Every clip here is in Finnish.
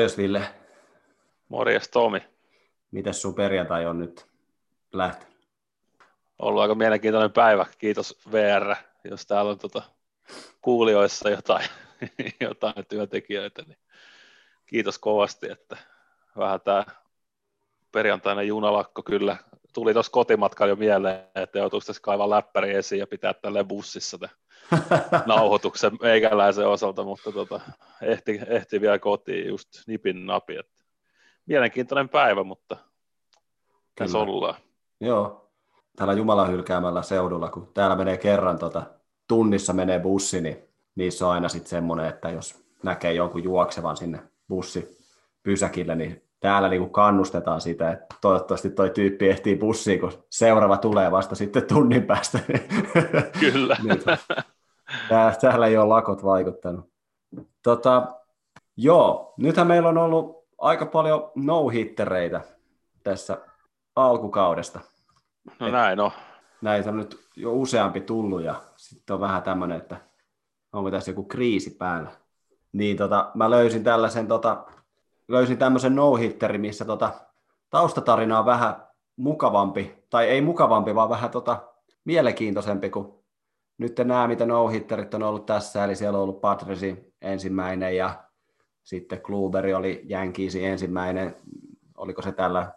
Morjes Ville. Morjes Tomi. Mites sun perjantai on nyt lähtenyt? Ollut aika mielenkiintoinen päivä. Kiitos VR, jos täällä on tuota kuulijoissa jotain, jotain työntekijöitä. Niin kiitos kovasti, että vähän tämä perjantainen junalakko kyllä tuli tuossa kotimatkalla jo mieleen, että joutuisi tässä kaivaa läppäri esiin ja pitää tälle bussissa nauhoituksen meikäläisen osalta, mutta tota, ehti, ehti vielä kotiin just nipin napi. Että mielenkiintoinen päivä, mutta tässä ollaan. Joo, täällä Jumalan hylkäämällä seudulla, kun täällä menee kerran tota, tunnissa menee bussi, niin niissä on aina sitten semmoinen, että jos näkee jonkun juoksevan sinne bussi pysäkille, niin täällä niinku kannustetaan sitä, että toivottavasti toi tyyppi ehtii bussiin, kun seuraava tulee vasta sitten tunnin päästä. Kyllä. Nyt, täällä ei ole lakot vaikuttanut. Tota, joo, nythän meillä on ollut aika paljon no-hittereitä tässä alkukaudesta. No Et näin on. Näitä on nyt jo useampi tullut ja sitten on vähän tämmöinen, että onko tässä joku kriisi päällä. Niin tota, mä löysin tällaisen tota, löysin tämmöisen no missä tota, taustatarina on vähän mukavampi, tai ei mukavampi, vaan vähän tota, mielenkiintoisempi kuin nyt nämä, mitä no on ollut tässä, eli siellä on ollut Patresi ensimmäinen ja sitten Kluberi oli Jänkiisi ensimmäinen, oliko se tällä,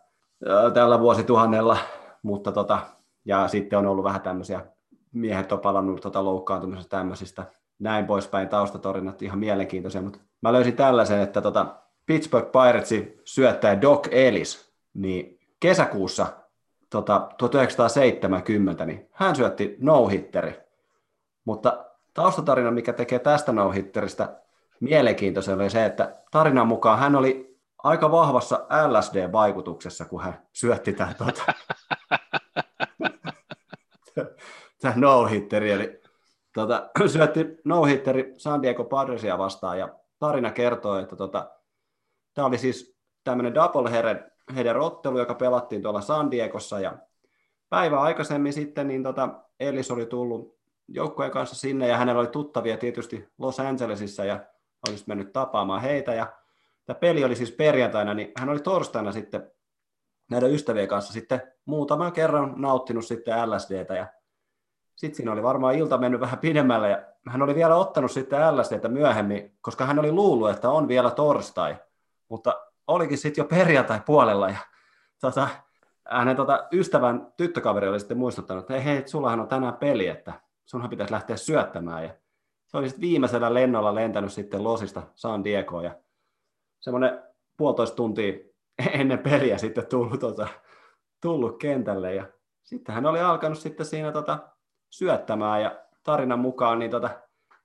tällä vuosituhannella, mutta tota, ja sitten on ollut vähän tämmöisiä, miehet on palannut tota loukkaantumisesta tämmöisistä, näin poispäin taustatorinat, ihan mielenkiintoisia, mutta mä löysin tällaisen, että tota, Pittsburgh Piratesin syöttäjä Doc Ellis, niin kesäkuussa tota, 1970, niin hän syötti no-hitteri. Mutta taustatarina, mikä tekee tästä no-hitteristä mielenkiintoisen, oli se, että tarinan mukaan hän oli aika vahvassa LSD-vaikutuksessa, kun hän syötti tämän, tota, tämän no-hitteri. Eli tota, syötti no-hitteri San Diego Padresia vastaan, ja tarina kertoo, että tota, Tämä oli siis tämmöinen double header ottelu, joka pelattiin tuolla San Diegossa ja päivä aikaisemmin sitten niin tota, Ellis oli tullut joukkojen kanssa sinne ja hänellä oli tuttavia tietysti Los Angelesissa ja olisi mennyt tapaamaan heitä. Ja tämä peli oli siis perjantaina, niin hän oli torstaina sitten näiden ystävien kanssa sitten muutaman kerran nauttinut sitten LSDtä ja sitten siinä oli varmaan ilta mennyt vähän pidemmälle ja hän oli vielä ottanut sitten LSDtä myöhemmin, koska hän oli luullut, että on vielä torstai. Mutta olikin sitten jo perjantai puolella ja tota, hänen tota, ystävän tyttökaveri oli sitten muistuttanut, että hei, sullahan on tänään peli, että sunhan pitäisi lähteä syöttämään. Ja se oli sitten viimeisellä lennolla lentänyt sitten Losista San Diegoon ja semmoinen puolitoista tuntia ennen peliä sitten tullut, tota, tullut kentälle ja sitten hän oli alkanut sitten siinä tota, syöttämään ja tarinan mukaan niin tota,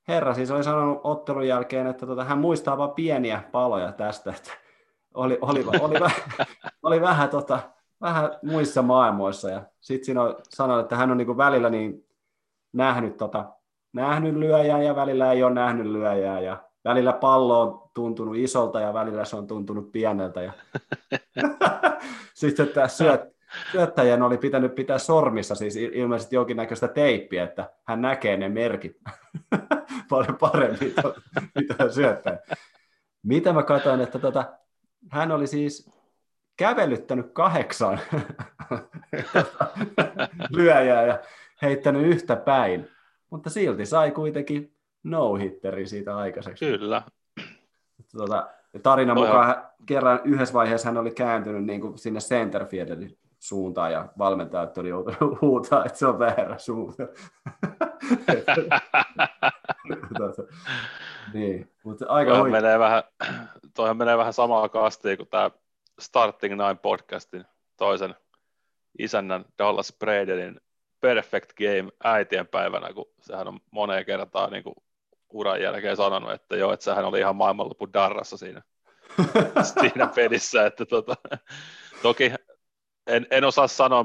herra siis oli sanonut ottelun jälkeen, että tota, hän muistaa vain pieniä paloja tästä, että oli, oli, oli, oli, vähän, oli vähän, tota, vähän muissa maailmoissa. Ja sitten siinä on sanonut, että hän on niin välillä niin nähnyt, tota, nähnyt lyöjää ja välillä ei ole nähnyt lyöjää. Ja välillä pallo on tuntunut isolta ja välillä se on tuntunut pieneltä. Ja... sitten tämä syöt, syöttäjän oli pitänyt pitää sormissa siis ilmeisesti jonkinnäköistä teippiä, että hän näkee ne merkit paljon paremmin, mitä hän syöttää. Mitä mä katsoin, että tota, hän oli siis kävelyttänyt kahdeksan lyöjää ja heittänyt yhtä päin, mutta silti sai kuitenkin no-hitteri siitä aikaiseksi. Kyllä. Tota, tarina mukaan kerran yhdessä vaiheessa hän oli kääntynyt niin kuin sinne centerfieldin suuntaan ja valmentajat oli joutunut huutaa, että se on väärä suunta. niin, mutta aika toihan menee, vähän, toihan menee vähän samaa kastia kuin tämä Starting Nine podcastin toisen isännän Dallas Bradenin Perfect Game äitien päivänä, kun sehän on moneen kertaan niin kuin uran jälkeen sanonut, että joo, että sehän oli ihan maailmanlopun darrassa siinä, siinä pelissä, että tota, toki en, en osaa sanoa,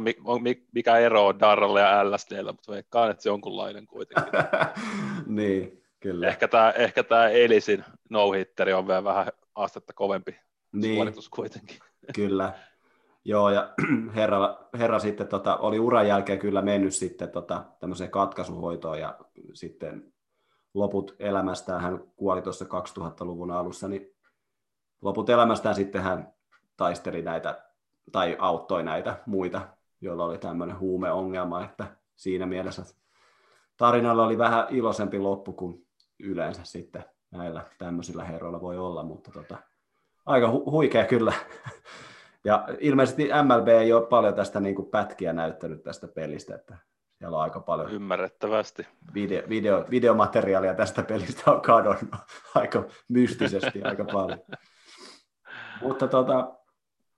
mikä ero on Darralla ja LSDllä, mutta veikkaan, että se jonkunlainen kuitenkin. niin, kyllä. Ehkä tämä, ehkä tämä Elisin no-hitteri on vielä vähän astetta kovempi niin. suoritus kuitenkin. kyllä. Joo, ja herra, herra sitten tota, oli uran jälkeen kyllä mennyt sitten tota, tämmöiseen katkaisuhoitoon ja sitten loput elämästään hän kuoli tuossa 2000-luvun alussa, niin loput elämästään sitten hän taisteli näitä tai auttoi näitä muita, joilla oli tämmöinen huumeongelma, että siinä mielessä tarinalla oli vähän iloisempi loppu kuin yleensä sitten näillä tämmöisillä herroilla voi olla, mutta tota, aika hu- huikea kyllä. Ja ilmeisesti MLB ei ole paljon tästä niin kuin pätkiä näyttänyt tästä pelistä, että siellä on aika paljon Ymmärrettävästi. Video, video, videomateriaalia tästä pelistä on kadonnut aika mystisesti aika paljon. Mutta tota,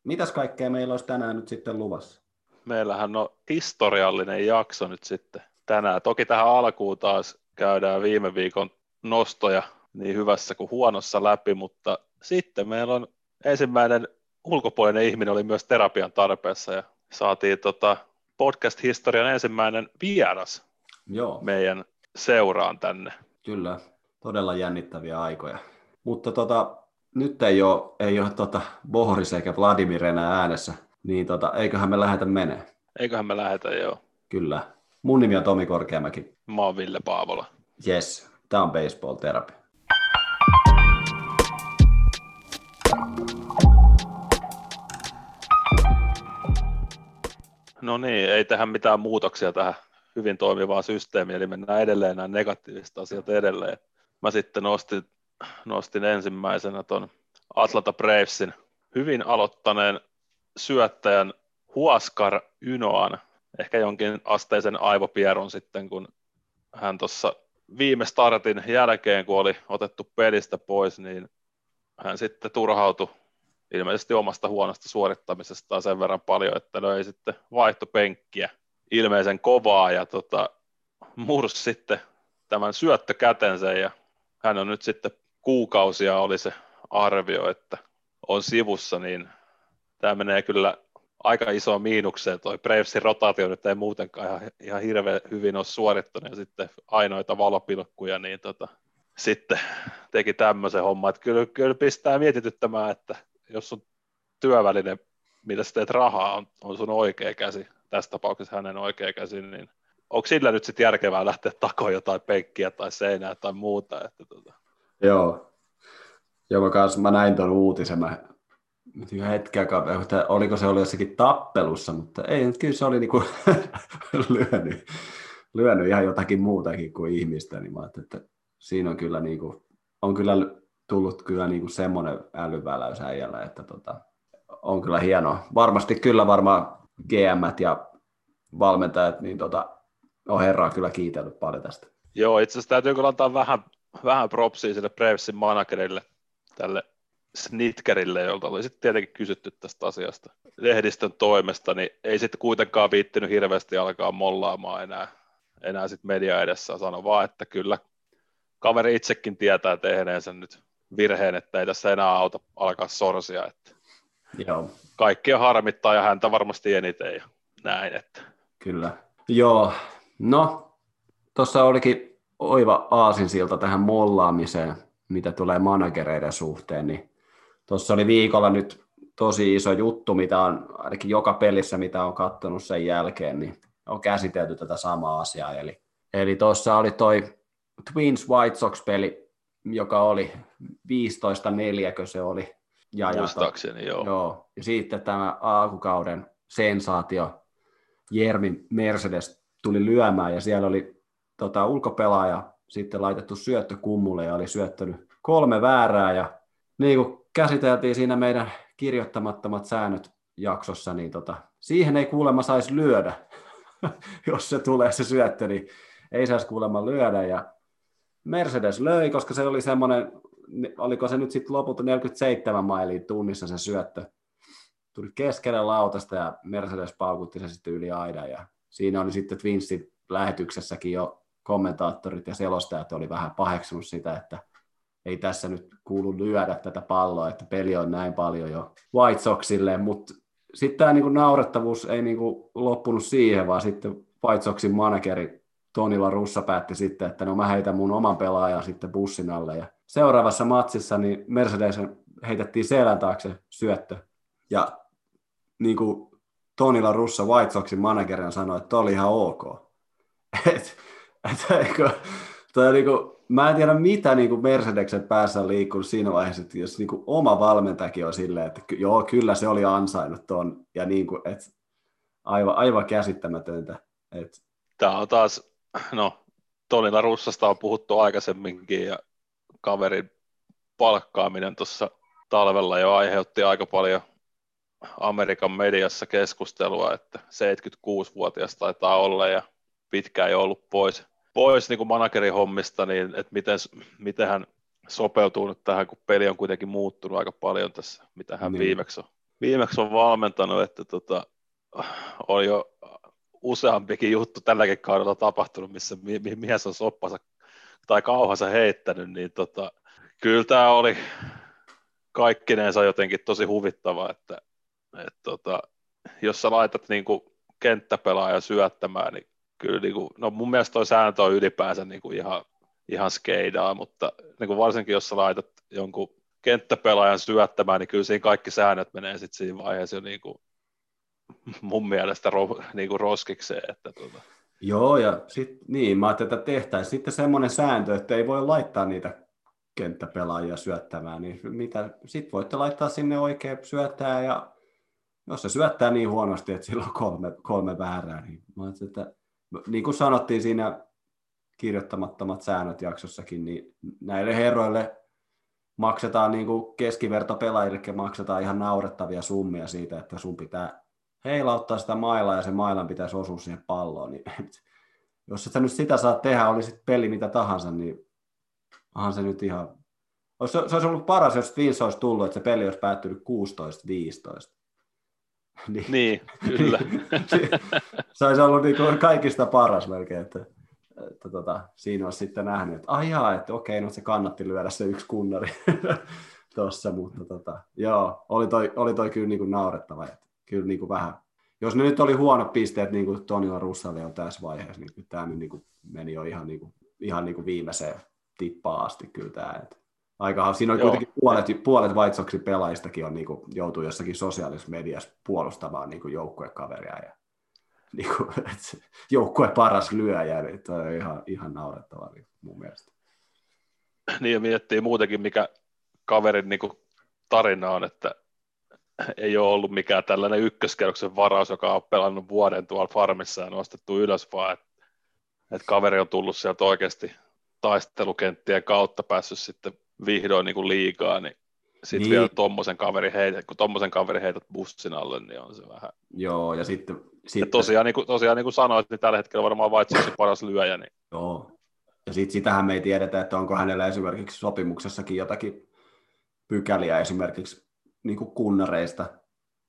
mitäs kaikkea meillä olisi tänään nyt sitten luvassa? Meillähän on historiallinen jakso nyt sitten tänään. Toki tähän alkuun taas käydään viime viikon nostoja niin hyvässä kuin huonossa läpi, mutta sitten meillä on ensimmäinen ulkopuolinen ihminen oli myös terapian tarpeessa ja saatiin tota podcast-historian ensimmäinen vieras Joo, meidän seuraan tänne. kyllä. Todella jännittäviä aikoja. Mutta tota, nyt ei ole, ei ole tota Boris eikä Vladimir enää äänessä, niin tota, eiköhän me lähdetä menee. Eiköhän me lähetä jo. Kyllä. Mun nimi on Tomi Korkeamäki. Mä oon Ville Paavola. Yes, tää on Baseball Therapy. No niin, ei tähän mitään muutoksia tähän hyvin toimivaan systeemiin, eli mennään edelleen nämä negatiiviset asiat edelleen. Mä sitten nostin, nostin ensimmäisenä ton Atlanta Bravesin hyvin aloittaneen syöttäjän Huaskar Ynoan, ehkä jonkin asteisen aivopierun sitten, kun hän tuossa viime startin jälkeen, kun oli otettu pelistä pois, niin hän sitten turhautui ilmeisesti omasta huonosta suorittamisestaan sen verran paljon, että löi sitten vaihtopenkkiä ilmeisen kovaa ja tota, murs sitten tämän syöttökätensä ja hän on nyt sitten kuukausia oli se arvio, että on sivussa, niin tämä menee kyllä aika iso miinukseen. Toi Bravesin rotaatio nyt ei muutenkaan ihan, ihan hirveän hyvin ole suorittanut ja sitten ainoita valopilkkuja, niin tota, sitten teki tämmöisen homman, että kyllä, kyllä pistää mietityttämään, että jos sun työväline, mitä sä teet rahaa, on, on sun oikea käsi, tässä tapauksessa hänen oikea käsi, niin onko sillä nyt sitten järkevää lähteä takoon jotain penkkiä tai seinää tai muuta? Että tota. Joo. Joo, mä, kanssa, mä näin tuon uutisen. Mä hetki aikaa, oliko se ollut jossakin tappelussa, mutta ei, kyllä se oli niinku lyönyt, lyönyt ihan jotakin muutakin kuin ihmistä, niin mä että siinä on kyllä, niinku, on kyllä tullut kyllä niinku semmoinen älyväläys äijällä, että tota, on kyllä hienoa. Varmasti kyllä varmaan GM ja valmentajat, niin tota, on herraa kyllä kiitellyt paljon tästä. Joo, itse asiassa täytyy kyllä antaa vähän, vähän propsia sille Bravesin managerille, tälle Snitkerille, jolta oli sitten tietenkin kysytty tästä asiasta lehdistön toimesta, niin ei sitten kuitenkaan viittinyt hirveästi alkaa mollaamaan enää, enää sitten media edessä. Sano vaan, että kyllä kaveri itsekin tietää tehneensä nyt virheen, että ei tässä enää auta alkaa sorsia. Että Joo, kaikkia harmittaa ja häntä varmasti eniten ja näin. Että. kyllä. Joo, no tuossa olikin oiva aasinsilta tähän mollaamiseen, mitä tulee managereiden suhteen, niin tuossa oli viikolla nyt tosi iso juttu, mitä on ainakin joka pelissä, mitä on katsonut sen jälkeen, niin on käsitelty tätä samaa asiaa. Eli, eli tuossa oli toi Twins White Sox-peli, joka oli 15-4, se oli. Ja, Muistaakseni, joo. joo. Ja sitten tämä alkukauden sensaatio, Jermi Mercedes tuli lyömään ja siellä oli tota, ulkopelaaja sitten laitettu syöttö kummulle ja oli syöttänyt kolme väärää ja niin kuin käsiteltiin siinä meidän kirjoittamattomat säännöt jaksossa, niin tota, siihen ei kuulemma saisi lyödä, jos se tulee se syöttö, niin ei saisi kuulemma lyödä ja Mercedes löi, koska se oli semmoinen, oliko se nyt sitten lopulta 47 mailiin tunnissa se syöttö, tuli keskelle lautasta ja Mercedes paukutti se sitten yli aidan ja siinä oli sitten Twinsin lähetyksessäkin jo kommentaattorit ja selostajat oli vähän paheksunut sitä, että ei tässä nyt kuulu lyödä tätä palloa, että peli on näin paljon jo White Soxille, mutta sitten tämä niinku naurettavuus ei niinku loppunut siihen, vaan sitten White Soxin manageri Tonilla Russa päätti sitten, että no mä heitän mun oman pelaajan sitten bussin alle. Ja seuraavassa matsissa niin Mercedes heitettiin selän taakse syöttö. Ja niin kuin Tonilla Russa White Soxin managerin sanoi, että oli ihan ok. Et, et, Toi niinku, mä en tiedä mitä niinku Mercedeksen päässä on liikkunut siinä vaiheessa, että jos niinku oma valmentajakin on silleen, että joo, kyllä se oli ansainnut ton, ja niinku, et, aivan, aivan käsittämätöntä. Et. Tämä on taas, no Tonilla Russasta on puhuttu aikaisemminkin, ja kaverin palkkaaminen tuossa talvella jo aiheutti aika paljon Amerikan mediassa keskustelua, että 76-vuotias taitaa olla ja pitkään jo ollut pois, pois niin kuin managerin hommista, niin että miten, miten hän sopeutuu nyt tähän, kun peli on kuitenkin muuttunut aika paljon tässä, mitä hän niin. viimeksi, on, viimeksi on valmentanut, että tota, on jo useampikin juttu tälläkin kaudella tapahtunut, missä mies on soppansa tai kauhansa heittänyt, niin tota, kyllä tämä oli kaikkineensa jotenkin tosi huvittava, että, että tota, jos sä laitat niin kuin kenttäpelaaja syöttämään, niin kyllä niin kuin, no mun mielestä toi sääntö on ylipäänsä niin kuin ihan, ihan skeidaa, mutta niin kuin varsinkin jos sä laitat jonkun kenttäpelaajan syöttämään, niin kyllä siinä kaikki säännöt menee sitten siinä vaiheessa jo niin kuin, mun mielestä ro, niin kuin roskikseen. Että tuota. Joo, ja sitten niin, mä ajattelin, että tehtäisiin sitten semmoinen sääntö, että ei voi laittaa niitä kenttäpelaajia syöttämään, niin mitä, sitten voitte laittaa sinne oikein syöttää, ja jos se syöttää niin huonosti, että sillä on kolme, kolme väärää, niin mä että niin kuin sanottiin siinä kirjoittamattomat säännöt jaksossakin, niin näille herroille maksetaan niin kuin keskivertopelaajille maksetaan ihan naurettavia summia siitä, että sun pitää heilauttaa sitä mailaa ja se mailan pitäisi osua siihen palloon. Niin, jos sä nyt sitä saa tehdä, oli sitten peli mitä tahansa, niin onhan se nyt ihan... Se, se olisi ollut paras, jos Vince olisi tullut, että se peli olisi päättynyt 16-15. niin, niin, kyllä. se olisi ollut niin kuin kaikista paras melkein, että, että tota, siinä olisi sitten nähnyt, että aijaa, että okei, no se kannatti lyödä se yksi kunnari tuossa, mutta tota, joo, oli toi, oli toi kyllä niin kuin naurettava, että kyllä niin kuin vähän, jos ne nyt oli huonot pisteet niin kuin Tonilla Russalle on tässä vaiheessa, niin tämä nyt niin kuin meni jo ihan, niin kuin, ihan niin kuin viimeiseen tippaan asti kyllä tämä, että aika, siinä on Joo. kuitenkin puolet, puolet White Soxin pelaajistakin on, niin kuin, joutuu jossakin sosiaalisessa mediassa puolustamaan niin joukkuekaveria ja niin kuin, joukkue paras lyöjä, niin toi on ihan, ihan naurettava niin mun mielestä. Niin ja miettii muutenkin, mikä kaverin niin kuin, tarina on, että ei ole ollut mikään tällainen ykköskerroksen varaus, joka on pelannut vuoden tuolla farmissa ja nostettu ylös, vaan että, että kaveri on tullut sieltä oikeasti taistelukenttien kautta päässyt sitten vihdoin niin kuin liikaa, niin sitten niin. vielä tuommoisen kaveri heität, kun tuommoisen kaveri heität bussin alle, niin on se vähän... Joo, ja sitten... sitten... Ja tosiaan, niin kuin, tosiaan niin kuin sanoit, niin tällä hetkellä varmaan Vaitsaksi paras lyöjä. Niin... Joo, ja sitten sitähän me ei tiedetä, että onko hänellä esimerkiksi sopimuksessakin jotakin pykäliä esimerkiksi niin kuin kunnareista,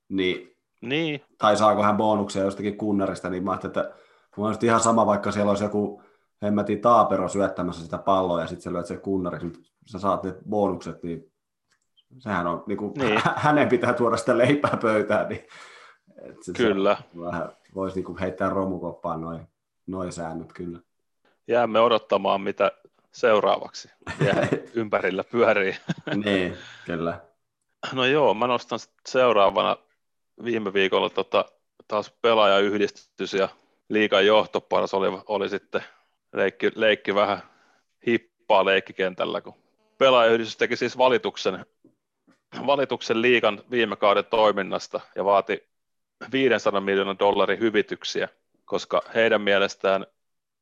niin, niin. tai saako hän bonuksia jostakin kunnarista, niin mä ajattelin, että mun ihan sama, vaikka siellä olisi joku hemmetin taapero syöttämässä sitä palloa ja sitten sä lyöt sen kunnariksi, mutta sä saat ne bonukset, niin sehän on, niin kuin, niin. hänen pitää tuoda sitä leipää pöytään, niin että kyllä. Vähän voisi niin kuin heittää romukoppaan noin noi säännöt kyllä. Jäämme odottamaan, mitä seuraavaksi ympärillä pyörii. niin, kyllä. No joo, mä nostan seuraavana viime viikolla tota, taas pelaajayhdistys ja liikan johtoparas oli, oli sitten leikki, leikki vähän hippaa leikkikentällä, kun pelaajayhdistys teki siis valituksen, valituksen liikan viime kauden toiminnasta ja vaati 500 miljoonan dollarin hyvityksiä, koska heidän mielestään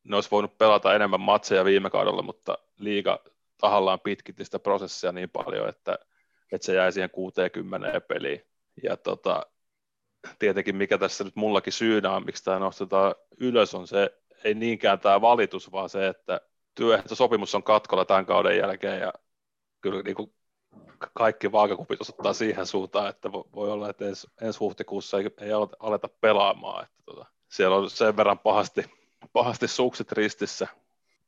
ne olisi voinut pelata enemmän matseja viime kaudella, mutta liiga tahallaan pitkitti sitä prosessia niin paljon, että, että se jäi siihen 60 peliin. Ja tota, tietenkin mikä tässä nyt mullakin syynä on, miksi tämä nostetaan ylös, on se, ei niinkään tämä valitus, vaan se, että työehtosopimus on katkolla tämän kauden jälkeen ja kyllä niin kuin kaikki vaakakupit osoittaa siihen suuntaan, että voi olla, että ensi, ensi huhtikuussa ei, ei aleta pelaamaan. Että tota, siellä on sen verran pahasti, pahasti sukset ristissä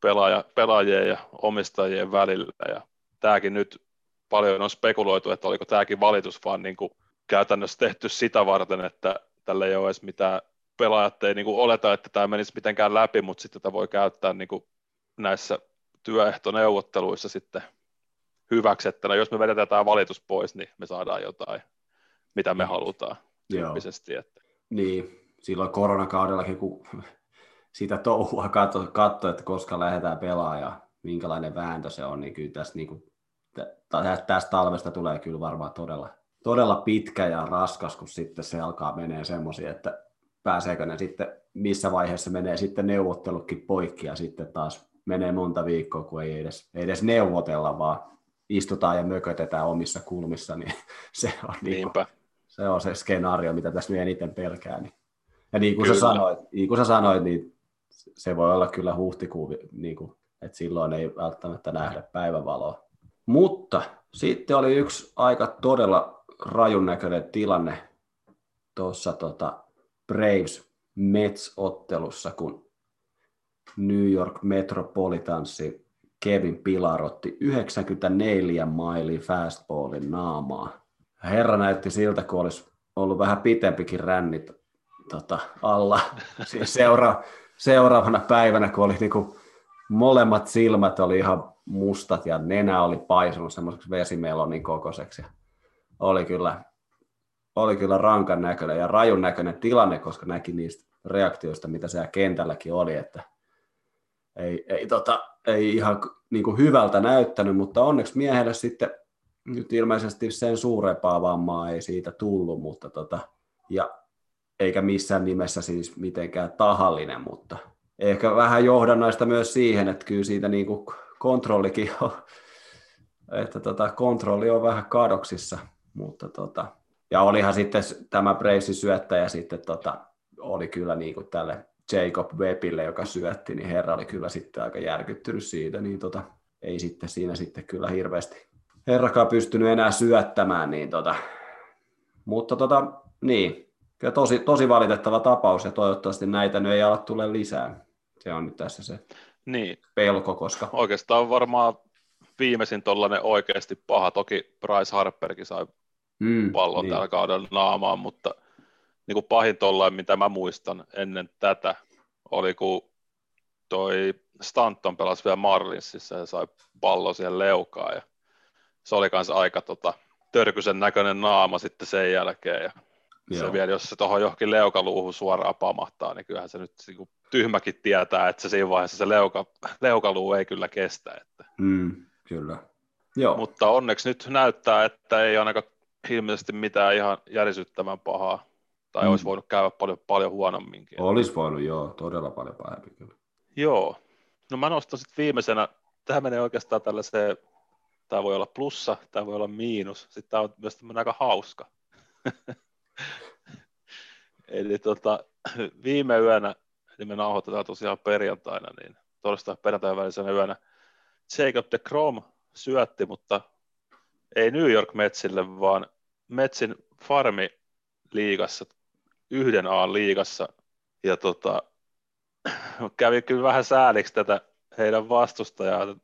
pelaaja, pelaajien ja omistajien välillä. Ja tämäkin nyt paljon on spekuloitu, että oliko tämäkin valitus vaan niin kuin käytännössä tehty sitä varten, että tällä ei ole edes mitään pelaajat ei niin kuin oleta, että tämä menisi mitenkään läpi, mutta sitten tätä voi käyttää niin kuin näissä työehtoneuvotteluissa sitten hyväksi, että no jos me vedetään tämä valitus pois, niin me saadaan jotain, mitä me halutaan tyyppisesti. Että. Niin, silloin koronakaudellakin, kun sitä touhua katso, katso että koska lähdetään pelaamaan ja minkälainen vääntö se on, niin kyllä tässä, niin kuin, tästä talvesta tulee kyllä varmaan todella, todella pitkä ja raskas, kun sitten se alkaa menee semmoisia, että pääseekö ne sitten, missä vaiheessa menee sitten neuvottelukin poikki ja sitten taas menee monta viikkoa, kun ei edes, ei edes neuvotella, vaan istutaan ja mökötetään omissa kulmissa, niin se on, niin kuin, se, on se skenaario, mitä tässä nyt eniten pelkää. Niin. Ja niin kuin, sä sanoit, niin kuin sä sanoit, niin se voi olla kyllä huhtikuu, niin kuin, että silloin ei välttämättä nähdä päivävaloa. Mutta sitten oli yksi aika todella rajun näköinen tilanne tuossa tota Braves Mets-ottelussa, kun New York Metropolitansi Kevin Pilar otti 94 mailin fastballin naamaa. Herra näytti siltä, kun olisi ollut vähän pitempikin rännit tota, alla seura- seuraavana päivänä, kun oli niinku, molemmat silmät oli ihan mustat ja nenä oli paisunut semmoiseksi vesimelonin kokoiseksi. Oli kyllä, oli kyllä rankan näköinen ja rajun näköinen tilanne, koska näki niistä reaktioista, mitä siellä kentälläkin oli, että ei, ei, tota, ei ihan niin kuin hyvältä näyttänyt, mutta onneksi miehelle sitten nyt ilmeisesti sen suurempaa vammaa ei siitä tullut, mutta tota, ja eikä missään nimessä siis mitenkään tahallinen, mutta ehkä vähän johdannaista myös siihen, että kyllä siitä niin kuin kontrollikin on, että tota, kontrolli on vähän kadoksissa, mutta tota, ja olihan sitten tämä Breisi syöttäjä sitten tota, oli kyllä niin kuin tälle Jacob Webille, joka syötti, niin herra oli kyllä sitten aika järkyttynyt siitä, niin tota, ei sitten siinä sitten kyllä hirveästi herrakaan pystynyt enää syöttämään, niin tota, mutta tota, niin, kyllä tosi, tosi valitettava tapaus ja toivottavasti näitä nyt ei ala tule lisää. Se on nyt tässä se niin. pelko, koska... Oikeastaan varmaan viimeisin tuollainen oikeasti paha. Toki Bryce Harperkin sai mm, pallon niin. tällä kaudella naamaan, mutta niin kuin pahin tollainen, mitä mä muistan ennen tätä, oli kun toi Stanton pelasi vielä Marlinsissa ja sai pallo siihen leukaan ja se oli kanssa aika tota, törkysen näköinen naama sitten sen jälkeen ja Joo. se vielä, jos se tuohon johonkin leukaluuhun suoraan pamahtaa, niin kyllähän se nyt niin kuin, tyhmäkin tietää, että se siinä vaiheessa se leuka, leukaluu ei kyllä kestä. Että. Mm, kyllä. Joo. Mutta onneksi nyt näyttää, että ei ainakaan ilmeisesti mitään ihan järisyttävän pahaa tai mm. olisi voinut käydä paljon, paljon huonomminkin. Olisi voinut, joo, todella paljon pahempi kyllä. Joo. No mä nostan sitten viimeisenä, tämä menee oikeastaan tällaiseen, tämä voi olla plussa, tämä voi olla miinus, sitten tämä on myös aika hauska. Eli tota, viime yönä, eli me nauhoitetaan tosiaan perjantaina, niin torstai perjantai välisenä yönä, Jacob de Krom syötti, mutta ei New York Metsille, vaan Metsin farmi liigassa yhden A liigassa. Ja tota, kävi kyllä vähän sääliksi tätä heidän vastustajaa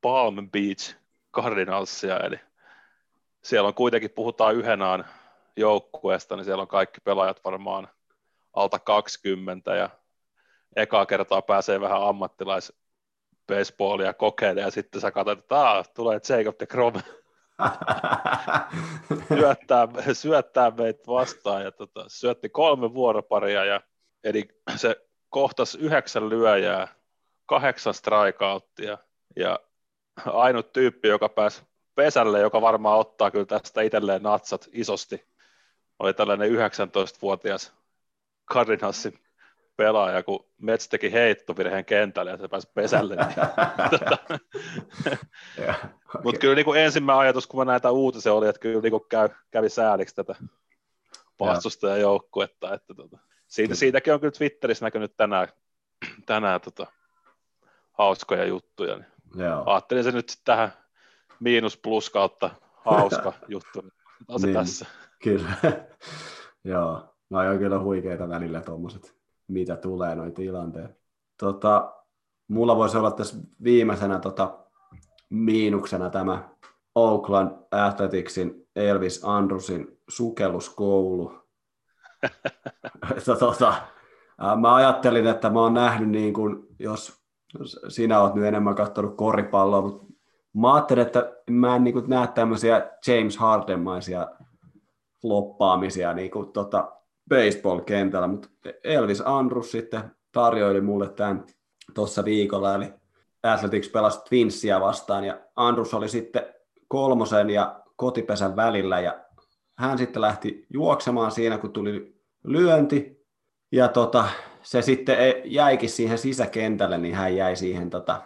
Palm Beach Cardinalsia, eli siellä on kuitenkin, puhutaan yhden aan joukkueesta, niin siellä on kaikki pelaajat varmaan alta 20 ja ekaa kertaa pääsee vähän ammattilais baseballia kokeilemaan ja sitten sä katsot, että tulee Jacob de Grom. Syöttää, syöttää meitä vastaan ja tota, syötti kolme vuoroparia ja eli se kohtas yhdeksän lyöjää, kahdeksan strikeouttia ja ainut tyyppi, joka pääsi pesälle, joka varmaan ottaa kyllä tästä itselleen natsat isosti, oli tällainen 19-vuotias Cardinalsin pelaaja, kun Mets teki heittovirheen kentälle ja se pääsi pesälle. Niin, tota. Mutta kyllä niin kuin ensimmäinen ajatus, kun mä näitä uutisia oli, että kyllä niin kuin käy, kävi sääliksi tätä vastustajajoukkuetta. Että tota, siitä, siitäkin on kyllä Twitterissä näkynyt tänään, tänään tota, hauskoja juttuja. Niin Joo. Ajattelin se nyt tähän miinus plus kautta hauska juttu. Se niin, tässä. Kyllä. Joo. No on kyllä huikeita välillä tuommoiset mitä tulee noin tilanteet. Tota, mulla voisi olla tässä viimeisenä tota, miinuksena tämä Oakland Athleticsin Elvis Andrusin sukelluskoulu. tota, mä ajattelin, että mä oon nähnyt, niin kun, jos, jos sinä oot nyt enemmän katsonut koripalloa, mutta mä ajattelin, että mä en niin näe tämmöisiä James Hardenmaisia floppaamisia niin kuin, tota, baseball-kentällä, mutta Elvis Andrus sitten tarjoili mulle tämän tuossa viikolla, eli Athletics pelasi Twinsia vastaan ja Andrus oli sitten kolmosen ja kotipesän välillä ja hän sitten lähti juoksemaan siinä, kun tuli lyönti ja tota, se sitten e- jäikin siihen sisäkentälle, niin hän jäi siihen tota,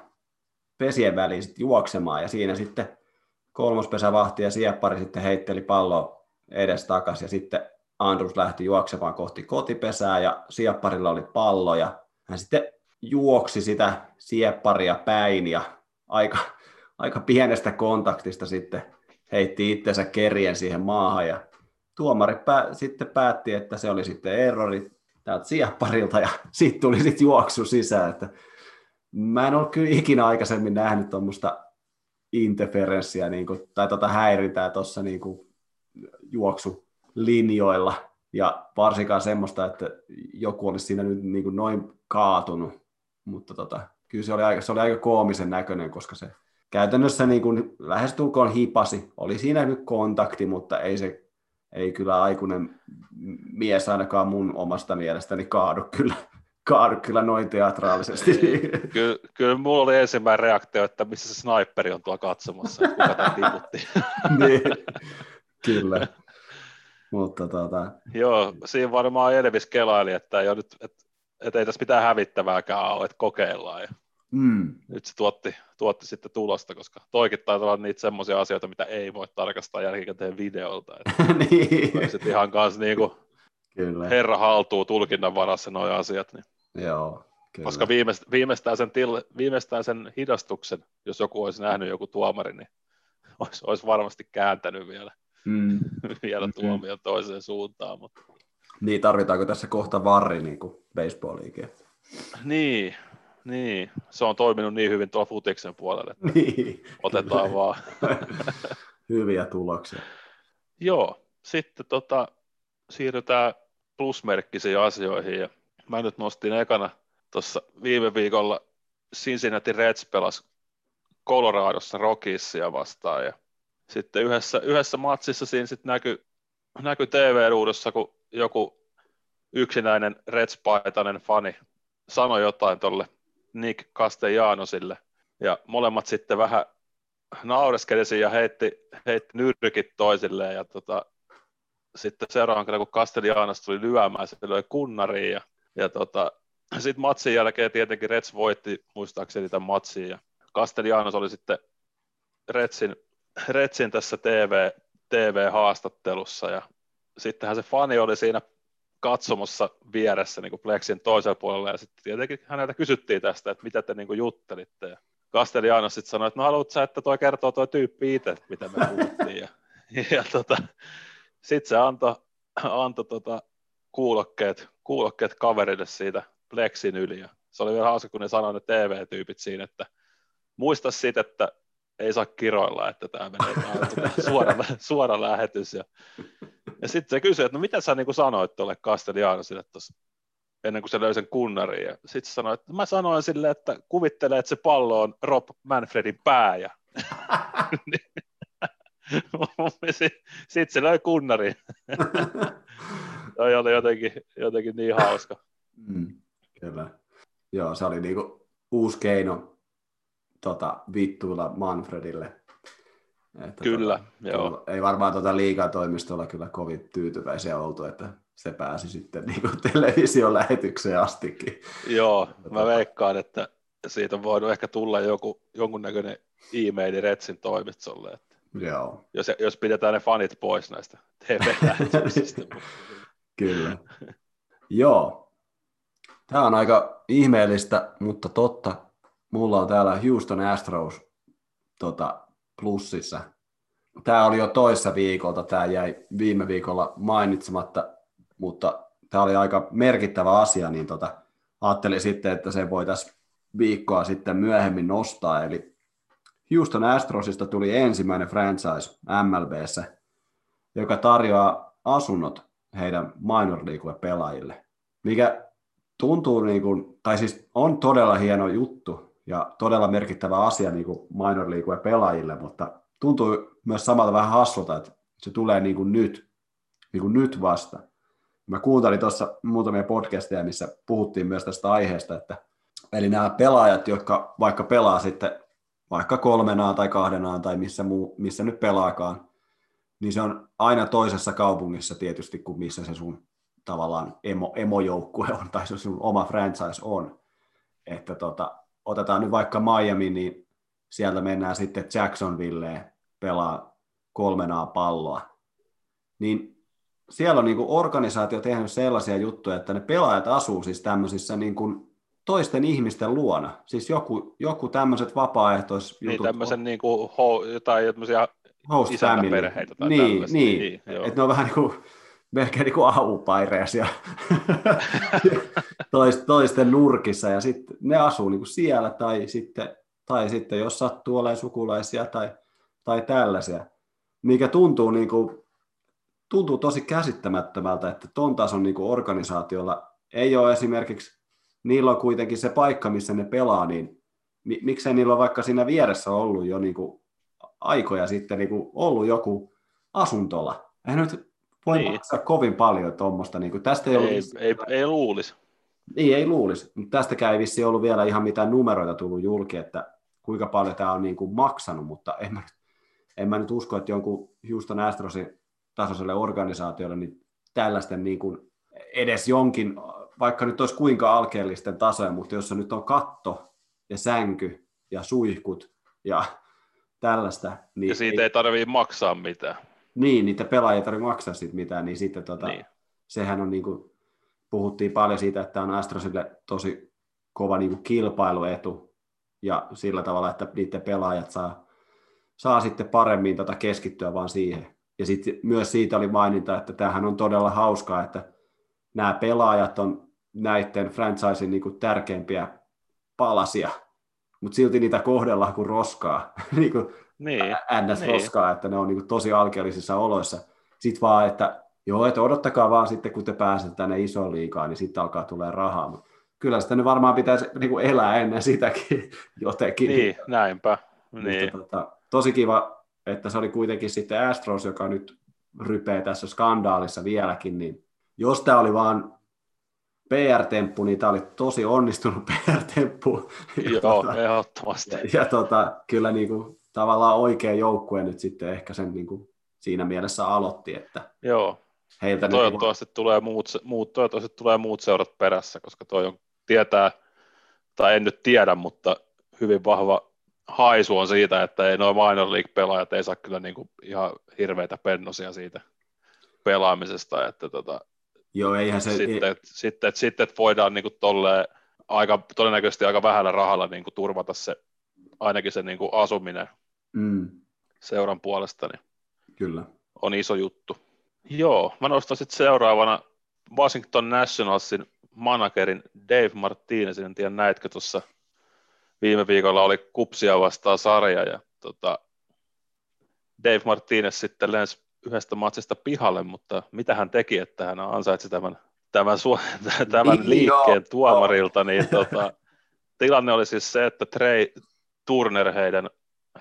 pesien väliin sitten juoksemaan ja siinä sitten kolmospesävahti ja sieppari sitten heitteli palloa edes takaisin ja sitten Andrus lähti juoksemaan kohti kotipesää ja siepparilla oli pallo ja hän sitten juoksi sitä siepparia päin ja aika, aika pienestä kontaktista sitten heitti itsensä kerien siihen maahan ja tuomari pää, sitten päätti, että se oli sitten errori täältä siepparilta ja sitten tuli sitten juoksu sisään, että mä en ole kyllä ikinä aikaisemmin nähnyt tuommoista interferenssiä niin kuin, tai tota häirintää tuossa niin juoksulinjoilla ja varsinkaan semmoista, että joku olisi siinä nyt niin kuin noin kaatunut, mutta tota, kyllä se oli, aika, se oli aika koomisen näköinen, koska se käytännössä niin kuin lähestulkoon hipasi. Oli siinä nyt kontakti, mutta ei se ei kyllä aikuinen mies ainakaan mun omasta mielestäni kaadu kyllä, kaadu kyllä noin teatraalisesti. Kyllä, kyllä mulla oli ensimmäinen reaktio, että missä se sniperi on tuo katsomassa, kuka tämä tiputti. niin, kyllä. Mutta tota... Joo, siinä varmaan Elvis kelaili, että ei, nyt, että, että ei tässä mitään hävittävääkään ole, että kokeillaan. Ja mm. Nyt se tuotti, tuotti sitten tulosta, koska toikin taitaa olla niitä semmoisia asioita, mitä ei voi tarkastaa jälkikäteen videolta. niin. Sitten ihan kanssa niin kuin Kyllä. herra haltuu tulkinnan varassa nuo asiat. Niin. Joo, Kyllä. Koska viimeistään sen, til, viimeistään sen hidastuksen, jos joku olisi nähnyt joku tuomari, niin olisi, olisi varmasti kääntänyt vielä, mm. vielä mm. tuomion toiseen suuntaan. Mutta... Niin, tarvitaanko tässä kohta varri niin kuin baseball-liike? Niin, niin, se on toiminut niin hyvin tuolla futiksen puolelle, että niin, otetaan kyllä. vaan. Hyviä tuloksia. Joo, sitten tota, siirrytään plusmerkkisiin asioihin. Ja mä nyt nostin ekana tuossa viime viikolla Cincinnati Reds pelasi Coloradossa Rockisia vastaan. Ja sitten yhdessä, yhdessä matsissa siinä sitten näkyi näky TV-ruudussa, kun joku yksinäinen Reds-paitainen fani sanoi jotain tuolle Nick Castellanosille. Ja molemmat sitten vähän naureskeli ja heitti, heitti nyrkit toisilleen. Ja tota, sitten seuraavan kerran, kun Castellanos tuli lyömään, se löi kunnariin. Ja, ja tota, sitten matsin jälkeen tietenkin Reds voitti muistaakseni tämän matsin. Ja Castellanos oli sitten Retsin, Retsin tässä TV, TV-haastattelussa. Ja sittenhän se fani oli siinä katsomossa vieressä niin kuin Plexin toisella puolella, ja sitten tietenkin häneltä kysyttiin tästä, että mitä te niin kuin juttelitte, ja Castellanos sitten sanoi, että no haluatko sä, että toi kertoo toi tyyppi itse, mitä me puhuttiin, ja, ja tota, sitten se antoi anto, tota, kuulokkeet, kuulokkeet kaverille siitä Plexin yli, ja se oli vielä hauska, kun ne sanoi ne TV-tyypit siinä, että muista siitä, että ei saa kiroilla, että tämä menee suora, suora lähetys. Ja, ja sitten se kysyi, että no mitä sä niin sanoit tuolle Castellanosille tuossa ennen kuin se löi sen kunnariin. Ja sitten se sanoi, että mä sanoin sille, että kuvittele, että se pallo on Rob Manfredin pää. Ja sitten se löi kunnariin. Toi oli jotenkin, jotenkin niin hauska. Mm, kyllä. Joo, se oli niinku uusi keino tota, vittuilla Manfredille. Että kyllä, tota, joo. Ei varmaan tota liikatoimistolla kyllä kovin tyytyväisiä oltu, että se pääsi sitten niin kuin television lähetykseen astikin. Joo, mä tota... veikkaan, että siitä on voinut ehkä tulla joku, jonkunnäköinen e-maili Retsin toimistolle. Että Joo. Jos, jos pidetään ne fanit pois näistä TV-lähetyksistä. Kyllä. Joo. Tämä on aika ihmeellistä, mutta totta mulla on täällä Houston Astros tota, plussissa. Tämä oli jo toissa viikolta, tämä jäi viime viikolla mainitsematta, mutta tämä oli aika merkittävä asia, niin tota, ajattelin sitten, että se voitaisiin viikkoa sitten myöhemmin nostaa. Eli Houston Astrosista tuli ensimmäinen franchise MLBssä, joka tarjoaa asunnot heidän minor league pelaajille, mikä tuntuu niin kuin, tai siis on todella hieno juttu, ja todella merkittävä asia niin kuin minor league pelaajille, mutta tuntuu myös samalla vähän hassulta, että se tulee niin kuin nyt, niin kuin nyt vasta. Mä kuuntelin tuossa muutamia podcasteja, missä puhuttiin myös tästä aiheesta, että Eli nämä pelaajat, jotka vaikka pelaa sitten vaikka kolmenaan tai kahdenaan tai missä, muu, missä nyt pelaakaan, niin se on aina toisessa kaupungissa tietysti kuin missä se sun tavallaan emo, emojoukkue on tai se sun oma franchise on. Että tota, otetaan nyt vaikka Miami, niin sieltä mennään sitten Jacksonvilleen pelaa kolmenaa palloa. Niin siellä on niin kuin organisaatio tehnyt sellaisia juttuja, että ne pelaajat asuu siis tämmöisissä niin kuin toisten ihmisten luona. Siis joku, joku tämmöiset vapaaehtois Niin, tämmöisen niin kuin ho, jotain tämmöisiä host family. perheitä tai niin, niin. niin joo. että ne on vähän niin kuin, melkein niin kuin toist, toisten nurkissa ja sitten ne asuu niin kuin siellä tai sitten, tai sitten jos sattuu olemaan sukulaisia tai, tai tällaisia, mikä tuntuu, niin kuin, tuntuu tosi käsittämättömältä, että ton tason niin kuin organisaatiolla ei ole esimerkiksi, niillä on kuitenkin se paikka, missä ne pelaa, niin mi- miksei niillä ole vaikka siinä vieressä ollut jo niin kuin aikoja sitten niin kuin ollut joku asuntola. Eihän nyt voi Niin. maksaa kovin paljon tuommoista. Niin tästä ei, ei, ei, ei luulisi. niin, ei luulisi. Mutta tästäkään ei vissiin ollut vielä ihan mitään numeroita tullut julki, että kuinka paljon tämä on niin kuin maksanut, mutta en mä, nyt- en mä nyt usko, että jonkun Houston Astrosin tasoiselle organisaatiolle niin tällaisten niin kuin edes jonkin, vaikka nyt olisi kuinka alkeellisten tasoja, mutta jos se nyt on katto ja sänky ja suihkut ja tällaista, niin, Ja siitä ei tarvii maksaa mitään. Niin niitä pelaajia tarvitse maksaa siitä mitään, niin sitten tota, Niin. niin. sehän on niin kuin, puhuttiin paljon siitä, että on Astrosille tosi kova niin kuin kilpailuetu ja sillä tavalla, että niiden pelaajat saa, saa sitten paremmin tota keskittyä vaan siihen. Ja sitten myös siitä oli maininta, että tämähän on todella hauskaa, että nämä pelaajat on näiden franchisein niin kuin tärkeimpiä palasia, mutta silti niitä kohdellaan kuin roskaa, niin kuin Niin, NS-roskaa, että ne on niin kuin tosi alkeellisissa oloissa. Sitten vaan, että joo, että odottakaa vaan sitten, kun te pääsette tänne isoon liikaan, niin sitten alkaa tulee rahaa. Mut kyllä sitä nyt varmaan pitäisi niin kuin elää ennen sitäkin jotenkin. niin näinpä. Niin. Mutta, tota, tosi kiva, että se oli kuitenkin sitten Astros, joka nyt rypee tässä skandaalissa vieläkin, niin jos tämä oli vaan PR-temppu, niin tämä oli tosi onnistunut PR-temppu. Ja Joo, tota- ehdottomasti. ja, ja tota, kyllä niin kuin, tavallaan oikea joukkue nyt sitten ehkä sen niin kuin, siinä mielessä aloitti, että Joo, heiltä nyt, toivottavasti tulee muut, muut, toivottavasti tulee muut seurat perässä, koska toi on, tietää, tai en nyt tiedä, mutta hyvin vahva haisu on siitä, että ei noin minor league-pelaajat ei saa kyllä niin kuin ihan hirveitä pennosia siitä pelaamisesta, että tota, joo, eihän se, sitten, et, sitten, sitten voidaan niin kuin tolleen aika, todennäköisesti aika vähällä rahalla niin kuin turvata se, ainakin se niin kuin asuminen mm, seuran puolesta, niin kyllä. on iso juttu. Joo, mä nostan sitten seuraavana Washington Nationalsin managerin Dave Martinezin, en tiedä näitkö tuossa viime viikolla oli kupsia vastaan sarja ja tota, Dave Martinez sitten lensi yhdestä matsista pihalle, mutta mitä hän teki, että hän ansaitsi tämän, tämän, su- tämän liikkeen tuomarilta, niin tota, tilanne oli siis se, että Trey Turner, heidän,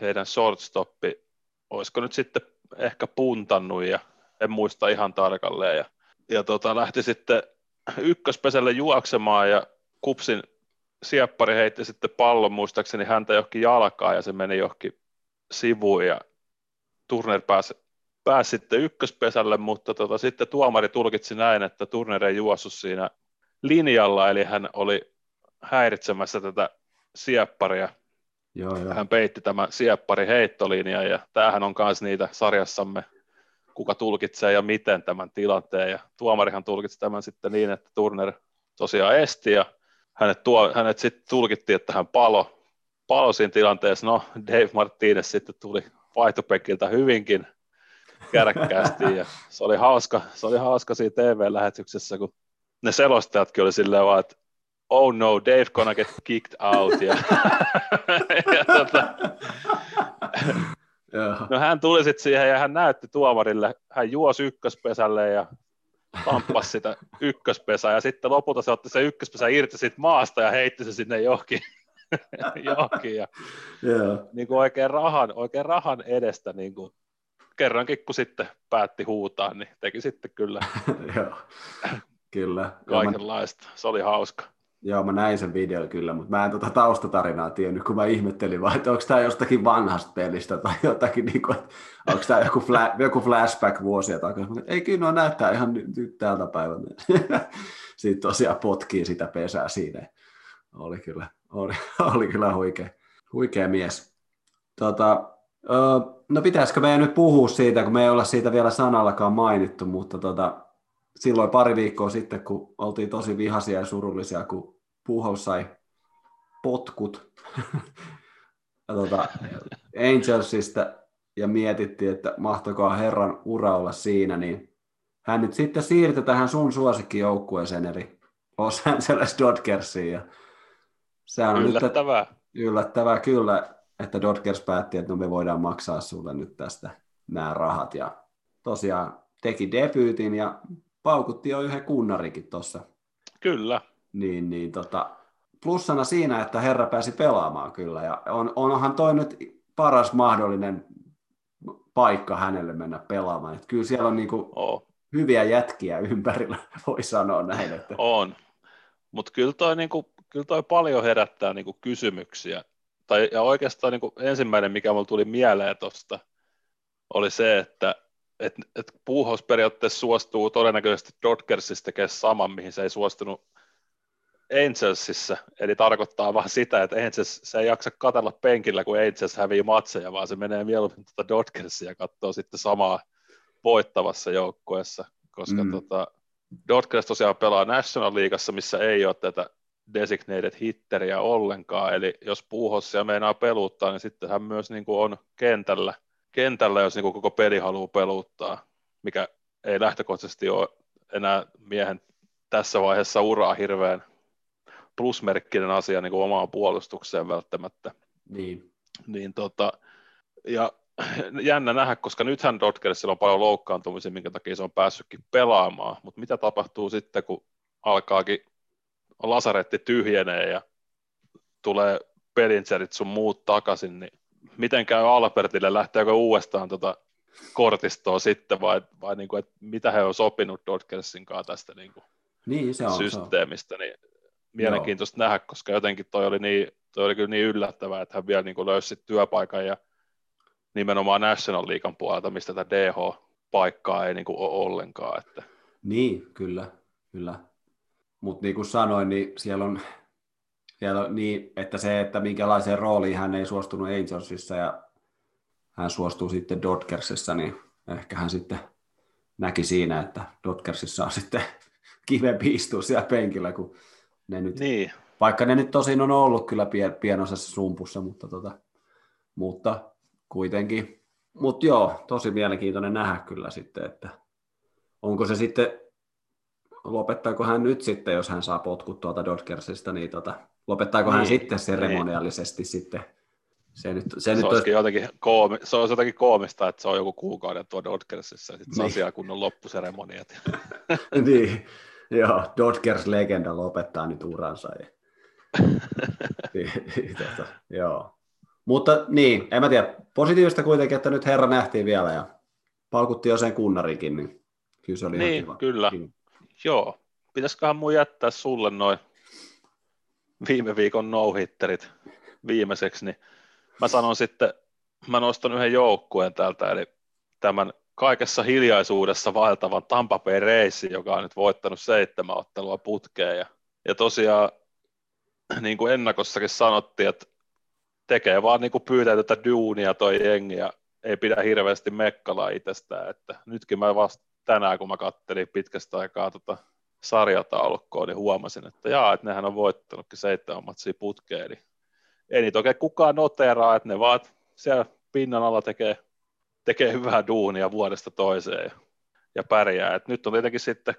heidän shortstoppi, olisiko nyt sitten ehkä puntannut ja en muista ihan tarkalleen. Ja, ja tota, lähti sitten ykköspesälle juoksemaan ja kupsin sieppari heitti sitten pallon muistaakseni häntä johonkin jalkaan ja se meni johonkin sivuun ja Turner pääsi, pääsi sitten ykköspesälle, mutta tota, sitten tuomari tulkitsi näin, että Turner ei juossut siinä linjalla, eli hän oli häiritsemässä tätä siepparia Joo, joo. hän peitti tämä sieppari heittolinja ja tämähän on myös niitä sarjassamme, kuka tulkitsee ja miten tämän tilanteen ja tuomarihan tulkitsi tämän sitten niin, että Turner tosiaan esti ja hänet, tuo, hänet sitten tulkittiin, että hän palo, palo siinä tilanteessa. No, Dave Martinez sitten tuli vaihtopenkiltä hyvinkin kärkkäästi ja se oli hauska, se oli hauska siinä TV-lähetyksessä, kun ne selostajatkin oli silleen vaan, että oh no, Dave gonna get kicked out. Ja, ja tota, no hän tuli sitten siihen ja hän näytti tuomarille, hän juosi ykköspesälle ja tamppasi sitä ykköspesää ja sitten lopulta se otti se ykköspesä irti siitä maasta ja heitti se sinne johonkin. johonkin ja Joo. niin kuin oikein, rahan, oikein rahan edestä niin kuin kerrankin kun sitten päätti huutaa, niin teki sitten kyllä Joo. Kyllä. Kaikenlaista. Se oli hauska. Joo, mä näin sen videon kyllä, mutta mä en tuota taustatarinaa tiennyt, kun mä ihmettelin vaan, että onko tämä jostakin vanhasta pelistä tai jotakin, niin kuin, onko tämä joku, fla, joku flashback vuosia takaisin. Ei kyllä, no näyttää ihan nyt, nyt tältä päivänä. Sitten tosiaan potkii sitä pesää siinä. Oli kyllä, oli, oli kyllä huikea, huikea mies. Tota, no pitäisikö meidän nyt puhua siitä, kun me ei olla siitä vielä sanallakaan mainittu, mutta tota, silloin pari viikkoa sitten, kun oltiin tosi vihaisia ja surullisia, kun Puhous sai potkut ja tuota, Angelsista ja mietittiin, että mahtokaa Herran ura olla siinä, niin hän nyt sitten siirtyi tähän sun suosikkijoukkueeseen, eli Los Angeles Dodgersiin. Ja se on yllättävää. Nyt, yllättävää kyllä, että Dodgers päätti, että no me voidaan maksaa sulle nyt tästä nämä rahat. Ja tosiaan teki debyytin ja paukutti jo yhden kunnarikin tuossa. Kyllä. Niin, niin tota, plussana siinä, että herra pääsi pelaamaan kyllä. Ja on, onhan toi nyt paras mahdollinen paikka hänelle mennä pelaamaan. Et kyllä siellä on niinku oh. hyviä jätkiä ympärillä, voi sanoa näin. Että... On, mutta kyllä toi, niinku, kyllä toi paljon herättää niinku kysymyksiä. Tai, ja oikeastaan niinku ensimmäinen, mikä mulle tuli mieleen tuosta, oli se, että että et puuhaus periaatteessa suostuu todennäköisesti Dodgersissa tekemään saman, mihin se ei suostunut Angelsissa, eli tarkoittaa vaan sitä, että Angels, se ei jaksa katella penkillä, kun Angels hävii matseja, vaan se menee mieluummin tuota Dodgersia ja katsoo sitten samaa voittavassa joukkueessa, koska mm. tota, Dodgers tosiaan pelaa National Leagueassa, missä ei ole tätä designated hitteriä ollenkaan, eli jos puuhossia meinaa peluuttaa, niin sitten hän myös niin kuin on kentällä – kentällä, jos niin koko peli haluaa peluttaa, mikä ei lähtökohtaisesti ole enää miehen tässä vaiheessa uraa hirveän plusmerkkinen asia niin kuin omaan puolustukseen välttämättä. Niin. niin tota, ja jännä nähdä, koska nythän Dodgersilla on paljon loukkaantumisia, minkä takia se on päässytkin pelaamaan, mutta mitä tapahtuu sitten, kun alkaakin lasaretti tyhjenee ja tulee pelinserit sun muut takaisin, niin miten käy Albertille, lähteekö uudestaan tota kortistoa sitten vai, vai niin kuin, että mitä he on sopinut Dodgersin kanssa tästä niin kuin niin, se on, systeemistä, se on. niin mielenkiintoista Joo. nähdä, koska jotenkin toi oli, niin, toi oli kyllä niin yllättävää, että hän vielä niin kuin löysi työpaikan ja nimenomaan National Leaguean puolelta, mistä tätä DH-paikkaa ei niin kuin ole ollenkaan. Että. Niin, kyllä, kyllä. Mutta niin kuin sanoin, niin siellä on siellä on niin, että se, että minkälaiseen rooliin hän ei suostunut Angelsissa ja hän suostuu sitten Dodgersissa, niin ehkä hän sitten näki siinä, että Dodgersissa on sitten kivempi istua siellä penkillä, kun ne nyt, niin. vaikka ne nyt tosin on ollut kyllä pien, pienosessa sumpussa, mutta, tota, mutta kuitenkin. Mutta joo, tosi mielenkiintoinen nähdä kyllä sitten, että onko se sitten, lopettaako hän nyt sitten, jos hän saa potkut tuolta Dodgersista, niin tota, Lopettaako niin, hän sitten seremoniallisesti niin. sitten? Se, nyt, se, se, nyt olisi... jotenkin koomi, se olisi jotenkin koomista, että se on joku kuukauden tuo Dodgersissa, ja sitten niin. se on kunnon loppuseremoniat. niin, joo, Dodgers-legenda lopettaa nyt uransa. Ja... tota, joo. Mutta niin, en mä tiedä, positiivista kuitenkin, että nyt herra nähtiin vielä ja palkutti jo sen kunnarikin, niin kyllä se oli niin, kiva. kyllä. Joo, pitäisiköhän mun jättää sulle noin viime viikon no-hitterit viimeiseksi, niin mä sanon sitten, mä nostan yhden joukkueen täältä, eli tämän kaikessa hiljaisuudessa vaeltavan Tampa Bay Reissi, joka on nyt voittanut seitsemän ottelua putkeen. Ja, ja tosiaan, niin kuin ennakossakin sanottiin, että tekee vaan niin kuin tätä duunia toi jengi ja ei pidä hirveästi mekkalaa itsestään. Että nytkin mä vasta tänään, kun mä kattelin pitkästä aikaa tota sarjataulukkoon, niin huomasin, että jaa, että nehän on voittanutkin seitsemän matsia putkeen, eli ei niitä oikein kukaan noteraa, että ne vaan siellä pinnan alla tekee, tekee hyvää duunia vuodesta toiseen ja, ja pärjää. Et nyt on tietenkin sitten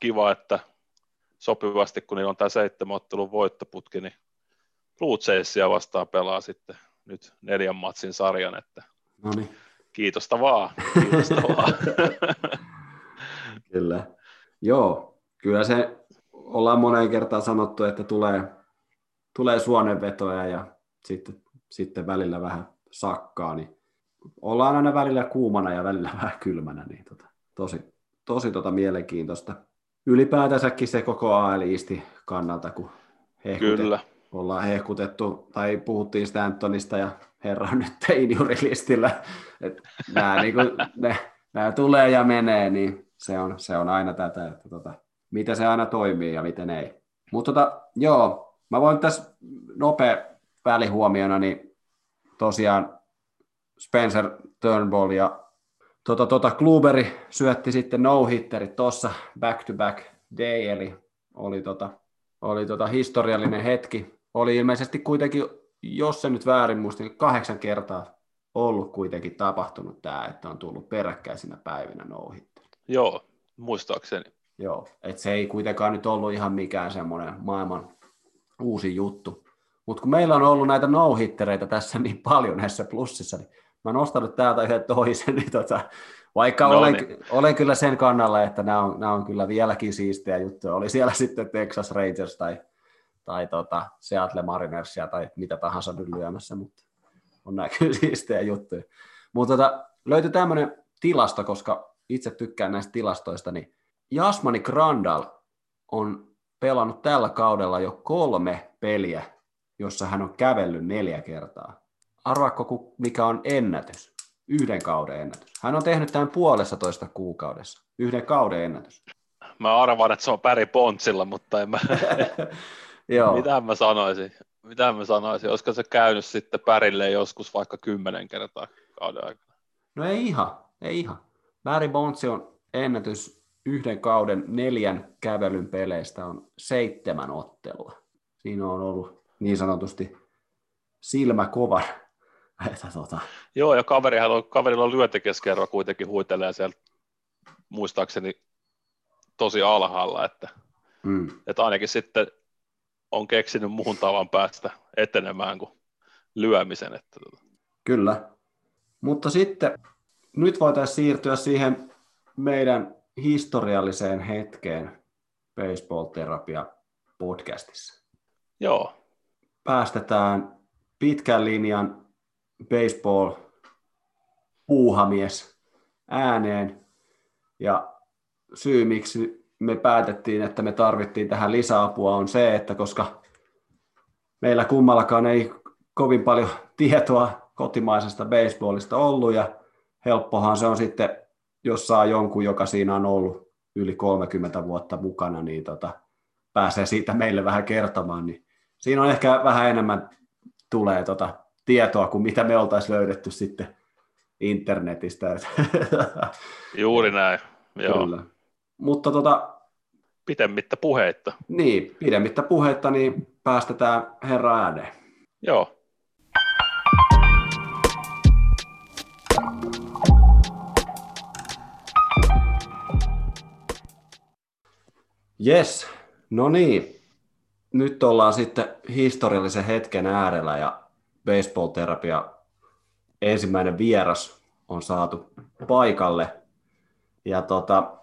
kiva, että sopivasti, kun niillä on tämä seitsemän ottelun voittoputki, niin Blue Jaysia vastaan pelaa sitten nyt neljän matsin sarjan, että Noniin. kiitosta vaan, kiitosta vaan. Kyllä. Joo, kyllä se ollaan moneen kertaan sanottu, että tulee, tulee suonenvetoja ja sitten, sitten välillä vähän sakkaa, niin ollaan aina välillä kuumana ja välillä vähän kylmänä, niin tota, tosi, tosi tota mielenkiintoista. Ylipäätänsäkin se koko AL kannalta, kun hehkutettu, Kyllä. ollaan hehkutettu, tai puhuttiin Stantonista ja herra on nyt teiniurilistillä, että nämä, niin kuin, ne, nämä tulee ja menee, niin se on, se on aina tätä, että tota, miten se aina toimii ja miten ei. Mutta tota, joo, mä voin tässä nopea välihuomiona, niin tosiaan Spencer Turnbull ja tota, tota Kluberi syötti sitten no-hitterit tuossa back-to-back day, eli oli, tota, oli tota historiallinen hetki. Oli ilmeisesti kuitenkin, jos se nyt väärin muistin, niin kahdeksan kertaa ollut kuitenkin tapahtunut tämä, että on tullut peräkkäisinä päivinä no Joo, muistaakseni. Joo, että se ei kuitenkaan nyt ollut ihan mikään semmoinen maailman uusi juttu. Mutta kun meillä on ollut näitä no tässä niin paljon näissä plussissa, niin mä oon nostanut täältä yhden toisen, niin tota, vaikka no olen, niin. olen, kyllä sen kannalla, että nämä on, nämä on kyllä vieläkin siistejä juttuja. Oli siellä sitten Texas Rangers tai, tai tota Seattle Marinersia tai mitä tahansa nyt lyömässä, mutta on nämä kyllä siistejä juttuja. Mutta tota, löytyi tämmöinen tilasto, koska itse tykkään näistä tilastoista, niin Jasmani Grandal on pelannut tällä kaudella jo kolme peliä, jossa hän on kävellyt neljä kertaa. Arvaakko, mikä on ennätys? Yhden kauden ennätys. Hän on tehnyt tämän puolessa toista kuukaudessa. Yhden kauden ennätys. Mä arvaan, että se on Päri Pontsilla, mutta en mä... Joo. Mitä mä sanoisin? Mitä mä sanoisin? Olisiko se käynyt sitten Pärille joskus vaikka kymmenen kertaa kauden aikana? No ei ihan, ei ihan. Barry Bonds on ennätys yhden kauden neljän kävelyn peleistä on seitsemän ottelua. Siinä on ollut niin sanotusti silmä kova. Että, tota... Joo, ja kaverihan on, kaverilla on lyöntikeskerro kuitenkin huitelee siellä muistaakseni tosi alhaalla, että, mm. että ainakin sitten on keksinyt muun tavan päästä etenemään kuin lyömisen. Että... Tota. Kyllä, mutta sitten nyt voitaisiin siirtyä siihen meidän historialliseen hetkeen Baseball-terapia podcastissa. Joo. Päästetään pitkän linjan baseball puuhamies ääneen ja syy miksi me päätettiin, että me tarvittiin tähän lisäapua on se, että koska meillä kummallakaan ei kovin paljon tietoa kotimaisesta baseballista ollut ja helppohan se on sitten, jos saa jonkun, joka siinä on ollut yli 30 vuotta mukana, niin tota, pääsee siitä meille vähän kertomaan, niin siinä on ehkä vähän enemmän tulee tota tietoa kuin mitä me oltaisiin löydetty sitten internetistä. Juuri näin, joo. Kyllä. Mutta tota, pidemmittä puheitta. Niin, pidemmittä puheitta, niin päästetään herra ääneen. Joo. Yes, no niin. Nyt ollaan sitten historiallisen hetken äärellä ja baseball-terapia ensimmäinen vieras on saatu paikalle. Ja tota,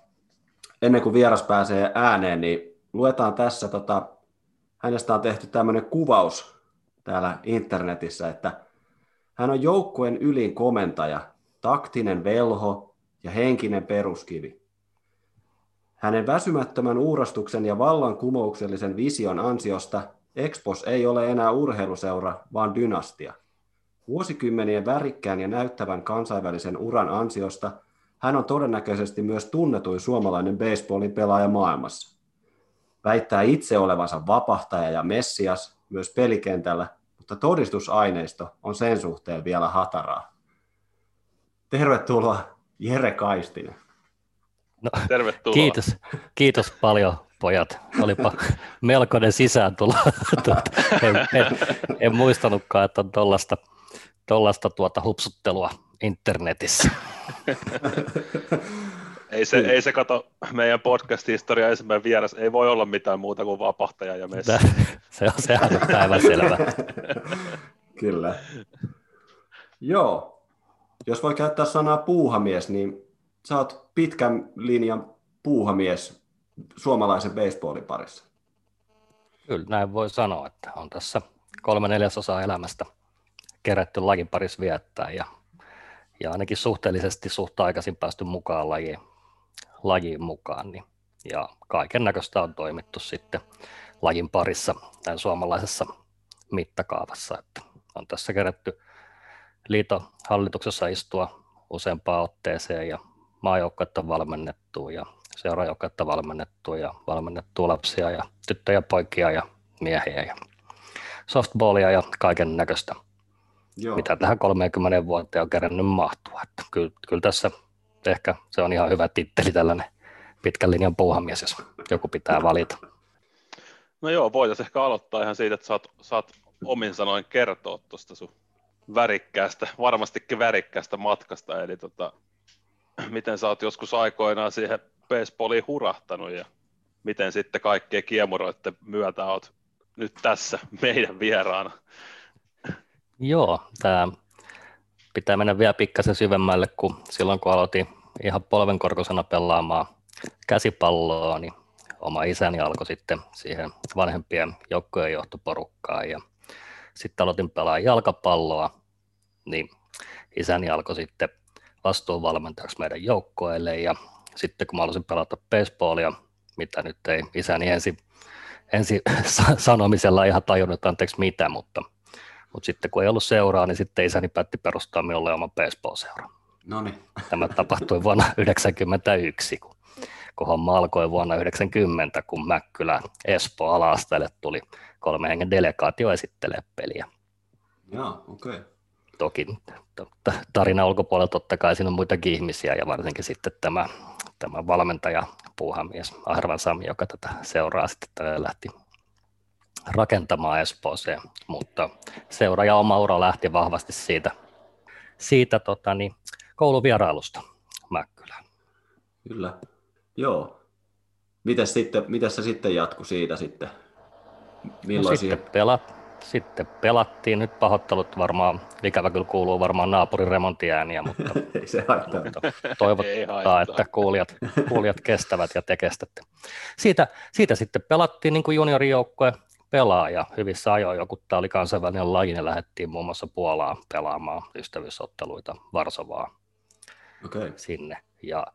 ennen kuin vieras pääsee ääneen, niin luetaan tässä, tota, hänestä on tehty tämmöinen kuvaus täällä internetissä, että hän on joukkueen ylin komentaja, taktinen velho ja henkinen peruskivi. Hänen väsymättömän uurastuksen ja vallankumouksellisen vision ansiosta Expos ei ole enää urheiluseura, vaan dynastia. Vuosikymmenien värikkään ja näyttävän kansainvälisen uran ansiosta hän on todennäköisesti myös tunnetuin suomalainen baseballin pelaaja maailmassa. Väittää itse olevansa vapahtaja ja messias myös pelikentällä, mutta todistusaineisto on sen suhteen vielä hataraa. Tervetuloa Jere Kaistinen. No, Tervetuloa. Kiitos, kiitos paljon pojat. Olipa melkoinen sisääntulo. Tuota, en, en, en, muistanutkaan, että on tuollaista tollasta tuota hupsuttelua internetissä. ei, se, ei se kato meidän podcast-historia ensimmäinen vieras, ei voi olla mitään muuta kuin vapahtaja ja messi. se on, sehän on päivän selvä. Kyllä. Joo. Jos voi käyttää sanaa puuhamies, niin sä oot pitkän linjan puuhamies suomalaisen baseballin parissa. Kyllä, näin voi sanoa, että on tässä kolme neljäsosaa elämästä kerätty lajin parissa viettää ja, ja ainakin suhteellisesti suht aikaisin päästy mukaan lajiin, lajiin mukaan. Niin, ja kaiken näköistä on toimittu sitten lajin parissa tämän suomalaisessa mittakaavassa. Että on tässä kerätty liito hallituksessa istua useampaan otteeseen ja maajoukkuetta valmennettu ja seuraajoukkuetta valmennettu ja valmennettu lapsia ja tyttöjä, poikia ja miehiä ja softballia ja kaiken näköistä, mitä tähän 30 vuoteen on kerännyt mahtua. Että kyllä, kyllä tässä ehkä se on ihan hyvä titteli tällainen pitkän linjan puuhamies, jos joku pitää valita. No joo, voitaisiin ehkä aloittaa ihan siitä, että saat, saat omin sanoin kertoa tuosta sun värikkäästä, varmastikin värikkäästä matkasta, eli tota, miten sä oot joskus aikoinaan siihen baseballiin hurahtanut ja miten sitten kaikkien kiemuroiden myötä oot nyt tässä meidän vieraana. Joo, tämä pitää mennä vielä pikkasen syvemmälle, kun silloin kun aloitin ihan polvenkorkoisena pelaamaan käsipalloa, niin oma isäni alkoi sitten siihen vanhempien joukkojen johtoporukkaan ja sitten aloitin pelaa jalkapalloa, niin isäni alkoi sitten vastuunvalmentajaksi meidän joukkoille ja sitten kun mä halusin pelata baseballia, mitä nyt ei isäni ensin, ensi sanomisella ihan tajunnut, anteeksi mitä, mutta, mutta sitten kun ei ollut seuraa, niin sitten isäni päätti perustaa minulle oman baseball-seuran. Noniin. Tämä tapahtui vuonna 1991, kun, kun homma alkoi vuonna 1990, kun Mäkkylä Espoo Alastajalle tuli kolme hengen delegaatio esittelee peliä. Joo, okei. Okay. Toki tarina ulkopuolella totta kai siinä on muitakin ihmisiä ja varsinkin sitten tämä, tämä valmentaja, puuhamies Arvan Sami, joka tätä seuraa sitten lähti rakentamaan Espooseen, mutta seura ja oma ura lähti vahvasti siitä, siitä tota, niin, kouluvierailusta Mäkkylään. Kyllä, joo. Mitäs, sitten, mitäs se sitten jatkui siitä sitten? Milloin no sitten, pelat, sitten pelattiin, nyt pahoittelut varmaan, ikävä kyllä kuuluu varmaan naapurin remontiääniä, mutta, Ei se haittaa. mutta toivottaa, että kuulijat, kuulijat kestävät ja te kestätte. Siitä, siitä sitten pelattiin niin kuin juniorijoukkue pelaa ja hyvissä ajoin joku tämä oli kansainvälinen laji, niin lähdettiin muun muassa Puolaan pelaamaan ystävyysotteluita Varsovaa okay. sinne. Ja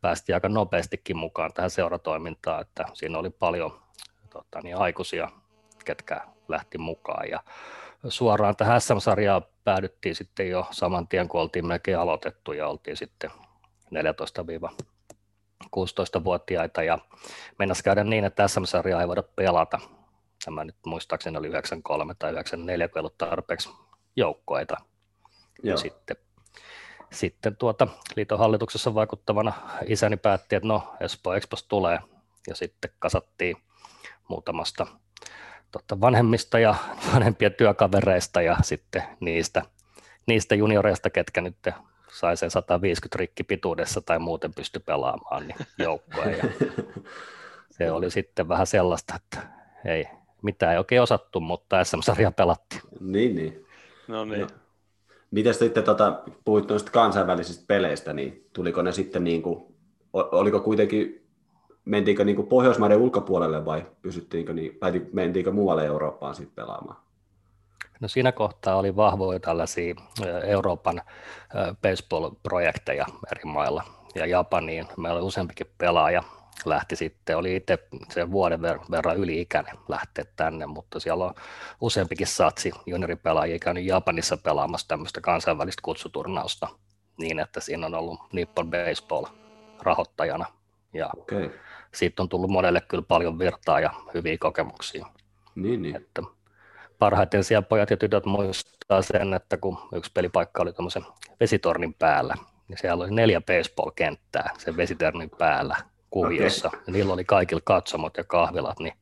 päästiin aika nopeastikin mukaan tähän seuratoimintaan, että siinä oli paljon tota, niin, aikuisia, ketkä lähti mukaan. Ja suoraan tähän SM-sarjaan päädyttiin sitten jo saman tien, kun oltiin melkein aloitettu ja oltiin sitten 14-16-vuotiaita ja mennäisi käydä niin, että SM-sarjaa ei voida pelata. Tämä nyt muistaakseni oli 93 tai 94, kun ei ollut tarpeeksi joukkoita. Joo. Ja sitten sitten tuota, liiton hallituksessa vaikuttavana isäni päätti, että no Espoo Expos tulee ja sitten kasattiin muutamasta tota, vanhemmista ja vanhempien työkavereista ja sitten niistä, niistä junioreista, ketkä nyt sai sen 150 rikki pituudessa tai muuten pysty pelaamaan niin joukkoa. Ja se oli sitten vähän sellaista, että ei, mitään ei oikein osattu, mutta SM-sarja pelattiin. Niin, niin. No niin. No. Miten sitten tota, puhuit noista kansainvälisistä peleistä, niin tuliko ne sitten niin kuin, oliko kuitenkin, mentiinkö niin kuin Pohjoismaiden ulkopuolelle vai pysyttiinkö niin, mentiinkö muualle Eurooppaan sitten pelaamaan? No siinä kohtaa oli vahvoja tällaisia Euroopan baseball-projekteja eri mailla ja Japaniin. Meillä oli useampikin pelaaja lähti sitten, oli itse sen vuoden ver- verran yli-ikäinen lähteä tänne, mutta siellä on useampikin satsi junioripelaajia käynyt Japanissa pelaamassa tämmöistä kansainvälistä kutsuturnausta niin, että siinä on ollut Nippon Baseball rahoittajana ja okay. Siitä on tullut monelle kyllä paljon virtaa ja hyviä kokemuksia. Niin, niin. Että parhaiten siellä pojat ja tytöt muistaa sen, että kun yksi pelipaikka oli tuommoisen vesitornin päällä, niin siellä oli neljä baseball-kenttää sen vesitornin päällä kuviossa. Okay. Ja niillä oli kaikilla katsomot ja kahvilat, niin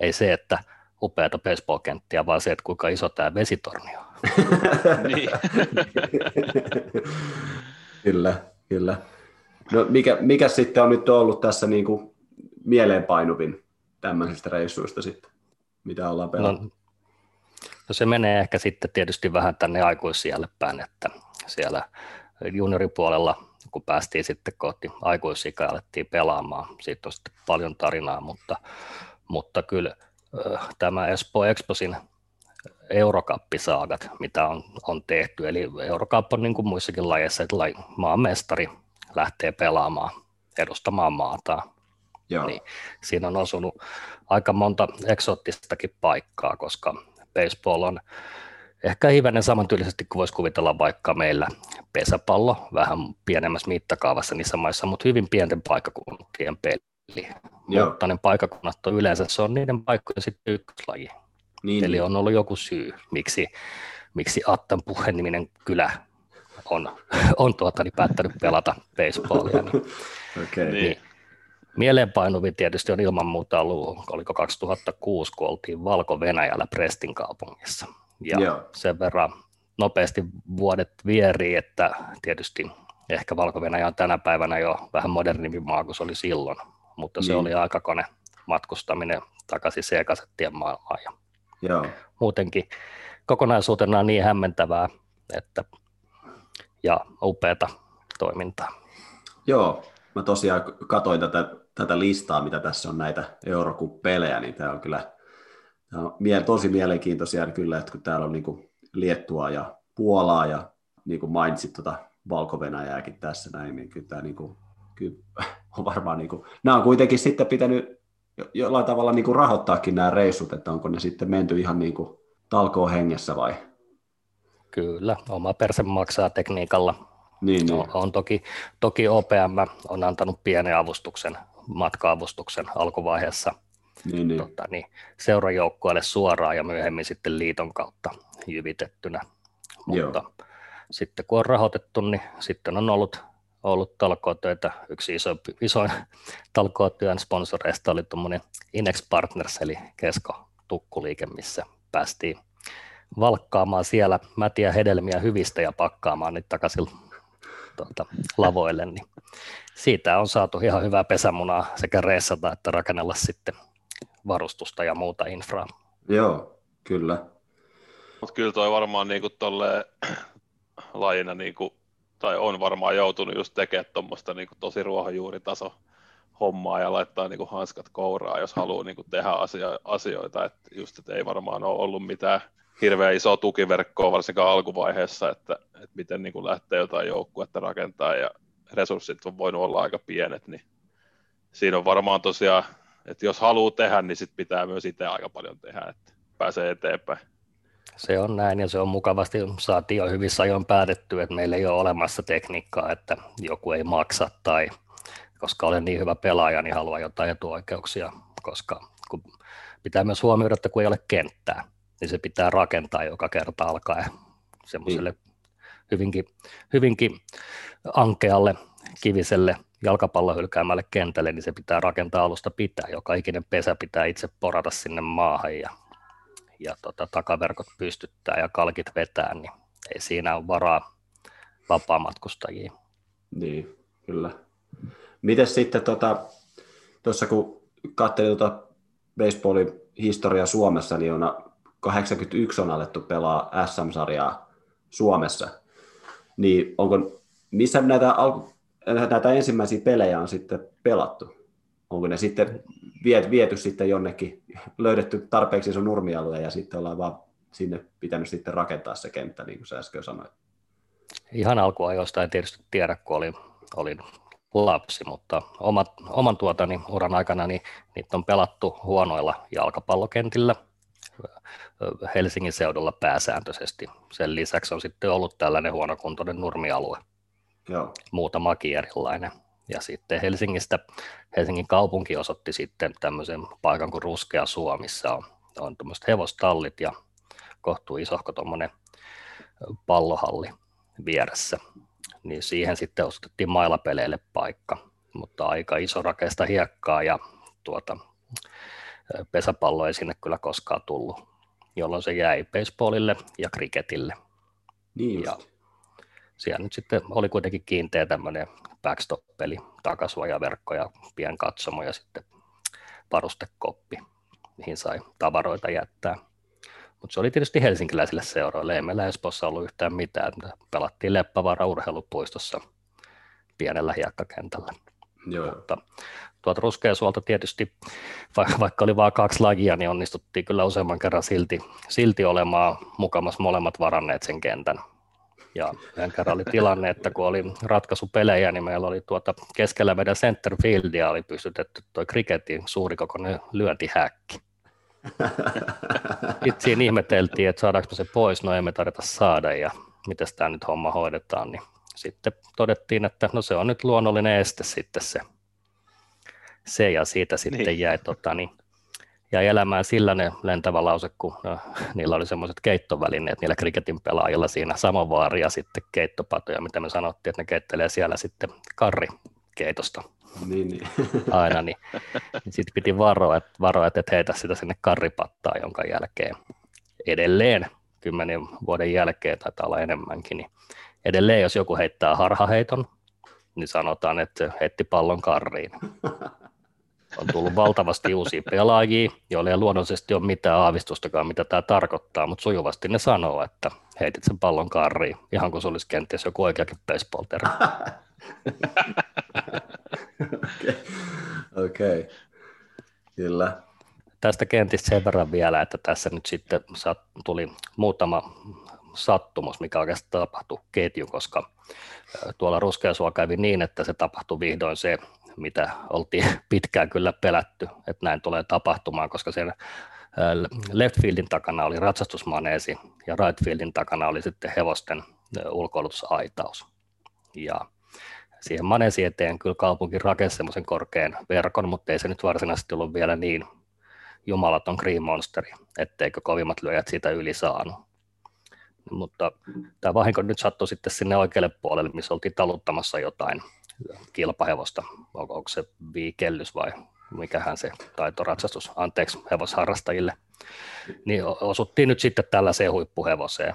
ei se, että upeata baseball-kenttiä, vaan se, että kuinka iso tämä vesitorni on. niin. kyllä, kyllä. No mikä, mikä sitten on nyt ollut tässä niin kuin mieleenpainuvin tämmöisistä reissuista sitten, mitä ollaan pelattu? No, no se menee ehkä sitten tietysti vähän tänne aikuisijalle päin, että siellä junioripuolella kun päästiin sitten kohti aikuisikä ja alettiin pelaamaan. Siitä on sitten paljon tarinaa, mutta, mutta kyllä tämä Espoo Exposin eurokappisaagat, mitä on, on tehty. Eli Eurocup on niin kuin muissakin lajeissa, että maan mestari lähtee pelaamaan, edustamaan maataan. Joo. Niin siinä on osunut aika monta eksoottistakin paikkaa, koska baseball on ehkä hivenen samantyyllisesti kuin voisi kuvitella vaikka meillä pesäpallo, vähän pienemmässä mittakaavassa niissä maissa, mutta hyvin pienten paikkakuntien peli. Joo. Mutta ne paikkakunnat on yleensä, se on niiden paikkojen sitten ykköslaji. Niin, Eli niin. on ollut joku syy, miksi, miksi Attan niminen kylä on, on tuota, niin päättänyt pelata baseballia. Niin Okei. Niin. Mieleenpainuvin tietysti on ilman muuta ollut, oliko 2006, kun oltiin Valko-Venäjällä Prestin kaupungissa. Ja Joo. sen verran nopeasti vuodet vierii, että tietysti ehkä Valko-Venäjä on tänä päivänä jo vähän modernimpi maa kuin se oli silloin, mutta se Niin. oli aikakone matkustaminen takaisin C-kasettien maailmaan. Ja Joo. muutenkin kokonaisuutena niin hämmentävää että, ja upeata toimintaa. Joo, mä tosiaan katoin tätä, tätä listaa, mitä tässä on näitä Eurocup-pelejä, niin tämä on kyllä tää on mie- tosi mielenkiintoisia kyllä, että kun täällä on niin Liettua ja Puolaa ja niin kuin mainitsit tuota valko tässä näin, niin kyllä tämä niin kyllä on varmaan, niin kuin, nämä on kuitenkin sitten pitänyt jo- jollain tavalla niin kuin rahoittaakin nämä reissut, että onko ne sitten menty ihan niin kuin talkoo hengessä vai? Kyllä, oma perse maksaa tekniikalla. Niin, niin. On, on toki, toki OPM on antanut pienen avustuksen, matka-avustuksen alkuvaiheessa niin, niin. tota, niin seurajoukkueelle suoraan ja myöhemmin sitten liiton kautta jyvitettynä. Mutta Joo. sitten kun on rahoitettu, niin sitten on ollut, ollut talkootöitä. Yksi iso, isoin talkootyön sponsoreista oli tuommoinen Inex Partners, eli kesko tukkuliike, missä päästiin valkkaamaan siellä mätiä hedelmiä hyvistä ja pakkaamaan niitä takaisin tuota, lavoille, niin siitä on saatu ihan hyvää pesämunaa sekä reissata että rakennella sitten varustusta ja muuta infraa. Joo, kyllä. Mutta kyllä toi varmaan niinku tolleen lajina, niinku, tai on varmaan joutunut just tekemään tuommoista niinku tosi ruohonjuuritaso hommaa ja laittaa niinku hanskat kouraa, jos haluaa niinku tehdä asia, asioita. Et just, et ei varmaan ole ollut mitään hirveän isoa tukiverkkoa varsinkaan alkuvaiheessa, että, että miten niinku lähtee jotain joukkuetta rakentaa ja resurssit on voinut olla aika pienet, niin siinä on varmaan tosiaan, että jos haluaa tehdä, niin sit pitää myös itse aika paljon tehdä, että pääsee eteenpäin. Se on näin ja se on mukavasti, saatiin jo hyvissä ajoin päätetty, että meillä ei ole olemassa tekniikkaa, että joku ei maksa tai koska olen niin hyvä pelaaja, niin haluan jotain etuoikeuksia, koska kun pitää myös huomioida, että kun ei ole kenttää, niin se pitää rakentaa joka kerta alkaen semmoiselle hyvinkin, hyvinkin ankealle, kiviselle jalkapallohylkäämälle kentälle, niin se pitää rakentaa alusta pitää. Joka ikinen pesä pitää itse porata sinne maahan ja, ja tota, takaverkot pystyttää ja kalkit vetää, niin ei siinä ole varaa vapaamatkustajia. Niin, kyllä. Miten sitten tuossa tota, kun katselin tuota baseballin historiaa Suomessa, niin on 81 on alettu pelaa SM-sarjaa Suomessa. Niin onko, missä näitä, alku, näitä ensimmäisiä pelejä on sitten pelattu? Onko ne sitten viety, viety sitten jonnekin, löydetty tarpeeksi iso nurmialue ja sitten ollaan vaan sinne pitänyt sitten rakentaa se kenttä, niin kuin sä äsken sanoit? Ihan alkuajoista en tietysti tiedä, kun olin, olin lapsi, mutta omat, oman tuotani uran aikana niin niitä on pelattu huonoilla jalkapallokentillä Helsingin seudulla pääsääntöisesti. Sen lisäksi on sitten ollut tällainen huonokuntoinen nurmialue, Joo. muutamakin erilainen. Ja sitten Helsingistä, Helsingin kaupunki osoitti sitten tämmöisen paikan kuin Ruskea Suomi, missä on, on tämmöiset hevostallit ja kohtuu isohko tuommoinen pallohalli vieressä niin siihen sitten ostettiin mailapeleille paikka, mutta aika iso rakeista hiekkaa ja tuota, pesäpallo ei sinne kyllä koskaan tullut, jolloin se jäi baseballille ja cricketille. Niin ja siellä nyt sitten oli kuitenkin kiinteä tämmöinen backstop-peli, takasuojaverkko ja pien katsomo ja sitten varustekoppi, mihin sai tavaroita jättää. Mutta se oli tietysti helsinkiläisille seuroille. Ei meillä Espoossa ollut yhtään mitään. Pelattiin Leppävaara urheilupuistossa pienellä hiekkakentällä. Joo. Mutta tuolta ruskeasuolta tietysti, vaikka oli vain kaksi lajia, niin onnistuttiin kyllä useamman kerran silti, silti olemaan mukamas molemmat varanneet sen kentän. Ja yhden kerran oli tilanne, että kun oli ratkaisupelejä, niin meillä oli tuota keskellä meidän centerfieldia oli pystytetty tuo kriketin suurikokoinen lyöntihäkki. Sitten siinä ihmeteltiin, että saadaanko se pois, no emme tarvita saada ja miten tämä nyt homma hoidetaan, niin sitten todettiin, että no se on nyt luonnollinen este sitten se, se ja siitä sitten niin. jäi tota, niin, ja elämään sillä ne lentävä lause, kun no, niillä oli semmoiset keittovälineet niillä kriketin pelaajilla siinä samovaari ja sitten keittopatoja, mitä me sanottiin, että ne keittelee siellä sitten karrikeitosta niin, niin. aina, niin, niin sitten piti varoa, että, varoa, että et heitä sitä sinne karripattaa, jonka jälkeen edelleen kymmenen vuoden jälkeen taitaa olla enemmänkin, niin edelleen jos joku heittää harhaheiton, niin sanotaan, että heitti pallon karriin. On tullut valtavasti uusia pelaajia, joilla ei luonnollisesti ole mitään aavistustakaan, mitä tämä tarkoittaa, mutta sujuvasti ne sanoo, että heitit sen pallon karriin, ihan kuin se olisi kenties joku oikeakin baseball Okei, okay. okay. kyllä. Tästä kentistä sen verran vielä, että tässä nyt sitten tuli muutama sattumus, mikä oikeastaan tapahtui ketju, koska tuolla Ruskeasua kävi niin, että se tapahtui vihdoin se, mitä oltiin pitkään kyllä pelätty, että näin tulee tapahtumaan, koska sen left fieldin takana oli ratsastusmaneesi ja right fieldin takana oli sitten hevosten ulkoilutusaitaus. Ja siihen maneesi eteen kyllä kaupunki rakensi semmoisen korkean verkon, mutta ei se nyt varsinaisesti ollut vielä niin jumalaton Green Monsteri, etteikö kovimmat lyöjät siitä yli saanut. Mutta tämä vahinko nyt sattui sitten sinne oikealle puolelle, missä oltiin taluttamassa jotain kilpahevosta, onko, onko se viikellys vai mikähän se taitoratsastus, anteeksi hevosharrastajille, niin osuttiin nyt sitten tällaiseen huippuhevoseen.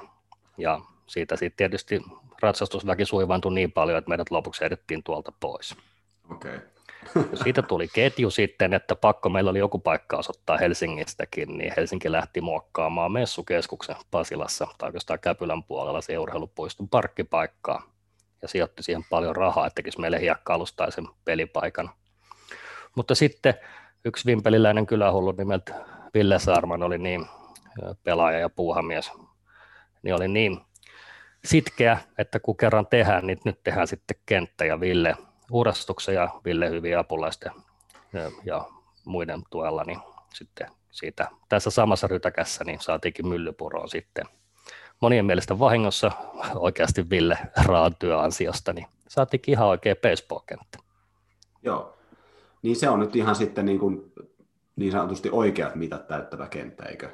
Ja siitä sitten tietysti ratsastusväki suivantui niin paljon, että meidät lopuksi edettiin tuolta pois. Okay. Siitä tuli ketju sitten, että pakko meillä oli joku paikka osoittaa Helsingistäkin, niin Helsinki lähti muokkaamaan messukeskuksen Pasilassa tai oikeastaan Käpylän puolella se urheilupuiston parkkipaikkaa ja sijoitti siihen paljon rahaa, että tekisi meille hiekkaalustaisen pelipaikan. Mutta sitten yksi vimpeliläinen kylähullu nimeltä Ville Saarman oli niin pelaaja ja puuhamies, niin oli niin sitkeä, että kun kerran tehdään, niin nyt tehdään sitten kenttä ja Ville uurastuksen ja Ville hyvin apulaisten ja, ja muiden tuella, niin sitten siitä tässä samassa rytäkässä niin saatiinkin myllypuroon sitten monien mielestä vahingossa oikeasti Ville Raan työansiosta, niin saatiinkin ihan oikea baseball-kenttä. Joo, niin se on nyt ihan sitten niin, kuin, niin sanotusti oikeat mitat täyttävä kenttä, eikö?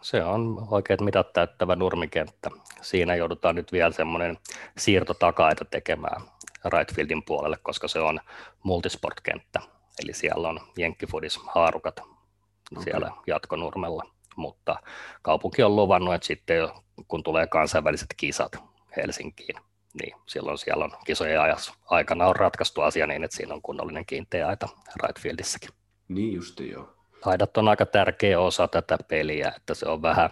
Se on oikeat mitat täyttävä nurmikenttä. Siinä joudutaan nyt vielä semmoinen siirto takaita tekemään right fieldin puolelle, koska se on multisport-kenttä. Eli siellä on jenkkifudis haarukat okay. siellä jatkonurmella. Mutta kaupunki on luvannut, että sitten kun tulee kansainväliset kisat Helsinkiin, niin silloin siellä on kisojen ajassa, aikana on ratkaistu asia niin, että siinä on kunnollinen kiinteä aita right fieldissäkin. Niin justi joo. Aidat on aika tärkeä osa tätä peliä, että se on vähän,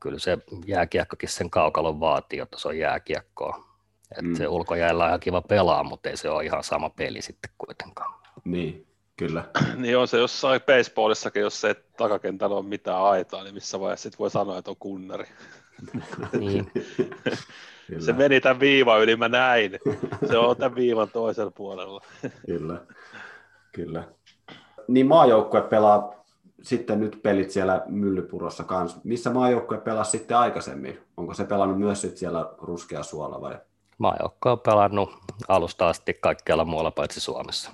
kyllä se jääkiekkokin sen kaukalon vaatii, jotta se on jääkiekkoa. Että mm. se ulkojäällä on ihan kiva pelaa, mutta ei se ole ihan sama peli sitten kuitenkaan. Niin, kyllä. niin on se jossain baseballissakin, jos se takakentällä on mitään aitaa, niin missä vaiheessa sit voi sanoa, että on kunnari. Niin. se meni tämän viivan yli, mä näin. Se on tämän viivan toisella puolella. kyllä, kyllä. Niin maajoukkue pelaa sitten nyt pelit siellä Myllypurossa kanssa. Missä maajoukkue pelasi sitten aikaisemmin? Onko se pelannut myös sitten siellä Ruskea suola vai? Maajoukko on pelannut alusta asti kaikkialla muualla paitsi Suomessa.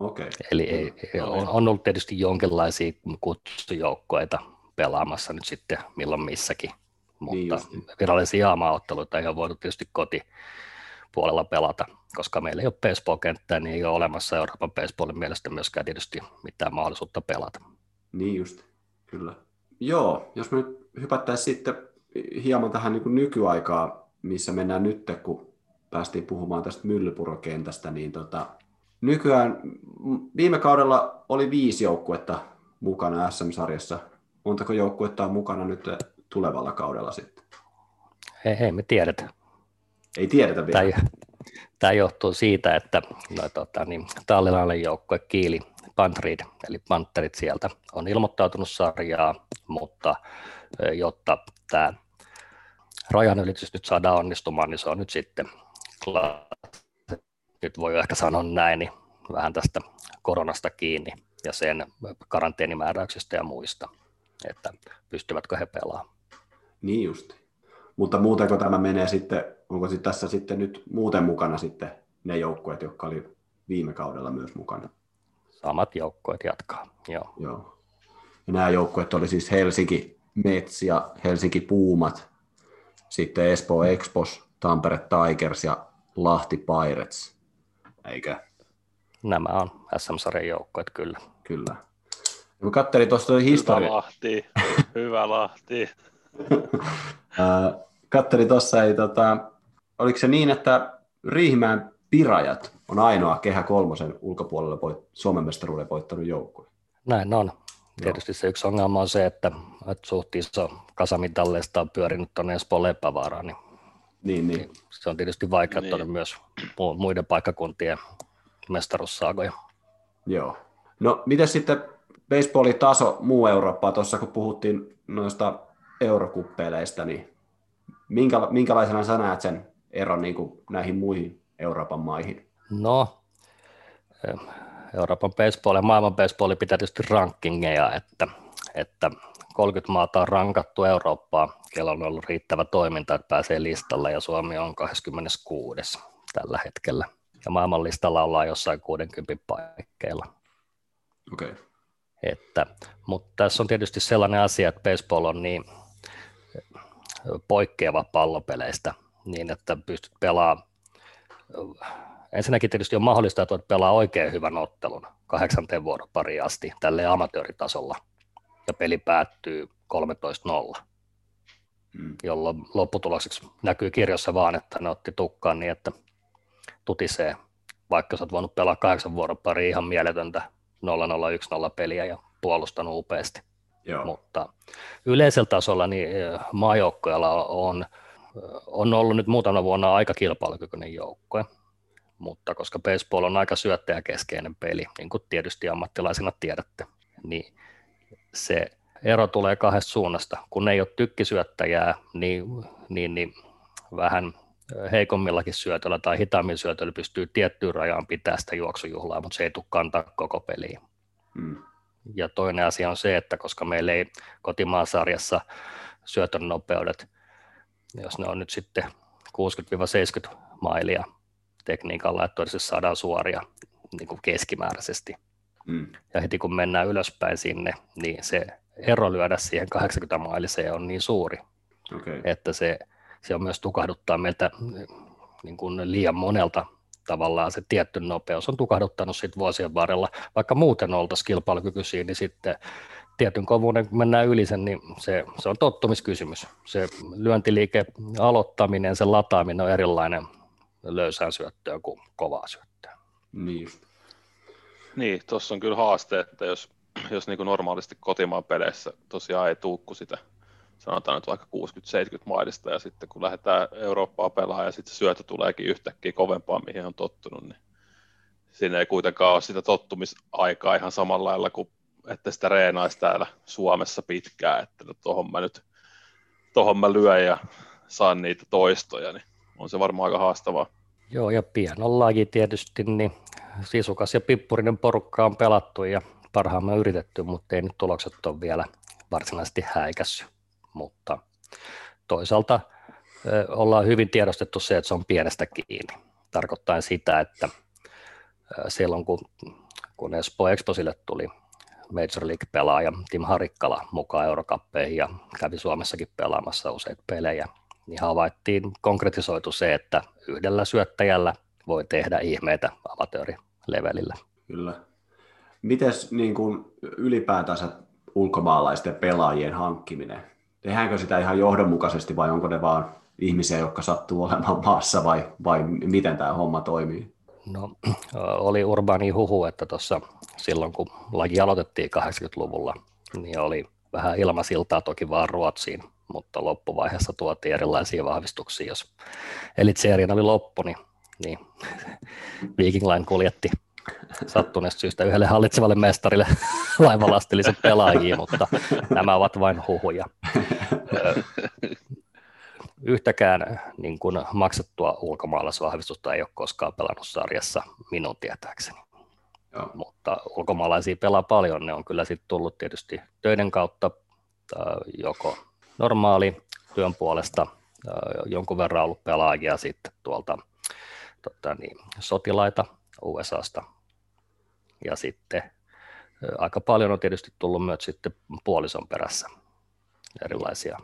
Okay. Eli ei, ei, on, on ollut tietysti jonkinlaisia kutsujoukkoita pelaamassa nyt sitten milloin missäkin, mutta niin virallisia maaotteluita ei ole voitu tietysti kotipuolella pelata, koska meillä ei ole baseball-kenttää, niin ei ole olemassa Euroopan baseballin mielestä myöskään tietysti mitään mahdollisuutta pelata. Niin just, kyllä. Joo, jos me nyt hypättäisiin sitten hieman tähän niin nykyaikaa, missä mennään nyt, kun päästiin puhumaan tästä Myllypurokentästä, niin tota, nykyään viime kaudella oli viisi joukkuetta mukana SM-sarjassa. Montako joukkuetta on mukana nyt tulevalla kaudella sitten? Ei, ei me tiedetä. Ei tiedetä vielä. Tämä, tämä johtuu siitä, että no, tota, niin, tallilainen joukkue Kiili Pantrid, eli Panterit sieltä, on ilmoittautunut sarjaa, mutta jotta tämä rajanylitys nyt saadaan onnistumaan, niin se on nyt sitten, nyt voi ehkä sanoa näin, niin vähän tästä koronasta kiinni ja sen karanteenimääräyksistä ja muista, että pystyvätkö he pelaamaan. Niin just. Mutta muutenko tämä menee sitten, onko tässä sitten nyt muuten mukana sitten ne joukkueet, jotka oli viime kaudella myös mukana? Samat joukkueet jatkaa, joo. joo. Ja nämä joukkueet oli siis Helsinki Mets ja Helsinki Puumat, sitten Espoo Expos, Tampere Tigers ja Lahti Pirates, eikö? Nämä on SM-sarjan joukkueet, kyllä. Kyllä. Ja mä katselin tuosta historiaa. Hyvä Lahti, hyvä Lahti. Katselin tuossa, ei, tota, oliko se niin, että Riihimäen Pirajat on ainoa Kehä kolmosen ulkopuolella voit, Suomen mestaruuden voittanut joukkue. Näin on. Tietysti se yksi ongelma on se, että, että suht iso kasamitalleista on pyörinyt tuonne Espoon Leppävaaraan, niin, niin, niin. se on tietysti vaikeuttanut niin. myös muiden paikkakuntien mestaruussaagoja. Joo. No, miten sitten baseballin taso muu Eurooppaa, tuossa kun puhuttiin noista eurokuppeleista, niin minkä, minkälaisena sä näet sen eron niin kuin näihin muihin Euroopan maihin? No, Euroopan baseball ja maailman baseball pitää tietysti rankingeja, että, että 30 maata on rankattu Eurooppaa, kello on ollut riittävä toiminta, että pääsee listalle ja Suomi on 26. tällä hetkellä. Ja maailman listalla ollaan jossain 60 paikkeilla. Okay. Että, mutta tässä on tietysti sellainen asia, että baseball on niin poikkeava pallopeleistä, niin että pystyt pelaamaan ensinnäkin tietysti on mahdollista, että voit pelaa oikein hyvän ottelun kahdeksanteen vuoropariin asti tälle amatööritasolla, ja peli päättyy 13-0, mm. jolloin lopputulokseksi näkyy kirjassa vaan, että ne otti tukkaan niin, että tutisee, vaikka sä oot voinut pelaa kahdeksan vuoropariin ihan mieletöntä 0-0-1-0 peliä ja puolustanut upeasti. Joo. Mutta yleisellä tasolla niin maajoukkoilla on, on ollut nyt muutama vuonna aika kilpailukykyinen joukkue mutta koska baseball on aika syöttäjäkeskeinen peli, niin kuin tietysti ammattilaisina tiedätte, niin se ero tulee kahdesta suunnasta. Kun ei ole tykkisyöttäjää, niin, niin, niin vähän heikommillakin syötöllä tai hitaammin syötöllä pystyy tiettyyn rajaan pitää sitä juoksujuhlaa, mutta se ei tule kantaa koko peliä. Hmm. Ja toinen asia on se, että koska meillä ei kotimaasarjassa syötön nopeudet, jos ne on nyt sitten 60-70 mailia, tekniikalla, että todennäköisesti saadaan suoria niin kuin keskimääräisesti. Mm. Ja heti kun mennään ylöspäin sinne, niin se ero lyödä siihen 80 mailiseen on niin suuri, okay. että se, se on myös tukahduttaa meiltä niin kuin liian monelta tavallaan se tietty nopeus on tukahduttanut sit vuosien varrella, vaikka muuten oltaisiin kilpailukykyisiä, niin sitten tietyn kovuuden, kun mennään yli sen, niin se, se on tottumiskysymys. Se lyöntiliike, aloittaminen, sen lataaminen on erilainen löysään syöttöön kuin kovaa syöttöön. Niin. Niin, tuossa on kyllä haaste, että jos, jos niin kuin normaalisti kotimaan peleissä tosiaan ei tuukku sitä, sanotaan nyt vaikka 60-70 mailista, ja sitten kun lähdetään Eurooppaa pelaamaan, ja sitten syötö tuleekin yhtäkkiä kovempaa, mihin on tottunut, niin siinä ei kuitenkaan ole sitä tottumisaikaa ihan samalla lailla kuin että sitä reenaisi täällä Suomessa pitkään, että tuohon mä nyt tohon mä lyön ja saan niitä toistoja, niin on se varmaan aika haastavaa. Joo, ja pian laji tietysti, niin sisukas ja pippurinen porukka on pelattu ja parhaamme yritetty, mutta ei nyt tulokset ole vielä varsinaisesti häikässy. Mutta toisaalta ollaan hyvin tiedostettu se, että se on pienestä kiinni. Tarkoittaa sitä, että silloin kun, kun Espoo Exposille tuli Major League-pelaaja Tim Harikkala mukaan Eurokappeihin ja kävi Suomessakin pelaamassa useita pelejä, niin havaittiin, konkretisoitu se, että yhdellä syöttäjällä voi tehdä ihmeitä amatöörilevelillä. Kyllä. Mites niin kuin ylipäätänsä ulkomaalaisten pelaajien hankkiminen? Tehdäänkö sitä ihan johdonmukaisesti vai onko ne vaan ihmisiä, jotka sattuu olemaan maassa vai, vai miten tämä homma toimii? No, oli urbaani huhu, että tuossa silloin kun laji aloitettiin 80-luvulla, niin oli vähän ilmasiltaa toki vaan Ruotsiin mutta loppuvaiheessa tuotiin erilaisia vahvistuksia. Jos Elite oli loppu, niin, niin Viking Line kuljetti sattuneesta syystä yhdelle hallitsevalle mestarille laivalastillisen pelaajia, mutta nämä ovat vain huhuja. yhtäkään niin kuin maksettua ulkomaalaisvahvistusta ei ole koskaan pelannut sarjassa minun tietääkseni. Joo. Mutta ulkomaalaisia pelaa paljon, ne on kyllä sitten tullut tietysti töiden kautta joko normaali työn puolesta, jonkun verran ollut pelaajia sitten tuolta tota niin, sotilaita USAsta ja sitten aika paljon on tietysti tullut myös sitten puolison perässä erilaisia,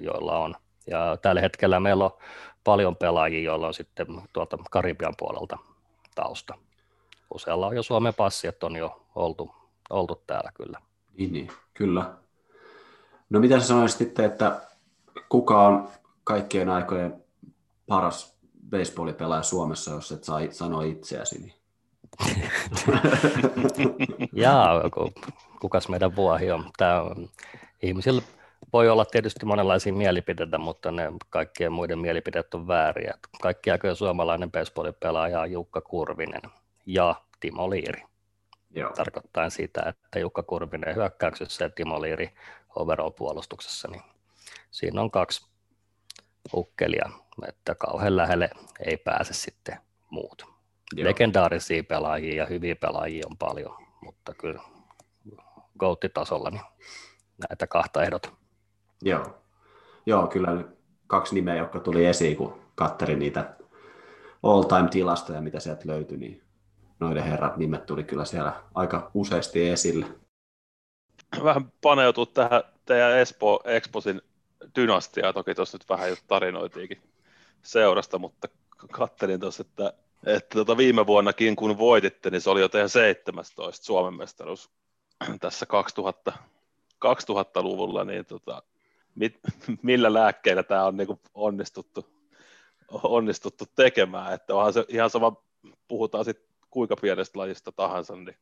joilla on. Ja tällä hetkellä meillä on paljon pelaajia, joilla on sitten tuolta Karibian puolelta tausta. Usealla on jo Suomen passi, että on jo oltu, oltu täällä kyllä. Niin, niin, kyllä. No mitä sanoisit sitten, että kuka on kaikkien aikojen paras baseballipelaaja Suomessa, jos et saa sanoa itseäsi? Niin... Jaa, kukas meidän vuohi on. Tämä on. Ihmisillä voi olla tietysti monenlaisia mielipiteitä, mutta ne kaikkien muiden mielipiteet on vääriä. Kaikki aikojen suomalainen baseballipelaaja on Jukka Kurvinen ja Timo Liiri. Joo. Tarkoittaa sitä, että Jukka Kurvinen hyökkäyksessä ja Timo Liiri overall-puolustuksessa, niin siinä on kaksi ukkelia, että kauhean lähelle ei pääse sitten muut. Joo. Legendaarisia pelaajia ja hyviä pelaajia on paljon, mutta kyllä GOAT-tasolla niin näitä kahta ehdot. Joo. Joo, kyllä kaksi nimeä, jotka tuli esiin, kun katterin niitä all-time-tilastoja, mitä sieltä löytyi, niin noiden herrat nimet tuli kyllä siellä aika useasti esille. Vähän paneutuu tähän teidän Espo Exposin dynastiaa, toki tuossa nyt vähän jo tarinoitiinkin seurasta, mutta kattelin tuossa, että, että tota viime vuonnakin kun voititte, niin se oli jo teidän 17 Suomen mestaruus tässä 2000, 2000-luvulla, niin tota, mit, millä lääkkeillä tämä on niin onnistuttu, onnistuttu tekemään, että onhan se ihan sama, puhutaan sitten kuinka pienestä lajista tahansa, niin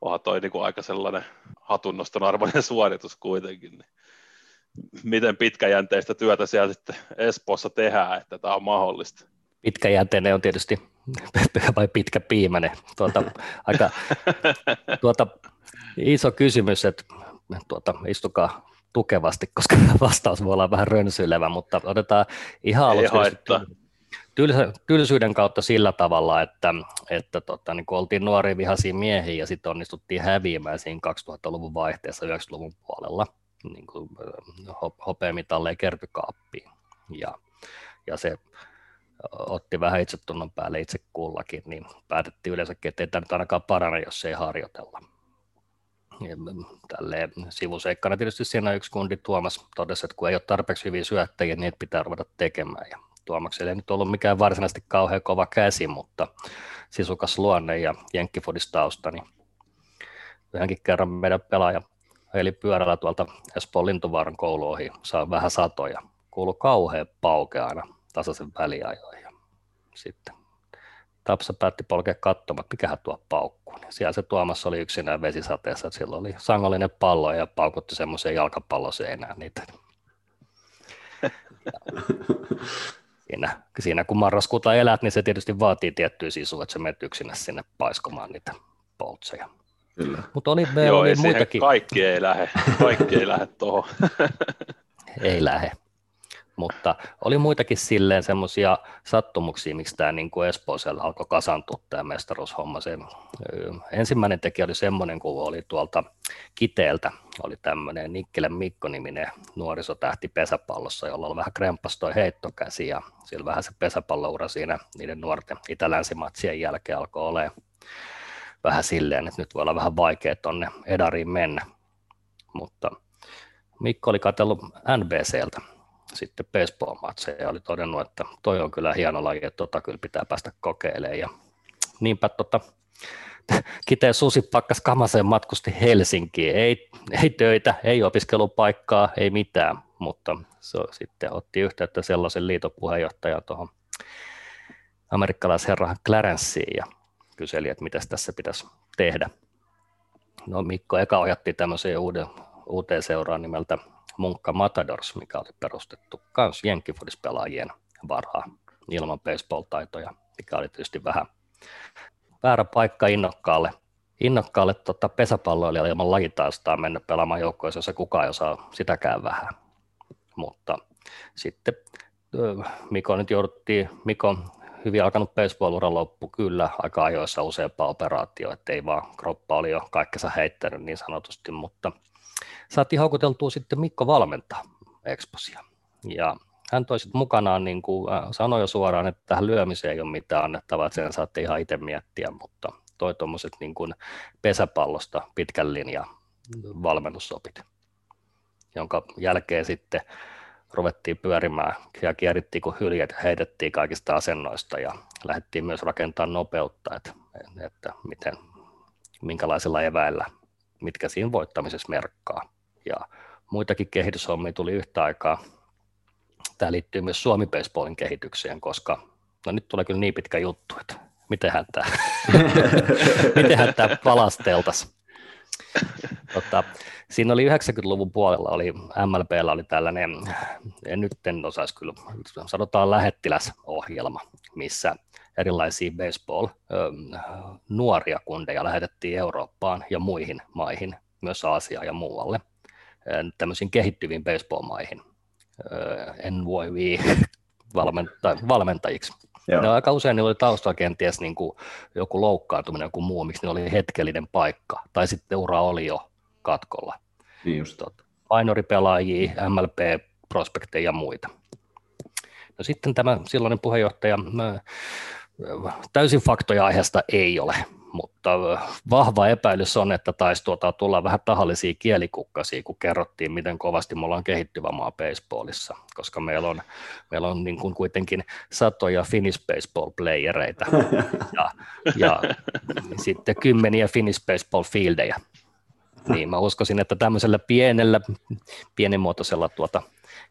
onhan toi niin kuin aika sellainen hatunnoston arvoinen suoritus kuitenkin. Niin miten pitkäjänteistä työtä siellä sitten Espoossa tehdään, että tämä on mahdollista? Pitkäjänteinen on tietysti vai pitkä piimäinen. Tuota, aika tuota, iso kysymys, että tuota, istukaa tukevasti, koska vastaus voi olla vähän rönsyilevä, mutta otetaan ihan aluksi tylsyyden kautta sillä tavalla, että, että tota, niin kun oltiin nuoria vihaisia miehiä ja sitten onnistuttiin häviämään siinä 2000-luvun vaihteessa 90-luvun puolella niin kuin, hopeamitalleja kertykaappiin. Ja, ja se otti vähän itsetunnon päälle itse kullakin, niin päätettiin yleensäkin, että ei tämä nyt ainakaan parane, jos ei harjoitella. Tälleen sivuseikkana tietysti siinä yksi kundi Tuomas totesi, että kun ei ole tarpeeksi hyviä syöttäjiä, niin pitää ruveta tekemään. Ja Tuomaksella ei nyt ollut mikään varsinaisesti kauhean kova käsi, mutta sisukas luonne ja jenkkifudistausta, niin yhdenkin kerran meidän pelaaja eli pyörällä tuolta Espoon Lintuvaaran koulu ohi, saa vähän satoja. Kuuluu kauhean paukea aina tasaisen väliajoin. Ja sitten Tapsa päätti polkea katsomaan, että mikähän tuo paukkuu. Niin siellä se Tuomas oli yksinään vesisateessa, että silloin oli sangollinen pallo ja paukutti semmoiseen jalkapalloseinään niitä. siinä, siinä kun marraskuuta elät, niin se tietysti vaatii tiettyä sisua, että sä menet yksinä sinne paiskomaan niitä poltseja. Mutta oli, me Joo, oli muitakin. Kaikki ei lähde, kaikki ei lähde tuohon. ei lähde. Mutta oli muitakin silleen semmoisia sattumuksia, miksi tämä niin kuin Espoosella alkoi kasantua tämä mestaruushomma. Se, ensimmäinen tekijä oli semmoinen, kun oli tuolta Kiteeltä, oli tämmöinen Nikkelän Mikko-niminen nuorisotähti pesäpallossa, jolla oli vähän kremppas toi heittokäsi ja sillä vähän se pesäpalloura siinä niiden nuorten itä-länsimatsien jälkeen alkoi olemaan vähän silleen, että nyt voi olla vähän vaikea tuonne Edariin mennä. Mutta Mikko oli katsellut NBCltä sitten baseball-matseja ja oli todennut, että toi on kyllä hieno laji, että tota kyllä pitää päästä kokeilemaan. Ja niinpä tota, Kiteen Susi pakkas kamaseen matkusti Helsinkiin. Ei, ei töitä, ei opiskelupaikkaa, ei mitään, mutta se sitten otti yhteyttä sellaisen liiton puheenjohtajan tuohon amerikkalaisherra Clarenceen ja kyseli, että mitä tässä pitäisi tehdä. No Mikko eka ohjattiin tämmöiseen uuden, uuteen seuraan nimeltä Munkka Matadors, mikä oli perustettu myös jenkkifudispelaajien varaa ilman baseball-taitoja, mikä oli tietysti vähän väärä paikka innokkaalle, innokkaalle tota, pesäpalloilijalle ilman lajitaustaa mennä pelaamaan joukkoissa, jossa kukaan ei osaa sitäkään vähän. Mutta sitten Miko nyt jouduttiin, Miko hyvin alkanut baseball-ura loppu kyllä aika ajoissa useampaa operaatio, ettei vaan kroppa oli jo kaikkensa heittänyt niin sanotusti, mutta saatiin houkuteltua sitten Mikko valmentaa Exposia. Ja hän toi sitten mukanaan, niin kuin sanoi jo suoraan, että tähän lyömiseen ei ole mitään annettavaa, että sen saatte ihan itse miettiä, mutta toi tuommoiset niin kuin pesäpallosta pitkän linjan valmennussopit, jonka jälkeen sitten ruvettiin pyörimään ja kierrittiin kuin hyljet, heitettiin kaikista asennoista ja lähdettiin myös rakentamaan nopeutta, että, että miten, minkälaisilla eväillä, mitkä siinä voittamisessa merkkaa. Ja muitakin kehityshommia tuli yhtä aikaa. Tämä liittyy myös Suomi Baseballin kehitykseen, koska no nyt tulee kyllä niin pitkä juttu, että mitenhän tämä, mitenhän tämä palasteltaisiin. Tota, siinä oli 90-luvun puolella, oli MLBllä oli tällainen, en nyt en osaisi kyllä, sanotaan lähettiläsohjelma, missä erilaisia baseball-nuoria kundeja lähetettiin Eurooppaan ja muihin maihin, myös Aasiaan ja muualle, tämmöisiin kehittyviin baseball-maihin, NYV-valmentajiksi. Joo. Ne aika usein niillä oli taustalla kenties niin kuin joku loukkaantuminen, joku muu, miksi ne oli hetkellinen paikka, tai sitten ura oli jo katkolla. Niin just. Tot, minoripelaajia, MLP-prospekteja ja muita. No sitten tämä silloinen puheenjohtaja, täysin faktoja aiheesta ei ole, mutta vahva epäilys on, että taisi tuota tulla vähän tahallisia kielikukkasia, kun kerrottiin, miten kovasti me ollaan kehittyvä maa baseballissa, koska meillä on, meillä on niin kuin kuitenkin satoja Finnish baseball-playereita ja, ja sitten kymmeniä Finnish baseball-fieldeja. Niin mä uskoisin, että tämmöisellä pienellä, pienimuotoisella tuota,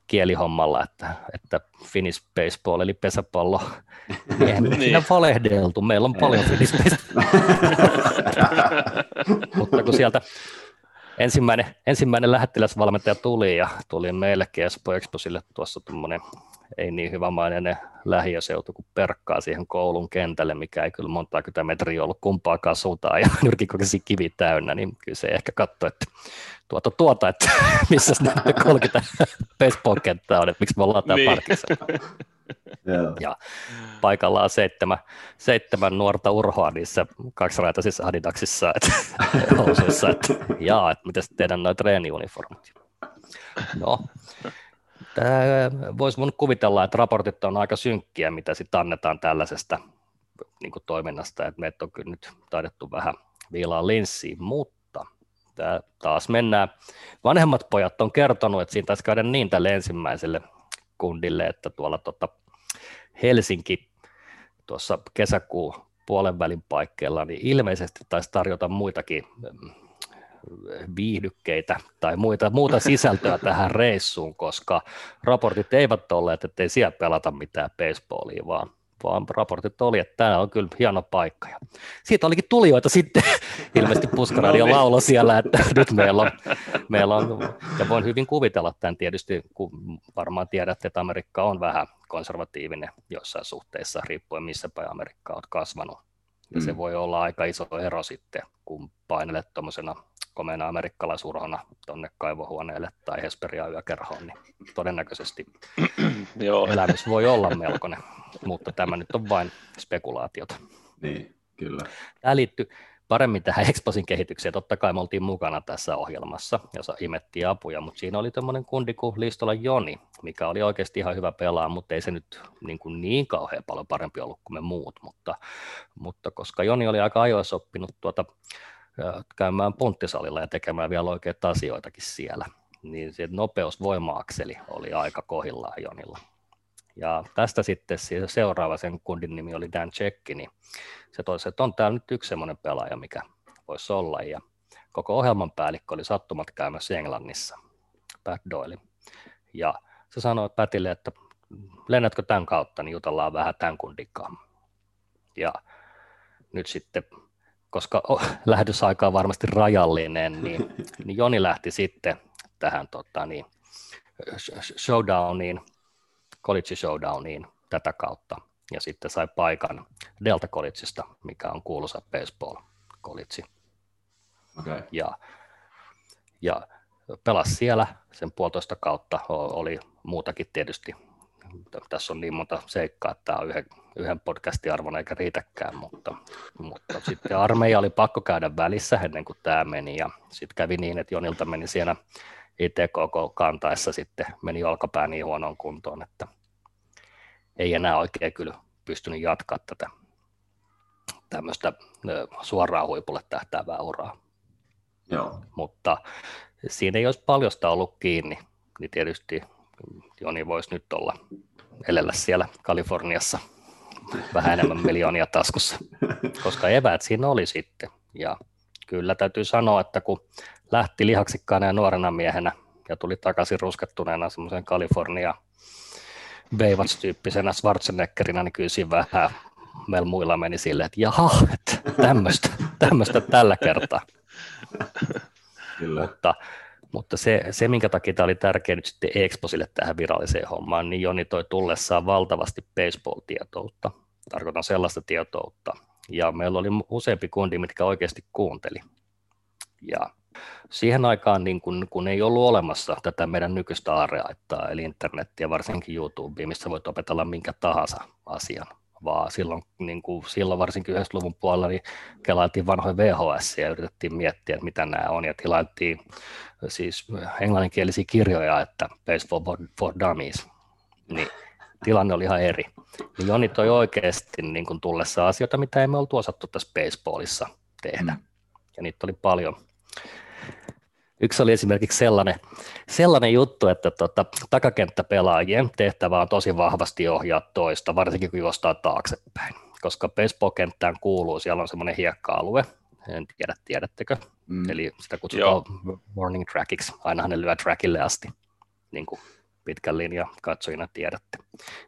kielihommalla, että, että Finnish baseball eli pesäpallo, niin eihän niin. siinä valehdeltu, meillä on paljon Finnish baseball. Mutta kun sieltä ensimmäinen, ensimmäinen lähettiläsvalmentaja tuli ja tuli meillekin Espo Exposille tuossa tuommoinen ei niin hyvämainen lähiöseutu kuin perkkaa siihen koulun kentälle, mikä ei kyllä monta metriä ollut kumpaakaan suuntaan ja nyrkikokesi kivi täynnä, niin kyllä se ehkä katsoi, että tuota tuota, että missä ne 30 baseball-kenttää on, että miksi me ollaan täällä niin. parkissa. ja paikallaan seitsemän, seitsemän nuorta urhoa niissä kaksiraitaisissa adidaksissa, että, housuissa, että jaa, että miten teidän noin treeniuniformit. No, voisi mun kuvitella, että raportit on aika synkkiä, mitä sitten annetaan tällaisesta niin toiminnasta, että meitä on kyllä nyt taidettu vähän viilaa linssiin, mutta tää taas mennään. Vanhemmat pojat on kertonut, että siinä taisi käydä niin tälle ensimmäiselle kundille, että tuolla tota Helsinki tuossa kesäkuun puolen välin paikkeilla, niin ilmeisesti taisi tarjota muitakin viihdykkeitä tai muita, muuta sisältöä tähän reissuun, koska raportit eivät olleet, että ei siellä pelata mitään baseballia, vaan, vaan raportit oli, että tämä on kyllä hieno paikka. Ja siitä olikin tulijoita sitten, ilmeisesti Puskaradio no niin. laulo siellä, että nyt meillä on, meillä on, ja voin hyvin kuvitella tämän tietysti, kun varmaan tiedätte, että Amerikka on vähän konservatiivinen jossain suhteessa, riippuen missä päin Amerikka on kasvanut. Ja mm. se voi olla aika iso ero sitten, kun painelet tuommoisena komeana amerikkalaisurhona tuonne kaivohuoneelle tai Hesperia yökerhoon, niin todennäköisesti Joo. elämys voi olla melkoinen, mutta tämä nyt on vain spekulaatiota. Niin, kyllä. Tämä liittyy paremmin tähän Exposin kehitykseen. Totta kai me oltiin mukana tässä ohjelmassa, jossa imettiin apuja, mutta siinä oli tämmöinen kundi kuin Listola Joni, mikä oli oikeasti ihan hyvä pelaa, mutta ei se nyt niin, kuin niin kauhean paljon parempi ollut kuin me muut, mutta, mutta koska Joni oli aika ajoissa oppinut tuota käymään punttisalilla ja tekemään vielä oikeita asioitakin siellä. Niin se nopeusvoimaakseli oli aika kohillaan Jonilla. Ja tästä sitten seuraava sen kundin nimi oli Dan Cekki, niin se toisi, että on täällä nyt yksi semmoinen pelaaja, mikä voisi olla. Ja koko ohjelman päällikkö oli sattumat käymässä Englannissa, Pat Doyle. Ja se sanoi Patille, että lennätkö tämän kautta, niin jutellaan vähän tämän kundikaan. Ja nyt sitten koska lähdysaika on varmasti rajallinen, niin, niin Joni lähti sitten tähän tota, niin, showdowniin, college showdowniin tätä kautta ja sitten sai paikan Delta Collegeista, mikä on kuuluisa baseball college. Okay. Ja, ja pelasi siellä sen puolitoista kautta, oli muutakin tietysti. Tässä on niin monta seikkaa, että tämä on yhden, yhden podcastin arvon eikä riitäkään, mutta, mutta sitten armeija oli pakko käydä välissä ennen kuin tämä meni ja sitten kävi niin, että Jonilta meni siellä ITKK kantaessa sitten meni olkapää niin huonoon kuntoon, että ei enää oikein kyllä pystynyt jatkaa tätä tämmöistä suoraan huipulle tähtäävää uraa. Joo. Mutta siinä ei olisi paljosta ollut kiinni, niin tietysti Joni voisi nyt olla elellä siellä Kaliforniassa vähän enemmän miljoonia taskussa, koska eväät siinä oli sitten. Ja kyllä täytyy sanoa, että kun lähti lihaksikkaana ja nuorena miehenä ja tuli takaisin ruskettuneena semmoisen Kalifornia Baywatch-tyyppisenä Schwarzeneggerinä, niin kyllä siinä vähän meillä muilla meni silleen, että jaha, että tämmöistä, tämmöistä tällä kertaa. Kyllä. Mutta, mutta se, se, minkä takia tämä oli tärkeä nyt sitten Exposille tähän viralliseen hommaan, niin Joni toi tullessaan valtavasti baseball-tietoutta. Tarkoitan sellaista tietoutta. Ja meillä oli useampi kundi, mitkä oikeasti kuunteli. Ja siihen aikaan, niin kun, kun ei ollut olemassa tätä meidän nykyistä areaittaa, eli internettiä, varsinkin YouTubea, missä voit opetella minkä tahansa asian, vaan silloin, niin kuin, silloin varsinkin 90-luvun puolella niin kelailtiin vanhoja VHS ja yritettiin miettiä, että mitä nämä on, ja tilailtiin siis englanninkielisiä kirjoja, että Baseball for, for Dummies, niin tilanne oli ihan eri. Niin Joni toi oikeasti niin kuin tullessa asioita, mitä emme oltu osattu tässä baseballissa tehdä. Mm. Ja niitä oli paljon. Yksi oli esimerkiksi sellainen, sellainen juttu, että tota, takakenttäpelaajien tehtävä on tosi vahvasti ohjaa toista, varsinkin kun juostaa taaksepäin, koska baseball-kenttään kuuluu, siellä on semmoinen hiekka-alue, en tiedä, tiedättekö, mm. eli sitä kutsutaan Joo. warning trackiksi, ainahan ne lyö trackille asti, niin kuin pitkän linjan katsojina tiedätte.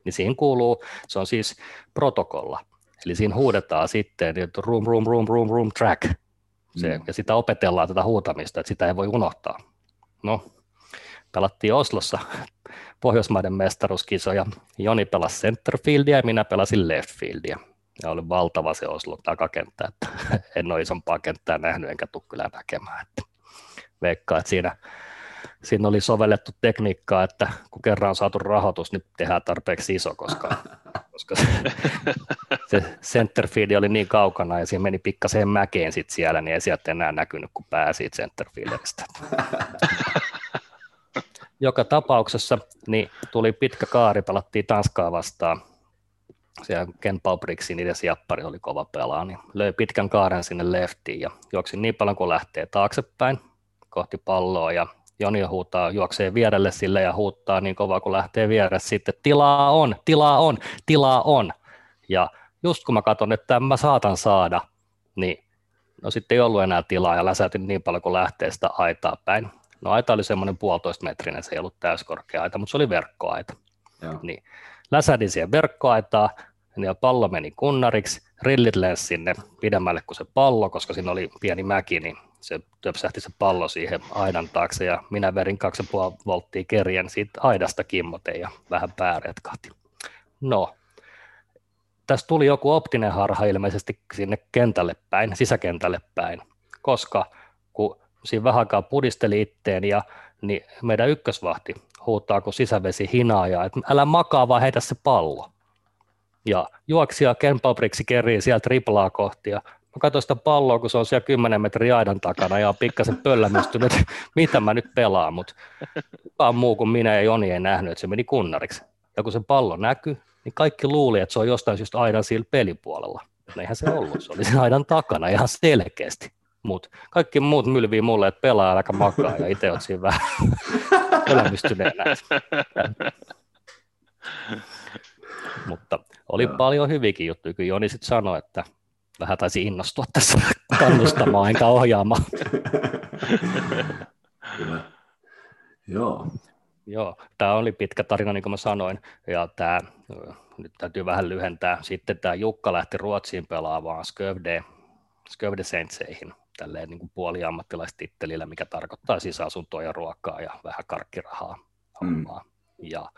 Niin siihen kuuluu, se on siis protokolla, eli siinä huudetaan sitten, että room, room, room, room, room, track, se, mm. Ja sitä opetellaan tätä huutamista, että sitä ei voi unohtaa. No, pelattiin Oslossa Pohjoismaiden mestaruuskisoja. Joni pelasi centerfieldia ja minä pelasin leftfieldia. Ja oli valtava se Oslo takakenttä, että en ole isompaa kenttää nähnyt enkä tule kyllä näkemään. Että veikkaa, että siinä siinä oli sovellettu tekniikkaa, että kun kerran on saatu rahoitus, niin tehdään tarpeeksi iso, koska, koska se, se centerfield oli niin kaukana ja siinä meni pikkaseen mäkeen sit siellä, niin ei sieltä enää näkynyt, kun pääsi centerfieldistä. Joka tapauksessa niin tuli pitkä kaari, pelattiin Tanskaa vastaan. Siellä Ken Paubriksin edes jappari oli kova pelaa, niin löi pitkän kaaren sinne leftiin ja juoksi niin paljon kuin lähtee taaksepäin kohti palloa ja Joni huutaa, juoksee vierelle sille ja huuttaa niin kovaa kun lähtee vieressä sitten, tilaa on, tilaa on, tilaa on. Ja just kun mä katson, että mä saatan saada, niin no sitten ei ollut enää tilaa ja läsäytin niin paljon kuin lähtee sitä aitaa päin. No aita oli semmoinen puolitoista metrinen, se ei ollut täyskorkea aita, mutta se oli verkkoaita. Joo. Niin läsädin siihen verkkoaitaa, ja pallo meni kunnariksi, rillit lensi sinne pidemmälle kuin se pallo, koska siinä oli pieni mäki, niin se töpsähti se pallo siihen aidan taakse ja minä verin 2,5 volttia kerjen siitä aidasta kimmoten ja vähän pääretkahti. No, tässä tuli joku optinen harha ilmeisesti sinne kentälle päin, sisäkentälle päin, koska kun siinä vähän aikaa pudisteli itteen ja niin meidän ykkösvahti huutaa kun sisävesi hinaaja, että älä makaa vaan heitä se pallo. Ja juoksija Ken Pabriksi kerrii sieltä triplaa kohti ja mä katsoin sitä palloa, kun se on siellä 10 metrin aidan takana ja on pikkasen pöllämystynyt, että mitä mä nyt pelaan, mutta kukaan muu kuin minä ja Joni ei nähnyt, että se meni kunnariksi. Ja kun se pallo näkyy, niin kaikki luuli, että se on jostain syystä aidan sillä pelipuolella. No eihän se ollut, se oli sen aidan takana ihan selkeästi. Mut kaikki muut mylvii mulle, että pelaa aika makaa ja itse oot siinä vähän elämystyneenä. Mutta oli Joo. paljon hyvikin juttuja. Kyllä Joni sitten sanoi, että vähän taisi innostua tässä kannustamaan enkä ohjaamaan. Kyllä. Joo. Joo, tämä oli pitkä tarina, niin kuin mä sanoin, ja tämä, nyt täytyy vähän lyhentää. Sitten tämä Jukka lähti Ruotsiin pelaamaan Skövde, Skövde Sentseihin, tälleen niin kuin puoliammattilaistittelillä, mikä tarkoittaa siis asuntoa ja ruokaa ja vähän karkkirahaa Mm. Ja,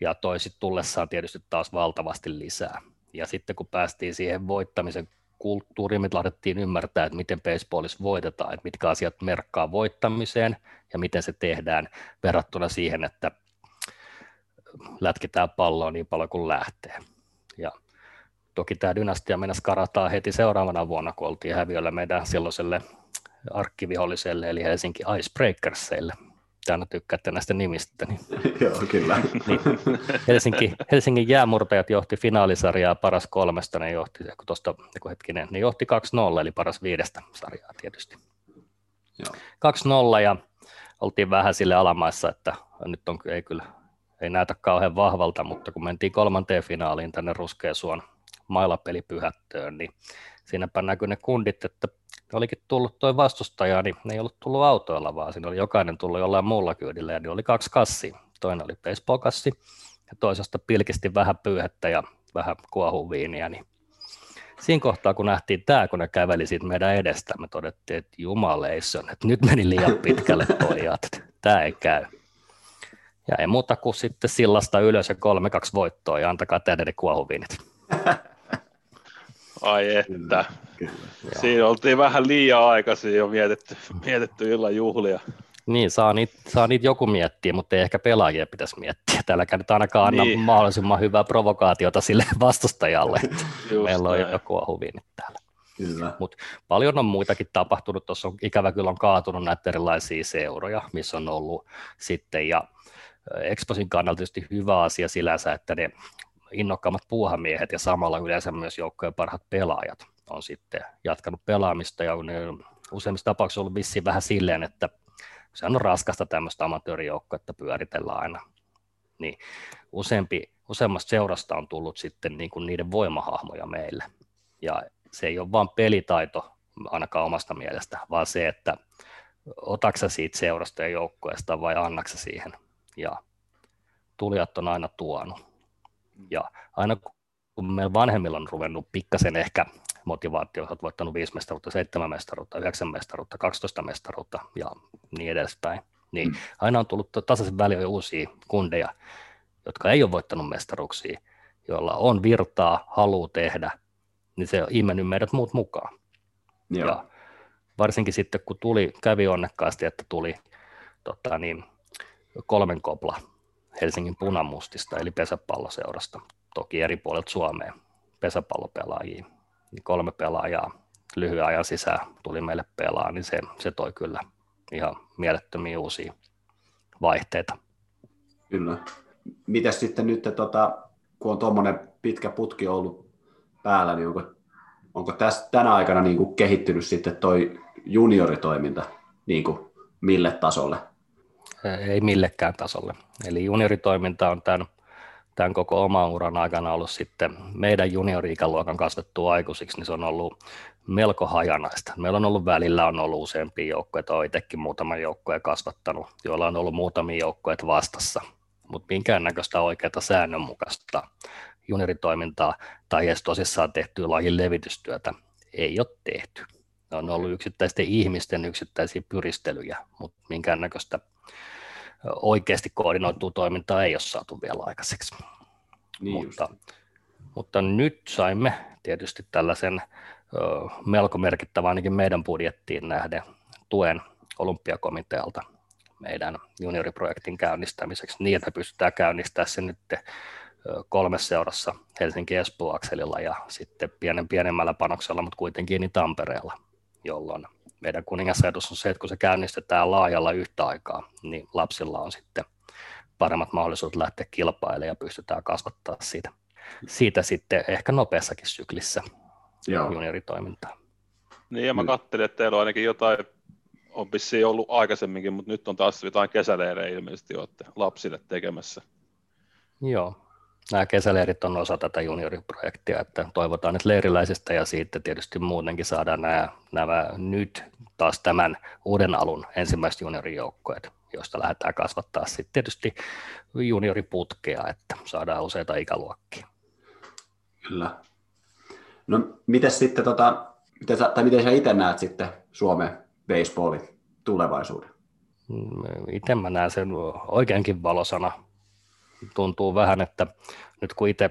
ja toi sitten tullessaan tietysti taas valtavasti lisää. Ja sitten kun päästiin siihen voittamisen kulttuuriin, me lähdettiin ymmärtää, että miten baseballissa voitetaan, että mitkä asiat merkkaa voittamiseen ja miten se tehdään verrattuna siihen, että lätkitään palloa niin paljon kuin lähtee. Ja toki tämä dynastia mennä karataan heti seuraavana vuonna, kun oltiin häviöllä meidän silloiselle arkkiviholliselle, eli Helsinki Icebreakersille. Tänä tykkäätte näistä nimistä. Niin, Joo, kyllä. niin Helsinki, Helsingin jäämurtajat johti finaalisarjaa paras kolmesta, ne johti, tosta, hetkinen, ne johti 2-0, eli paras viidestä sarjaa tietysti. Joo. 2-0 ja oltiin vähän sille alamaissa, että nyt on, ei kyllä ei näytä kauhean vahvalta, mutta kun mentiin kolmanteen finaaliin tänne Ruskeasuon mailapelipyhättöön, niin siinäpä näkyi ne kundit, että olikin tullut tuo vastustaja, niin ne ei ollut tullut autoilla, vaan siinä oli jokainen tullut jollain muulla kyydillä, ja niin oli kaksi kassia. Toinen oli baseball-kassi, ja toisesta pilkisti vähän pyyhettä ja vähän kuohuviiniä, niin siinä kohtaa, kun nähtiin tämä, kun ne käveli siitä meidän edestä, me todettiin, että jumaleison, että nyt meni liian pitkälle pojat, tämä ei käy. Ja ei muuta kuin sitten sillasta ylös ja kolme kaksi voittoa ja antakaa tänne kuohuviinit. Ai että. Kyllä, kyllä. Siinä oltiin vähän liian aikaisin jo mietitty, mietitty illan juhlia. Niin, saa niitä, saa niitä joku miettiä, mutta ei ehkä pelaajia pitäisi miettiä. Täälläkään nyt ainakaan anna niin. mahdollisimman hyvää provokaatiota sille vastustajalle. Meillä on joku huvinit täällä. Kyllä. Mut paljon on muitakin tapahtunut. Tuossa on ikävä kyllä on kaatunut näitä erilaisia seuroja, missä on ollut sitten. Ja Exposin kannalta tietysti hyvä asia sillänsä, että ne innokkaammat puuhamiehet ja samalla yleensä myös joukkojen parhaat pelaajat on sitten jatkanut pelaamista ja ne useimmissa tapauksissa ollut vissiin vähän silleen, että se on raskasta tämmöistä amatöörijoukkoa, pyöritellä aina. Niin useampi, useammasta seurasta on tullut sitten niin kuin niiden voimahahmoja meille. Ja se ei ole vain pelitaito ainakaan omasta mielestä, vaan se, että otaksa siitä seurasta ja joukkueesta vai annaksa siihen. Ja tulijat on aina tuonut. Ja aina kun meillä vanhemmilla on ruvennut pikkasen ehkä motivaatio, olet voittanut viisi mestaruutta, seitsemän mestaruutta, yhdeksän mestaruutta, 12 mestaruutta ja niin edespäin, niin mm. aina on tullut tasaisen väliin uusia kundeja, jotka ei ole voittanut mestaruuksia, joilla on virtaa, halu tehdä, niin se on imennyt meidät muut mukaan. Joo. Ja varsinkin sitten, kun tuli, kävi onnekkaasti, että tuli tota, niin, kolmen kopla Helsingin punamustista, eli pesäpalloseurasta, toki eri puolilta Suomeen pesäpallopelaajia. Niin kolme pelaajaa lyhyen ajan sisään tuli meille pelaa, niin se, se toi kyllä ihan mielettömiä uusia vaihteita. Kyllä. Mitäs sitten nyt, tota, kun on tuommoinen pitkä putki ollut päällä, niin onko, onko tästä, tänä aikana niin kuin kehittynyt sitten toi junioritoiminta niin kuin mille tasolle? Ei millekään tasolle. Eli junioritoiminta on tämän, tämän koko oman uran aikana ollut sitten meidän juniori-ikäluokan kasvettu aikuisiksi, niin se on ollut melko hajanaista. Meillä on ollut välillä on ollut useampia joukkoja, olen itsekin muutaman joukkoja kasvattanut, joilla on ollut muutamia joukkoja vastassa, mutta minkäännäköistä oikeaa säännönmukaista junioritoimintaa tai edes tosissaan tehtyä lajin levitystyötä ei ole tehty. Ne on ollut yksittäisten ihmisten yksittäisiä pyristelyjä, mutta minkäännäköistä oikeasti koordinoitua toimintaa ei ole saatu vielä aikaiseksi. Niin mutta, mutta nyt saimme tietysti tällaisen ö, melko merkittävän ainakin meidän budjettiin nähden tuen olympiakomitealta meidän junioriprojektin käynnistämiseksi. Niin, että pystytään käynnistämään se nyt kolmessa seurassa Helsinki Espoo akselilla ja sitten pienen pienemmällä panoksella, mutta kuitenkin niin Tampereella, jolloin meidän kuningasajatus on se, että kun se käynnistetään laajalla yhtä aikaa, niin lapsilla on sitten paremmat mahdollisuudet lähteä kilpailemaan ja pystytään kasvattaa siitä, siitä sitten ehkä nopeassakin syklissä Joo. junioritoimintaa. Niin ja mä katselin, että teillä on ainakin jotain, on ollut aikaisemminkin, mutta nyt on taas jotain kesäleirejä ilmeisesti olette lapsille tekemässä. Joo, nämä kesäleirit on osa tätä junioriprojektia, että toivotaan, että leiriläisistä ja siitä tietysti muutenkin saadaan nämä, nämä nyt taas tämän uuden alun ensimmäiset juniorijoukkoet, joista lähdetään kasvattaa sitten tietysti junioriputkea, että saadaan useita ikäluokkia. Kyllä. No miten sitten, tota, miten sä, tai miten sä itse näet sitten Suomen baseballin tulevaisuuden? Mm, itse mä näen sen oikeinkin valosana tuntuu vähän, että nyt kun itse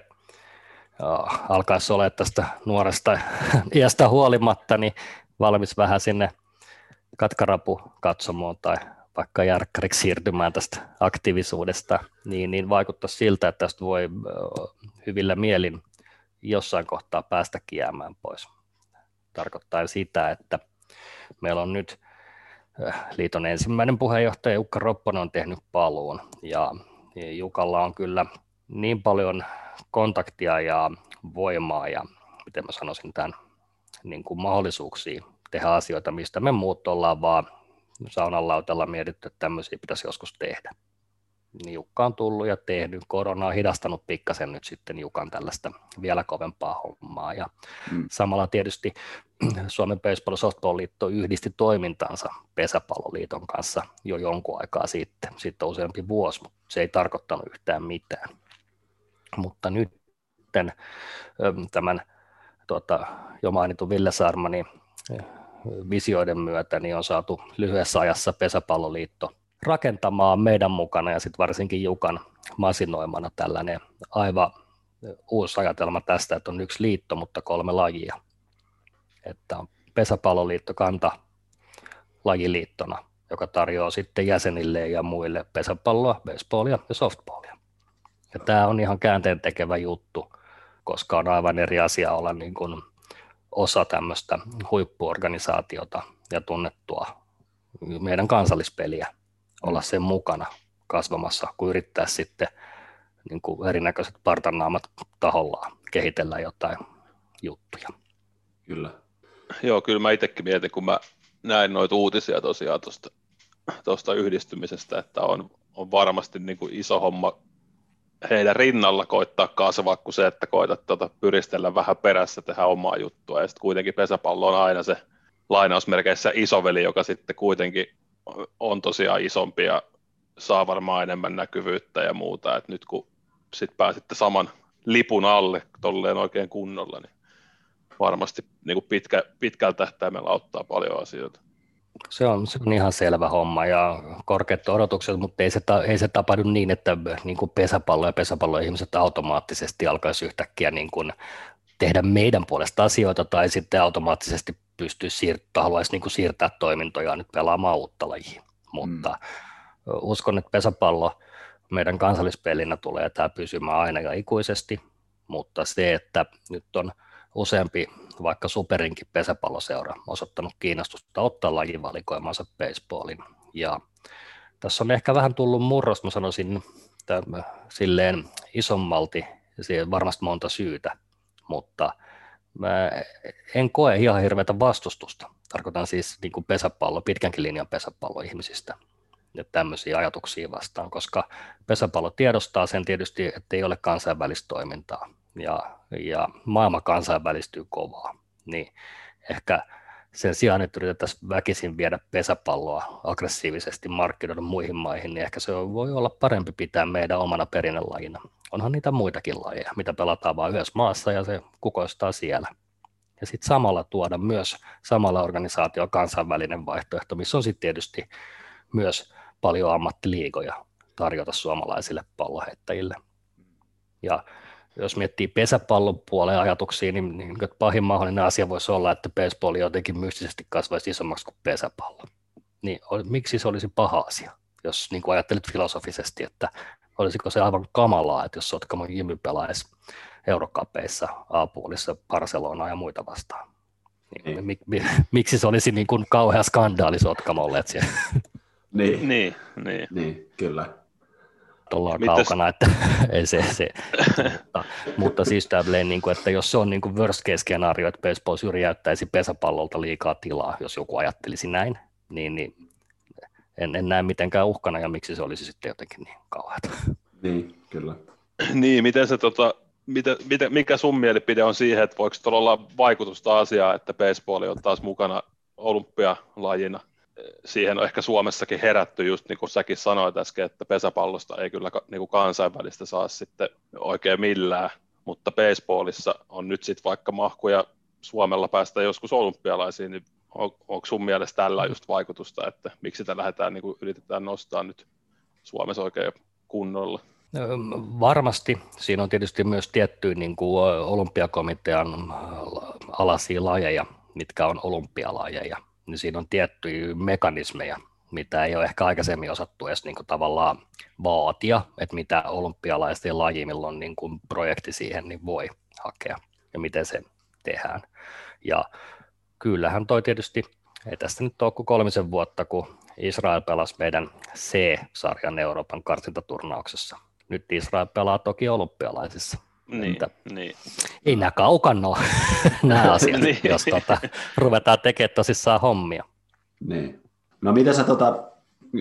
alkaisi olla tästä nuoresta iästä huolimatta, niin valmis vähän sinne katkarapu katsomoon tai vaikka järkkäriksi siirtymään tästä aktiivisuudesta, niin, niin vaikuttaa siltä, että tästä voi hyvillä mielin jossain kohtaa päästä jäämään pois. Tarkoittaa sitä, että meillä on nyt liiton ensimmäinen puheenjohtaja Jukka Ropponen on tehnyt paluun ja Jukalla on kyllä niin paljon kontaktia ja voimaa ja miten mä sanoisin tämän, niin kuin mahdollisuuksia tehdä asioita, mistä me muut ollaan vaan saunan lautalla mietitty, että tämmöisiä pitäisi joskus tehdä. Jukka on tullut ja tehnyt. Korona on hidastanut pikkasen nyt sitten Jukan tällaista vielä kovempaa hommaa. Ja mm. samalla tietysti Suomen Baseball Softball Liitto yhdisti toimintansa Pesäpalloliiton kanssa jo jonkun aikaa sitten, sitten useampi vuosi, mutta se ei tarkoittanut yhtään mitään. Mutta nyt tämän tuota, jo mainitun Ville Sarmanin visioiden myötä niin on saatu lyhyessä ajassa Pesäpalloliitto rakentamaan meidän mukana ja sitten varsinkin Jukan masinoimana tällainen aivan uusi ajatelma tästä, että on yksi liitto, mutta kolme lajia. Että on Pesäpalloliitto kanta lajiliittona, joka tarjoaa sitten jäsenille ja muille pesäpalloa, baseballia ja softballia. Ja tämä on ihan käänteen tekevä juttu, koska on aivan eri asia olla niin kuin osa tämmöistä huippuorganisaatiota ja tunnettua meidän kansallispeliä, olla sen mukana kasvamassa, kun yrittää sitten niin kuin erinäköiset partanaamat tahollaan kehitellä jotain juttuja. Kyllä. Joo, kyllä mä itsekin mietin, kun mä näin noita uutisia tosiaan tuosta tuosta yhdistymisestä, että on, on varmasti niin kuin iso homma heidän rinnalla koittaa kasvaa kuin se, että koetat tuota, pyristellä vähän perässä, tehdä omaa juttua. Ja sitten kuitenkin pesäpallo on aina se lainausmerkeissä isoveli, joka sitten kuitenkin on tosiaan isompi ja saa varmaan enemmän näkyvyyttä ja muuta. Et nyt kun sitten pääsitte saman lipun alle tolleen oikein kunnolla, niin varmasti niin kuin pitkä, pitkällä tähtäimellä auttaa paljon asioita. Se on, se on ihan selvä homma ja korkeat odotukset, mutta ei se, ei se tapahdu niin, että niin kuin pesäpallo ja pesäpalloihmiset automaattisesti alkaisi yhtäkkiä niin kuin tehdä meidän puolesta asioita tai sitten automaattisesti pystyy siirtää, haluaisi niin kuin siirtää toimintoja nyt pelaamaan uutta lajia. Mutta mm. uskon, että pesäpallo meidän kansallispelinä tulee tämä pysymään aina ja ikuisesti, mutta se, että nyt on useampi vaikka Superinkin pesäpalloseura osoittanut kiinnostusta ottaa lajivalikoimansa baseballin. Ja tässä on ehkä vähän tullut murros, mä sanoisin, silleen isommalti, siihen varmasti monta syytä, mutta mä en koe ihan hirveätä vastustusta. Tarkoitan siis niin kuin pesäpallo, pitkänkin linjan pesäpallo ihmisistä ja tämmöisiä ajatuksia vastaan, koska pesäpallo tiedostaa sen tietysti, että ei ole kansainvälistä toimintaa ja, ja maailma kansainvälistyy kovaa, niin ehkä sen sijaan, että yritettäisiin väkisin viedä pesäpalloa aggressiivisesti markkinoida muihin maihin, niin ehkä se voi olla parempi pitää meidän omana perinnelajina. Onhan niitä muitakin lajeja, mitä pelataan vain yhdessä maassa ja se kukoistaa siellä. Ja sitten samalla tuoda myös samalla organisaatio kansainvälinen vaihtoehto, missä on sitten tietysti myös paljon ammattiliigoja tarjota suomalaisille palloheittäjille. Ja jos miettii pesäpallon puolen ajatuksia, niin, niin pahin mahdollinen asia voisi olla, että baseball jotenkin mystisesti kasvaisi isommaksi kuin pesäpallo. Niin miksi se olisi paha asia, jos niin kuin ajattelet filosofisesti, että olisiko se aivan kamalaa, että jos Sotkamo Jimmy pelaisi eurokapeissa, A-puolissa, Barcelonaa ja muita vastaan. Niin, niin. Mi, mi, miksi se olisi niin kuin kauhea skandaali Sotkamolle? Että niin. niin, niin. niin, kyllä ollaan Mitäs? kaukana, että ei se, se. mutta, mutta siis tämmöinen, niin kuin, että jos se on niin kuin worst case skenaario, että baseball syrjäyttäisi pesäpallolta liikaa tilaa, jos joku ajattelisi näin, niin, niin en, en näe mitenkään uhkana ja miksi se olisi sitten jotenkin niin kauheata. Niin, kyllä. niin, miten se tota, mitä, mitä, mikä sun mielipide on siihen, että voiko tuolla olla vaikutusta asiaa, että baseball on taas mukana olympialajina siihen on ehkä Suomessakin herätty, just niin kuin säkin sanoit äsken, että pesäpallosta ei kyllä niin kuin kansainvälistä saa sitten oikein millään, mutta baseballissa on nyt sitten vaikka mahkuja Suomella päästä joskus olympialaisiin, niin on, onko sun mielestä tällä just vaikutusta, että miksi sitä lähdetään, niin kuin yritetään nostaa nyt Suomessa oikein kunnolla? Varmasti. Siinä on tietysti myös tiettyjä niin kuin olympiakomitean alaisia lajeja, mitkä on olympialajeja niin siinä on tiettyjä mekanismeja, mitä ei ole ehkä aikaisemmin osattu edes niin kuin tavallaan vaatia, että mitä olympialaisten laji, milloin niin kuin projekti siihen niin voi hakea ja miten se tehdään. Ja kyllähän toi tietysti, ei tästä nyt ole kuin kolmisen vuotta, kun Israel pelasi meidän C-sarjan Euroopan karsintaturnauksessa. Nyt Israel pelaa toki olympialaisissa. Niin, Entä, niin. Ei nämä kaukan ole nämä asiat, niin. jos tota, ruvetaan tekemään tosissaan hommia. Niin. No miten sä, tota,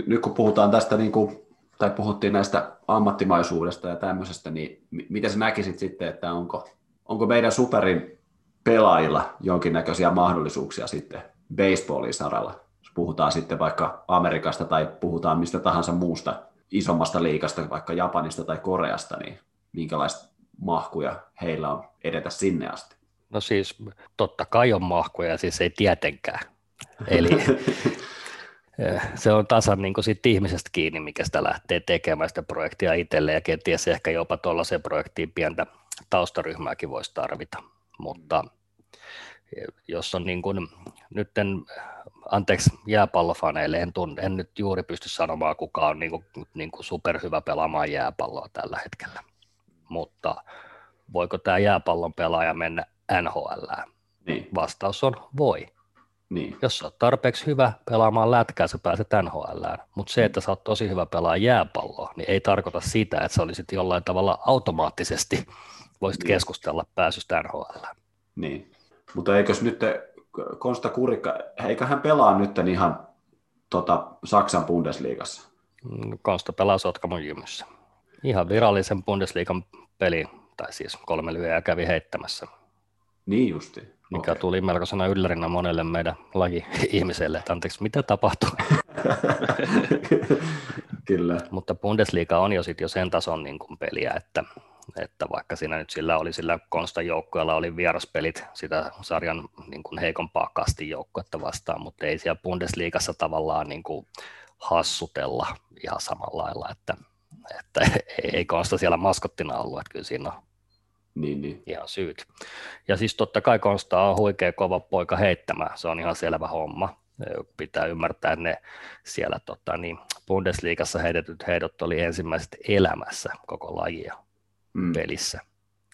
nyt kun puhutaan tästä, niin kuin, tai puhuttiin näistä ammattimaisuudesta ja tämmöisestä, niin miten sä näkisit sitten, että onko, onko meidän superin pelaajilla jonkinnäköisiä mahdollisuuksia sitten baseballin saralla? Jos puhutaan sitten vaikka Amerikasta tai puhutaan mistä tahansa muusta isommasta liikasta, vaikka Japanista tai Koreasta, niin minkälaista mahkuja heillä on edetä sinne asti? No siis totta kai on mahkuja, siis ei tietenkään. Eli eh, se on tasan niin siitä ihmisestä kiinni, mikä sitä lähtee tekemään sitä projektia itselleen ja kenties ehkä jopa tuollaiseen projektiin pientä taustaryhmääkin voisi tarvita. Mutta eh, jos on niin kuin, nyt en, anteeksi jääpallofaneille, en, tunne, en nyt juuri pysty sanomaan, kuka on niin kuin, niin kuin superhyvä pelaamaan jääpalloa tällä hetkellä. Mutta voiko tämä jääpallon pelaaja mennä NHL? Niin. Vastaus on voi. Niin. Jos sä oot tarpeeksi hyvä pelaamaan lätkää, sä pääset NHL. Mutta se, että sä oot tosi hyvä pelaa jääpalloa, niin ei tarkoita sitä, että sä olisit jollain tavalla automaattisesti voisit niin. keskustella pääsystä NHL. Niin, mutta eikös nyt Konsta Kurikka, eikö hän pelaa nyt ihan tota, Saksan Bundesliigassa? Mm, Konsta pelaa Sotkamon jymyssä. Ihan virallisen Bundesliigan peli, tai siis kolme lyöjää kävi heittämässä. Niin justi. Mikä okay. tuli melkoisena yllärinä monelle meidän laji-ihmiselle, että anteeksi, mitä tapahtuu? Kyllä. Mutta Bundesliga on jo, sit jo sen tason niin kuin peliä, että, että vaikka siinä nyt sillä oli sillä Konstan joukkueella oli vieraspelit sitä sarjan niin kuin heikompaa kastin joukkuetta vastaan, mutta ei siellä Bundesliigassa tavallaan niin kuin hassutella ihan samalla lailla, että, että ei Konsta siellä maskottina ollut, että kyllä siinä on niin, niin. ihan syyt. Ja siis totta kai Konsta on huikea kova poika heittämään, se on ihan selvä homma. Pitää ymmärtää, että ne siellä tota, niin Bundesliigassa heitetyt heidot oli ensimmäiset elämässä koko lajia mm. pelissä.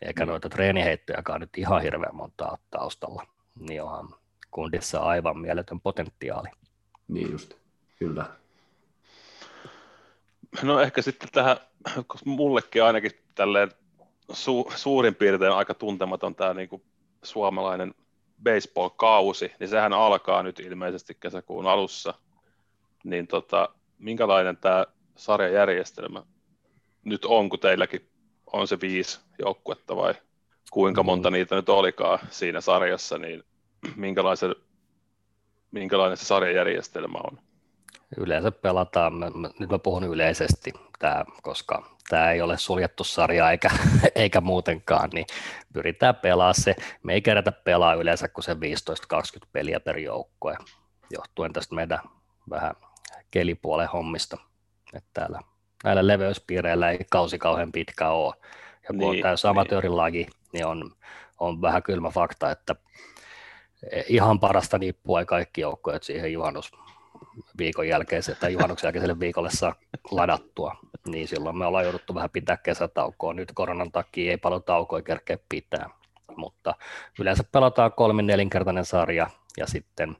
Eikä mm. noita treeniheittojakaan nyt ihan hirveän monta taustalla. Niin onhan kundissa aivan mieletön potentiaali. Niin just, kyllä. No ehkä sitten tähän, koska mullekin ainakin tälleen su, suurin piirtein aika tuntematon tämä niin kuin suomalainen baseball-kausi, niin sehän alkaa nyt ilmeisesti kesäkuun alussa. Niin tota, minkälainen tämä sarjajärjestelmä nyt on, kun teilläkin on se viisi joukkuetta vai kuinka mm. monta niitä nyt olikaan siinä sarjassa, niin minkälainen, minkälainen se sarjajärjestelmä on? Yleensä pelataan, nyt mä puhun yleisesti, tää, koska tämä ei ole suljettu sarja eikä, eikä muutenkaan, niin pyritään pelaa se. Me ei kerätä pelaa yleensä kuin se 15-20 peliä per joukkue, johtuen tästä meidän vähän kelipuolen hommista. Että täällä näillä leveyspiireillä ei kausi kauhean pitkä ole. Ja kun niin, on tämä amatöörilaji, niin. niin on, on vähän kylmä fakta, että ihan parasta nippua ei kaikki joukkueet siihen juhannus viikon jälkeen tai juhannuksen jälkeiselle viikolle saa ladattua, niin silloin me ollaan jouduttu vähän pitää kesätaukoa. Nyt koronan takia ei paljon taukoja kerkeä pitää, mutta yleensä pelataan kolmin nelinkertainen sarja ja sitten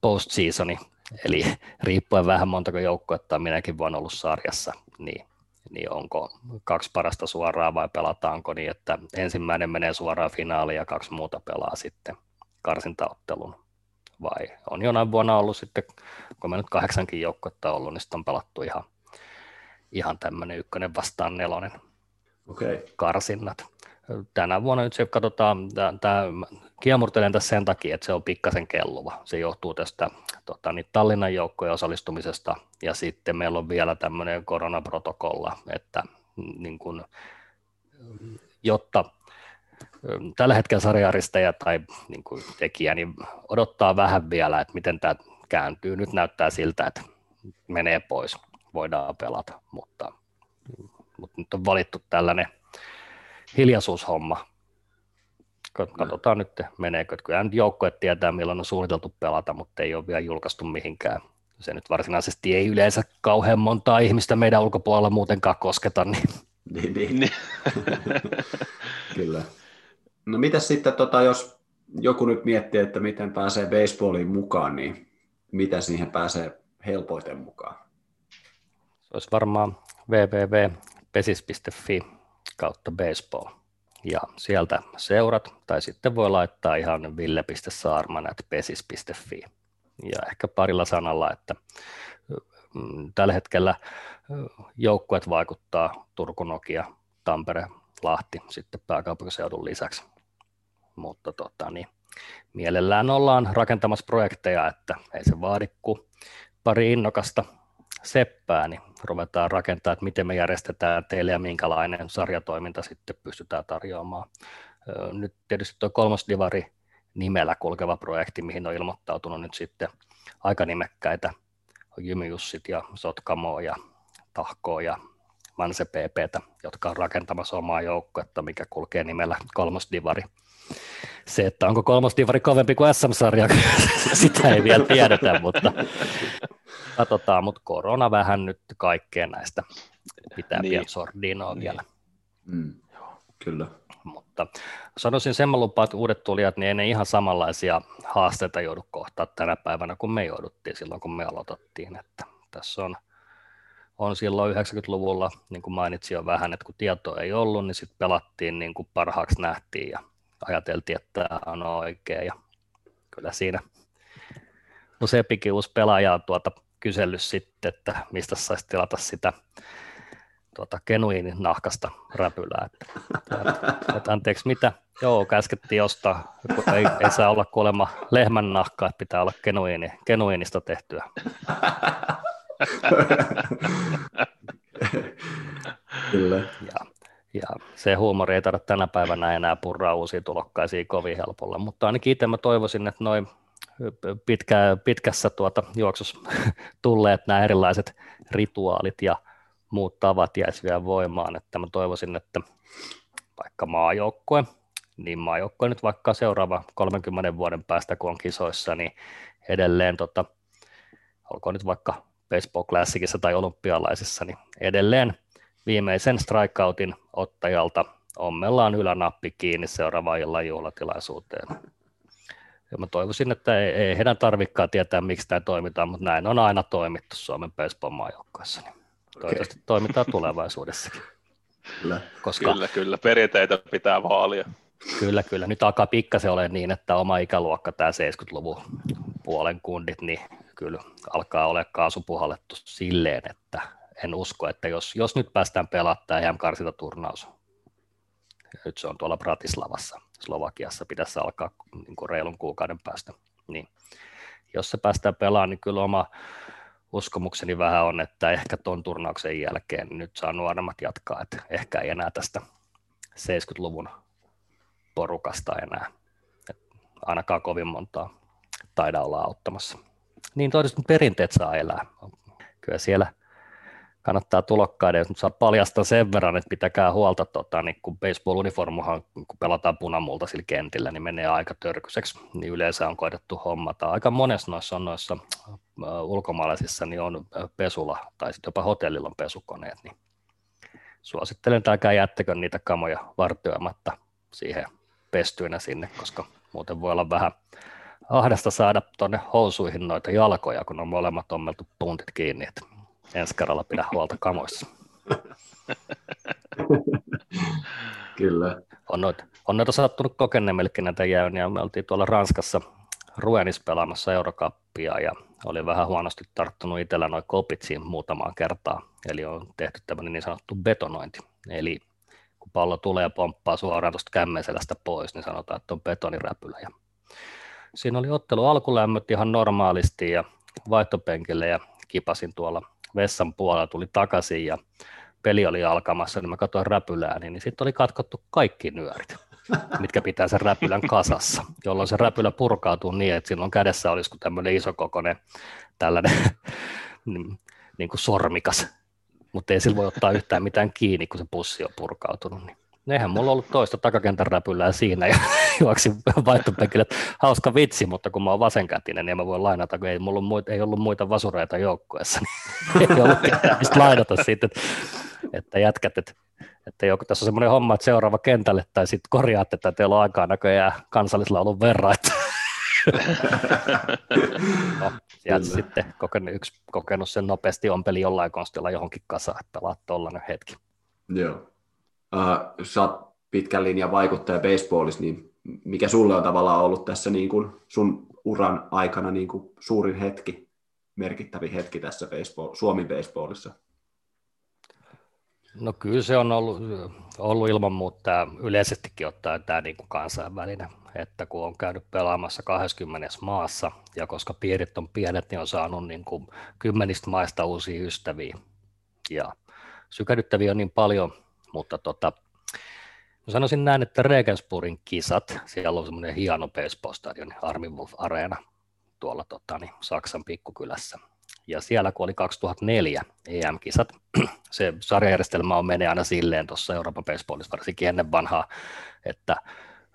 post-seasoni, eli riippuen vähän montako joukkuetta minäkin voin ollut sarjassa, niin, niin onko kaksi parasta suoraan vai pelataanko niin, että ensimmäinen menee suoraan finaaliin ja kaksi muuta pelaa sitten karsintaottelun vai on jonain vuonna ollut sitten, kun me nyt kahdeksankin joukkuetta ollut, niin sitten on pelattu ihan, ihan tämmöinen ykkönen vastaan nelonen okay. karsinnat. Tänä vuonna nyt se katsotaan, tämä kiemurtelen tässä sen takia, että se on pikkasen kelluva. Se johtuu tästä tota, niin Tallinnan joukkojen osallistumisesta ja sitten meillä on vielä tämmöinen koronaprotokolla, että niin kun, jotta tällä hetkellä sarjaristeja tai niin kuin tekijä niin odottaa vähän vielä, että miten tämä kääntyy. Nyt näyttää siltä, että menee pois, voidaan pelata, mutta, mutta nyt on valittu tällainen hiljaisuushomma. Katsotaan nyt, meneekö. Kyllä nyt joukkueet tietää, milloin on suunniteltu pelata, mutta ei ole vielä julkaistu mihinkään se nyt varsinaisesti ei yleensä kauhean montaa ihmistä meidän ulkopuolella muutenkaan kosketa. Niin, niin, niin. Kyllä. No mitä sitten, tota, jos joku nyt miettii, että miten pääsee baseballiin mukaan, niin mitä siihen pääsee helpoiten mukaan? Se olisi varmaan www.pesis.fi kautta baseball. Ja sieltä seurat, tai sitten voi laittaa ihan ville.saarman.pesis.fi. Ja ehkä parilla sanalla, että mm, tällä hetkellä joukkueet vaikuttaa Turku, Nokia, Tampere, Lahti sitten pääkaupunkiseudun lisäksi. Mutta tota, niin, mielellään ollaan rakentamassa projekteja, että ei se vaadi kuin pari innokasta seppää, niin ruvetaan rakentamaan, että miten me järjestetään teille ja minkälainen sarjatoiminta sitten pystytään tarjoamaan. Nyt tietysti tuo kolmosdivari nimellä kulkeva projekti, mihin on ilmoittautunut nyt sitten aika nimekkäitä Jymyjussit ja Sotkamo ja Tahko ja Manse PPtä, jotka on rakentamassa omaa joukkuetta, mikä kulkee nimellä kolmosdivari. Se, että onko kolmosdivari kovempi kuin SM-sarja, sitä ei vielä tiedetä, mutta katsotaan, mutta korona vähän nyt kaikkeen näistä pitää niin. pian sordinoa niin. vielä. Mm. Kyllä. Mutta sanoisin sen lupaan, että uudet tulijat, niin ei ne ihan samanlaisia haasteita joudu kohtaa tänä päivänä, kun me jouduttiin silloin, kun me aloitettiin. Että tässä on, on silloin 90-luvulla, niin kuin mainitsin jo vähän, että kun tietoa ei ollut, niin sitten pelattiin niin kuin parhaaksi nähtiin ja ajateltiin, että tämä on oikein. Ja kyllä siinä useampikin uusi pelaaja on tuota kysellyt sitten, että mistä saisi tilata sitä tuota, genuinin nahkasta räpylää. Että, että, että anteeksi, mitä? Joo, käskettiin ostaa, ei, ei saa olla kuolema lehmän nahkaa, että pitää olla genuini, genuinista tehtyä. Kyllä. Ja, ja se huumori ei tarvitse tänä päivänä enää purraa uusia tulokkaisia kovin helpolla, mutta ainakin itse mä toivoisin, että noin pitkä, pitkässä tuota juoksussa tulleet nämä erilaiset rituaalit ja muut tavat jäisi vielä voimaan, että mä toivoisin, että vaikka maajoukkue, niin maajoukkue nyt vaikka seuraava 30 vuoden päästä, kun on kisoissa, niin edelleen, tota, olkoon nyt vaikka Baseball Classicissa tai olympialaisissa, niin edelleen viimeisen strikeoutin ottajalta ommellaan ylänappi kiinni seuraavaan illan juhlatilaisuuteen. Ja mä toivoisin, että ei, ei heidän tarvikaan tietää, miksi tämä toimitaan, mutta näin on aina toimittu Suomen baseball maajoukkoissa. Niin toivottavasti okay. toimitaan tulevaisuudessakin. Kyllä. Koska, kyllä, kyllä. Perinteitä pitää vaalia. Kyllä, kyllä. Nyt alkaa pikkasen ole niin, että oma ikäluokka, tämä 70-luvun puolen kundit, niin kyllä alkaa olla kaasupuhallettu silleen, että en usko, että jos, jos nyt päästään pelaamaan tämä EM-karsintaturnaus, nyt se on tuolla Bratislavassa, Slovakiassa, pitäisi alkaa niin kuin reilun kuukauden päästä, niin jos se päästään pelaamaan, niin kyllä oma uskomukseni vähän on, että ehkä tuon turnauksen jälkeen nyt saa nuoremmat jatkaa, että ehkä ei enää tästä 70-luvun porukasta enää, että ainakaan kovin montaa taida olla auttamassa. Niin toivottavasti perinteet saa elää. Kyllä siellä kannattaa tulokkaiden, jos saa paljastaa sen verran, että pitäkää huolta, tota, niin kun baseball-uniformuhan, kun pelataan punamulta sillä kentillä, niin menee aika törkyseksi, niin yleensä on koetettu hommata. Aika monessa noissa on noissa uh, ulkomaalaisissa niin on pesula, tai sitten jopa hotellilla on pesukoneet, niin suosittelen, että älkää jättäkö niitä kamoja vartioimatta siihen pestyinä sinne, koska muuten voi olla vähän ahdasta saada tuonne housuihin noita jalkoja, kun on molemmat ommeltu puntit kiinni, että ensi kerralla pidä huolta kamoissa. Kyllä. On noita, on noita sattunut kokeneemmellekin näitä jäyniä. Me oltiin tuolla Ranskassa Ruenis pelaamassa Eurokappia ja oli vähän huonosti tarttunut itsellä noin kopitsiin muutamaan kertaa. Eli on tehty tämmöinen niin sanottu betonointi. Eli kun pallo tulee ja pomppaa suoraan tuosta kämmenselästä pois, niin sanotaan, että on betoniräpylä. Ja siinä oli ottelu alkulämmöt ihan normaalisti ja vaihtopenkille ja kipasin tuolla vessan puolella, tuli takaisin ja peli oli alkamassa, niin mä katsoin räpylää, niin sitten oli katkottu kaikki nyörit, mitkä pitää sen räpylän kasassa, jolloin se räpylä purkautuu niin, että silloin kädessä olisi kuin tämmöinen isokokoinen tällainen niin, niin kuin sormikas, mutta ei sillä voi ottaa yhtään mitään kiinni, kun se pussi on purkautunut. Niin Eihän mulla ollut toista takakentän räpylää siinä ja juoksin vaihtopenkille. Hauska vitsi, mutta kun mä oon vasenkätinen, niin mä voin lainata, kun ei, mulla muita, ei ollut muita vasureita joukkueessa, niin ei ollut mistä lainata siitä, että, että jätkät, että, että joku, tässä on semmoinen homma, että seuraava kentälle tai sitten korjaatte, että teillä on aikaa näköjään kansallislaulun verran, että no, sieltä sitten kokenut, yksi kokenut sen nopeasti ompeli jollain konstilla johonkin kasaan, että pelaat tollainen hetki. Joo. Uh, sä oot pitkän linjan vaikuttaja baseballissa, niin mikä sulle on tavallaan ollut tässä niin kuin sun uran aikana niin kuin suurin hetki, merkittävin hetki tässä baseball, Suomi baseballissa? No kyllä se on ollut, ollut ilman muuta yleisestikin ottaen tämä niin kuin kansainvälinen, että kun on käynyt pelaamassa 20 maassa ja koska piirit on pienet, niin on saanut niin kuin kymmenistä maista uusia ystäviä ja sykädyttäviä on niin paljon, mutta tota, Mä sanoisin näin, että Regensburgin kisat, siellä on semmoinen hieno baseball-stadion, Armin Wolf Arena, tuolla tota, niin, Saksan pikkukylässä. Ja siellä kun oli 2004 EM-kisat, se sarjajärjestelmä on menee aina silleen tuossa Euroopan baseballissa, varsinkin ennen vanhaa, että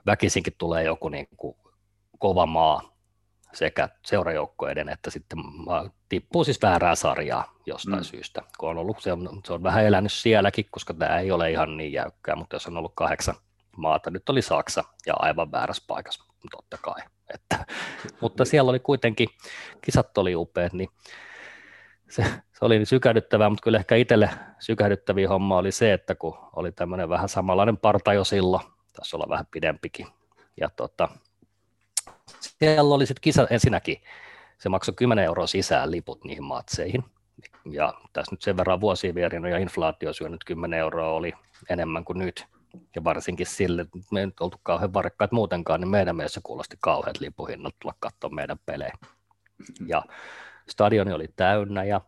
väkisinkin tulee joku niin kuin kova maa sekä seurajoukkoiden että sitten tippuu siis väärää sarjaa jostain mm. syystä, kun on ollut, se on, se on vähän elänyt sielläkin, koska tämä ei ole ihan niin jäykkää, mutta jos on ollut kahdeksan maata, nyt oli Saksa ja aivan väärässä paikassa, totta kai. Että, mutta siellä oli kuitenkin, kisat oli upeat, niin se, se oli niin sykähdyttävää, mutta kyllä ehkä itselle sykähdyttäviä homma oli se, että kun oli tämmöinen vähän samanlainen parta jo silloin, taisi olla vähän pidempikin, ja tota, siellä oli sitten kisa ensinnäkin, se maksoi 10 euroa sisään liput niihin matseihin, ja tässä nyt sen verran vuosia vierin ja inflaatio syönyt 10 euroa oli enemmän kuin nyt, ja varsinkin sille, että me ei nyt oltu kauhean varakkaat muutenkaan, niin meidän mielessä kuulosti kauheat lipuhinnat tulla katsoa meidän pelejä. Ja stadioni oli täynnä ja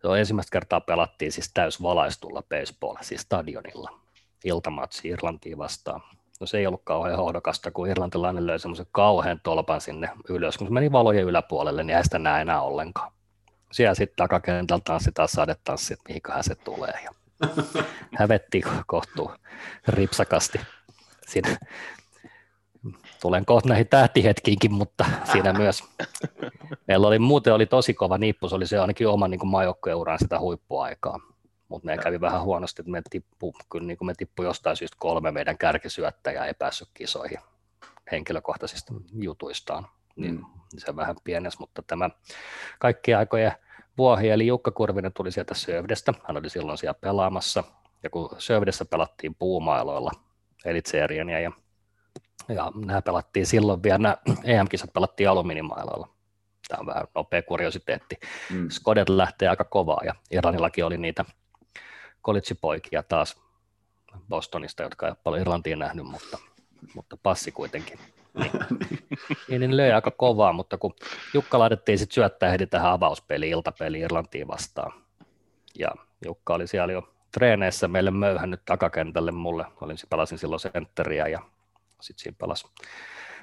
se on ensimmäistä kertaa pelattiin siis täysvalaistulla baseball, siis stadionilla, iltamatsi Irlantiin vastaan. No se ei ollut kauhean hohdokasta, kun irlantilainen löi semmoisen kauhean tolpan sinne ylös, kun se meni valojen yläpuolelle, niin ei sitä näe enää ollenkaan. Siellä sitten takakentältä tanssitaan sadetanssi, että mihinköhän se tulee. Ja hävetti kohtuu ripsakasti. Siinä tulen kohta näihin tähtihetkiinkin, mutta siinä myös meillä oli muuten oli tosi kova nippu, se oli se ainakin oman niin maajoukkueuran sitä huippuaikaa, mutta me kävi vähän huonosti, että me tippu, kyllä niin kuin me tippu jostain syystä kolme meidän kärkisyöttäjää ei päässyt kisoihin henkilökohtaisista jutuistaan, niin mm. se vähän pienes, mutta tämä kaikki aikojen vuohi, eli Jukka Kurvinen tuli sieltä Sövdestä, hän oli silloin siellä pelaamassa, ja kun Sövdessä pelattiin puumailoilla, eli ja ja nämä pelattiin silloin vielä, nämä EM-kisat pelattiin alumiinimailoilla. Tämä on vähän nopea kuriositeetti. Mm. Skodet lähtee aika kovaa ja Irlannillakin oli niitä kolitsipoikia taas Bostonista, jotka ei ole paljon Irlantia nähnyt, mutta, mutta passi kuitenkin. Niin. niin, niin löi aika kovaa, mutta kun Jukka laitettiin sitten syöttää heti tähän avauspeliin, iltapeliin Irlantiin vastaan. Ja Jukka oli siellä jo treeneissä meille möyhännyt takakentälle mulle. Olin, pelasin silloin sentteriä ja sitten siinä palasi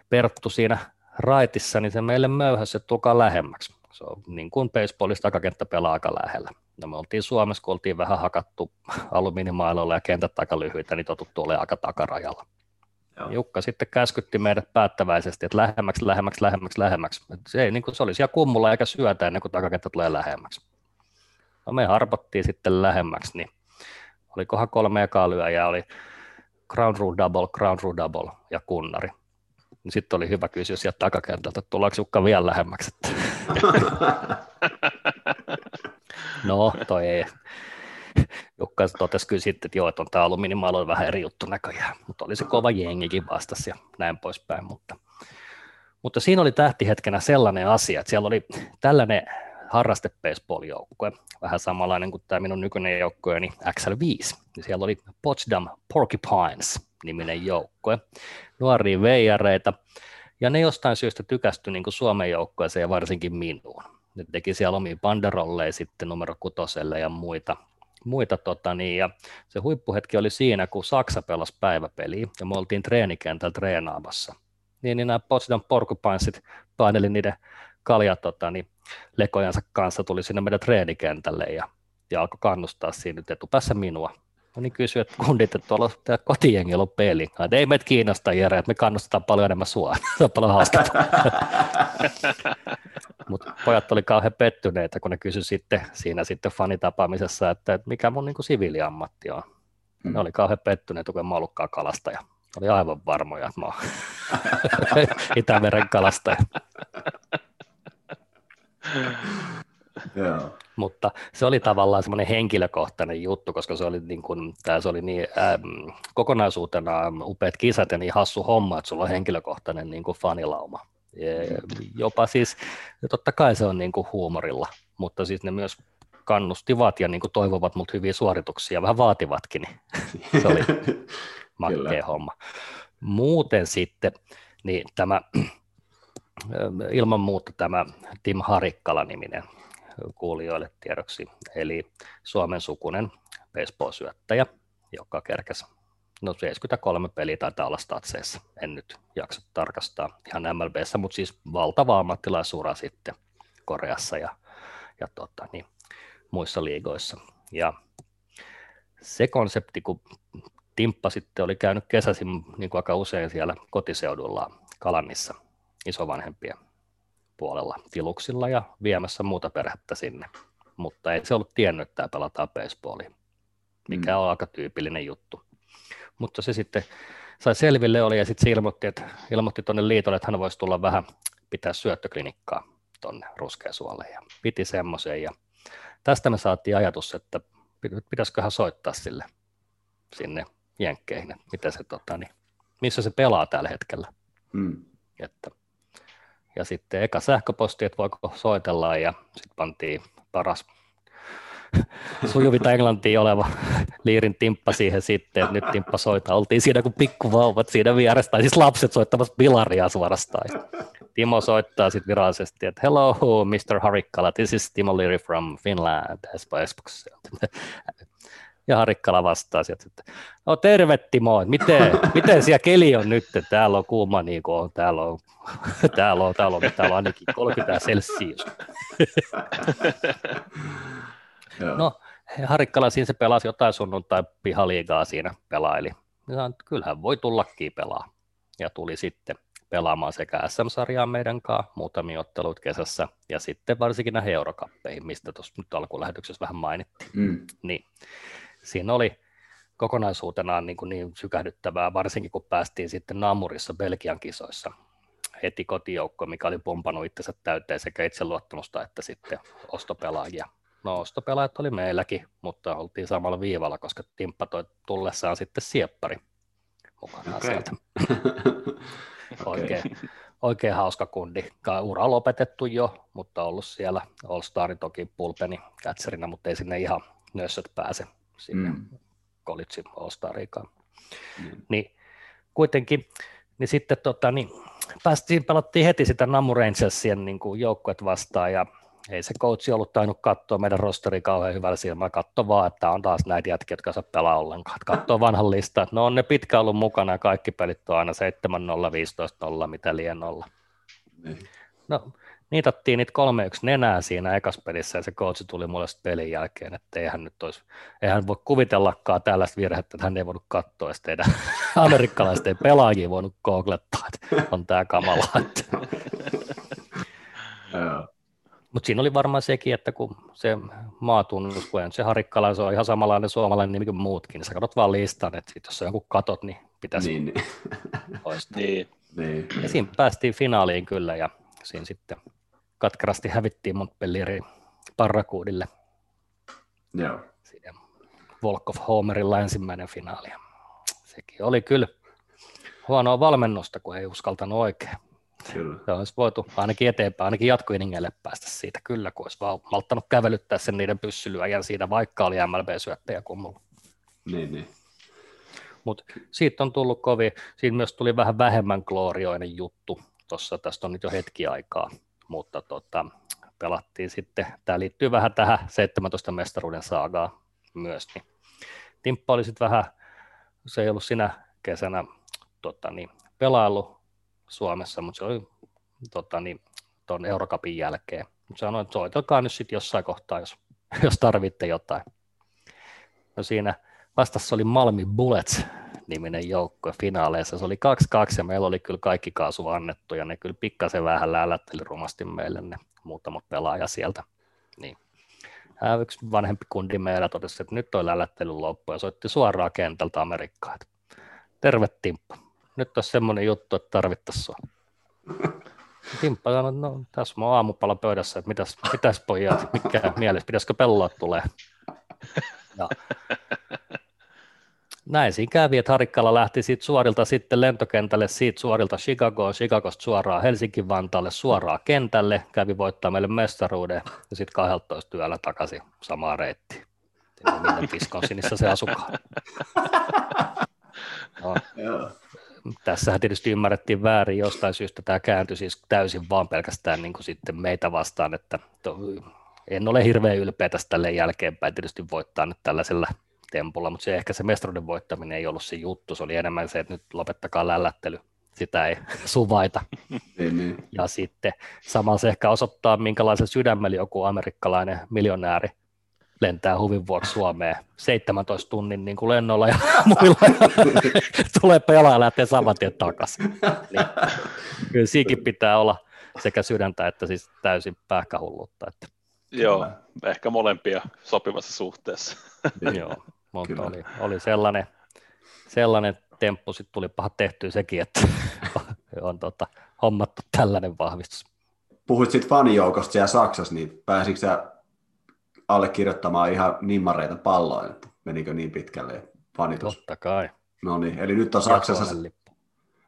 Perttu siinä raitissa, niin se meille möyhäsi, että tulkaa lähemmäksi. Se on niin kuin baseballissa takakenttä pelaa aika lähellä. No me oltiin Suomessa, kun oltiin vähän hakattu alumiinimailoilla ja kentät aika lyhyitä, niin totuttu olemaan aika takarajalla. Joo. Jukka sitten käskytti meidät päättäväisesti, että lähemmäksi, lähemmäksi, lähemmäksi, lähemmäksi. Se, ei, niin kuin se oli siellä kummulla eikä syötä ennen kuin takakenttä tulee lähemmäksi. No me harpottiin sitten lähemmäksi, niin olikohan kolme ekaa lyöjää, oli ground rule double, ground rule double ja kunnari. Sitten oli hyvä kysyä sieltä takakentältä, että tuleeko Jukka vielä lähemmäksi. No, toi ei. Jukka totesi kyllä sitten, että joo, että on tämä alumiinimaalo vähän eri juttu näköjään, mutta oli se kova jengikin vastas ja näin poispäin. Mutta, mutta siinä oli tähtihetkenä sellainen asia, että siellä oli tällainen harraste baseball-joukkue, vähän samanlainen kuin tämä minun nykyinen joukkueeni XL5. Siellä oli Potsdam Porcupines niminen joukkue, nuoria veijareita, ja ne jostain syystä tykästyi niin kuin Suomen joukkueeseen ja varsinkin minuun. Ne teki siellä omia banderolleja sitten numero kutoselle ja muita, muita tota niin, ja se huippuhetki oli siinä, kun Saksa pelasi päiväpeliä ja me oltiin treenikentällä treenaamassa. Niin, niin nämä Potsdam Porcupinesit paineli niiden kalja tota, niin, lekojansa kanssa tuli sinne meidän treenikentälle ja, ja alkoi kannustaa siinä nyt etupäässä minua. Moni kysyy, että kundit, että tuolla tämä kotijengillä on peli. Että ei meitä kiinnosta Jere, että me kannustetaan paljon enemmän sua. Se on paljon hauskaa. Mutta pojat oli kauhean pettyneitä, kun ne kysyi sitten siinä sitten fanitapaamisessa, että, että mikä mun niin kuin siviiliammatti on. Mm. Ne oli kauhean pettyneitä, kun mä ollutkaan kalastaja. Oli aivan varmoja, että mä oon Itämeren kalastaja. Joo. Mutta se oli tavallaan semmoinen henkilökohtainen juttu, koska se oli niin, kuin, tää, se oli niin ähm, kokonaisuutena upeat kisat ja niin hassu homma, että sulla on henkilökohtainen niin kuin fanilauma. Ja jopa siis, totta kai se on niin kuin huumorilla, mutta siis ne myös kannustivat ja niin kuin toivovat mut hyviä suorituksia, vähän vaativatkin, niin se oli makkea homma. Muuten sitten, niin tämä ilman muuta tämä Tim Harikkala-niminen kuulijoille tiedoksi, eli Suomen sukunen baseball-syöttäjä, joka kerkesi. No 73 peliä taitaa olla statseissa, en nyt jaksa tarkastaa ihan MLBssä, mutta siis valtava ammattilaisura sitten Koreassa ja, ja tota, niin, muissa liigoissa. Ja se konsepti, kun Timppa sitten oli käynyt kesäisin niin kuin aika usein siellä kotiseudulla Kalannissa isovanhempien puolella tiluksilla ja viemässä muuta perhettä sinne. Mutta ei se ollut tiennyt, että tämä pelataan baseballia, mikä mm. on aika tyypillinen juttu. Mutta se sitten sai selville oli ja sitten se ilmoitti, että ilmoitti tuonne liitolle, että hän voisi tulla vähän pitää syöttöklinikkaa tuonne Ruskeasuolle ja piti semmoisen ja tästä me saatiin ajatus, että pitäisiköhän soittaa sille sinne jenkkeihin, mitä se, tota, niin, missä se pelaa tällä hetkellä. Mm. Että ja sitten eka sähköposti, että voiko soitella ja sitten pantiin paras sujuvita englantia oleva liirin timppa siihen sitten, että nyt timppa soittaa. Oltiin siinä kuin pikkuvauvat siinä vieressä, tai siis lapset soittamassa bilaria suorastaan. Timo soittaa sitten virallisesti, että hello, Mr. Harikkala, this is Timo Leary from Finland, ja Harikkala vastaa sieltä, että no terve Timo, miten, miten siellä keli on nyt, täällä on kuuma niin kuin on, täällä on, täällä on, täällä on, täällä on ainakin 30 celsius. no, Harikkala siinä se pelasi jotain sunnuntai pihaliigaa siinä pelaili. Ja kyllähän voi tullakin pelaa. Ja tuli sitten pelaamaan sekä SM-sarjaa meidän kanssa, muutamia otteluita kesässä, ja sitten varsinkin näihin eurokappeihin, mistä tuossa nyt alkulähetyksessä vähän mainittiin. Mm. Niin siinä oli kokonaisuutenaan niin, kuin niin sykähdyttävää, varsinkin kun päästiin sitten Namurissa Belgian kisoissa heti kotijoukko, mikä oli pompannut itsensä täyteen sekä itseluottamusta että sitten ostopelaajia. No ostopelaajat oli meilläkin, mutta oltiin samalla viivalla, koska Timppa toi tullessaan sitten sieppari mukana okay. sieltä. oikein, oikein hauska kundi. Ura lopetettu jo, mutta ollut siellä All-Starin toki pulpeni kätserinä, mutta ei sinne ihan nössöt pääse sinne mm. College All-Stariikaan. Mm. Niin kuitenkin, niin sitten tota, niin päästiin, pelattiin heti sitä Namu Rangersien niin joukkuet vastaan ja ei se coachi ollut tainnut katsoa meidän rosteri kauhean hyvällä silmällä, katso vaan, että on taas näitä jätkiä, jotka saa pelaa ollenkaan. Katso vanhan listan, että no on ne pitkä ollut mukana ja kaikki pelit on aina 7-0, 15-0, mitä liian olla. Niin. No niitattiin niitä kolme yksi nenää siinä ekas pelissä ja se coach tuli mulle pelin jälkeen, että eihän nyt olisi, eihän voi kuvitellakaan tällaista virhettä, että hän ei voinut katsoa, että teidän amerikkalaisten pelaajia voinut googlettaa, että on tämä kamala. Mutta siinä oli varmaan sekin, että kun se maatunnus, kun se Harikkala, se on ihan samanlainen suomalainen nimi kuin muutkin, niin sä katsot vaan listan, että sit jos on joku katot, niin pitäisi niin, niin. poistaa. niin. niin. Ja siinä päästiin finaaliin kyllä, ja siinä sitten katkerasti hävittiin Montpellierin Parrakuudille. Joo. Siinä Walk of Homerilla ensimmäinen finaali. Sekin oli kyllä huonoa valmennusta, kun ei uskaltanut oikein. Kyllä. Se olisi voitu ainakin eteenpäin, ainakin jatkoiningeille päästä siitä kyllä, kun olisi vaan malttanut kävelyttää sen niiden pyssylyöjän siitä, vaikka oli MLB-syöttäjä mulla. Niin, niin. Mutta siitä on tullut kovin, siitä myös tuli vähän vähemmän glorioinen juttu, tuossa tästä on nyt jo hetki aikaa, mutta tota, pelattiin sitten, tämä liittyy vähän tähän 17 mestaruuden saagaan myös, niin Timppa oli sitten vähän, se ei ollut sinä kesänä tota, niin, pelailu Suomessa, mutta se oli tota, niin, tuon Eurocupin jälkeen. Mutta sanoin, että soitelkaa nyt sitten jossain kohtaa, jos, jos tarvitte jotain. No siinä vastassa oli Malmi Bullets niminen joukko finaaleissa. Se oli 2-2 ja meillä oli kyllä kaikki kaasu annettu ja ne kyllä pikkasen vähän lälätteli rumasti meille ne muutamat pelaaja sieltä. Niin. Yksi vanhempi kundi meillä totesi, että nyt toi lälättely loppu ja soitti suoraan kentältä Amerikkaan. Terve Timppa. Nyt on semmoinen juttu, että tarvittaisiin sua. Timppa sanoi, että no tässä on aamupala pöydässä, että mitäs, mitäs pojat, mikä mielessä, pitäisikö pelloa tulee. Ja näin siinä kävi, että Harikkala lähti siitä suorilta sitten lentokentälle, siitä suorilta Chicagoon, Chicagosta suoraan Helsinki-Vantaalle, suoraan kentälle, kävi voittaa meille mestaruuden ja sitten 12 työllä takaisin samaa reittiä. Miten Wisconsinissa se asukaan. No. Tässähän tietysti ymmärrettiin väärin jostain syystä, tämä kääntyi siis täysin vaan pelkästään niin kuin sitten meitä vastaan, että en ole hirveän ylpeä tästä jälkeenpäin tietysti voittaa nyt tällaisella tempulla, mutta se ehkä se mestaruuden voittaminen ei ollut se juttu, se oli enemmän se, että nyt lopettakaa lällättely, sitä ei suvaita. Niin, niin. Ja sitten samalla se ehkä osoittaa, minkälaisen sydämellä joku amerikkalainen miljonääri lentää huvin vuoksi Suomeen 17 tunnin niin kuin lennolla ja muilla tulee pelaa ja lähtee saman tien takaisin. Niin, kyllä siinkin pitää olla sekä sydäntä että siis täysin pähkähulluutta. Että. Joo, ehkä molempia sopivassa suhteessa. Joo, mutta oli, oli sellainen, sellainen temppu, sitten tuli paha tehtyä sekin, että on tota, hommattu tällainen vahvistus. Puhuit sitten fanijoukosta siellä Saksassa, niin pääsitkö sä allekirjoittamaan ihan nimmareita palloin, että menikö niin pitkälle fanitus? Totta kai. No niin, eli nyt on Saksassa,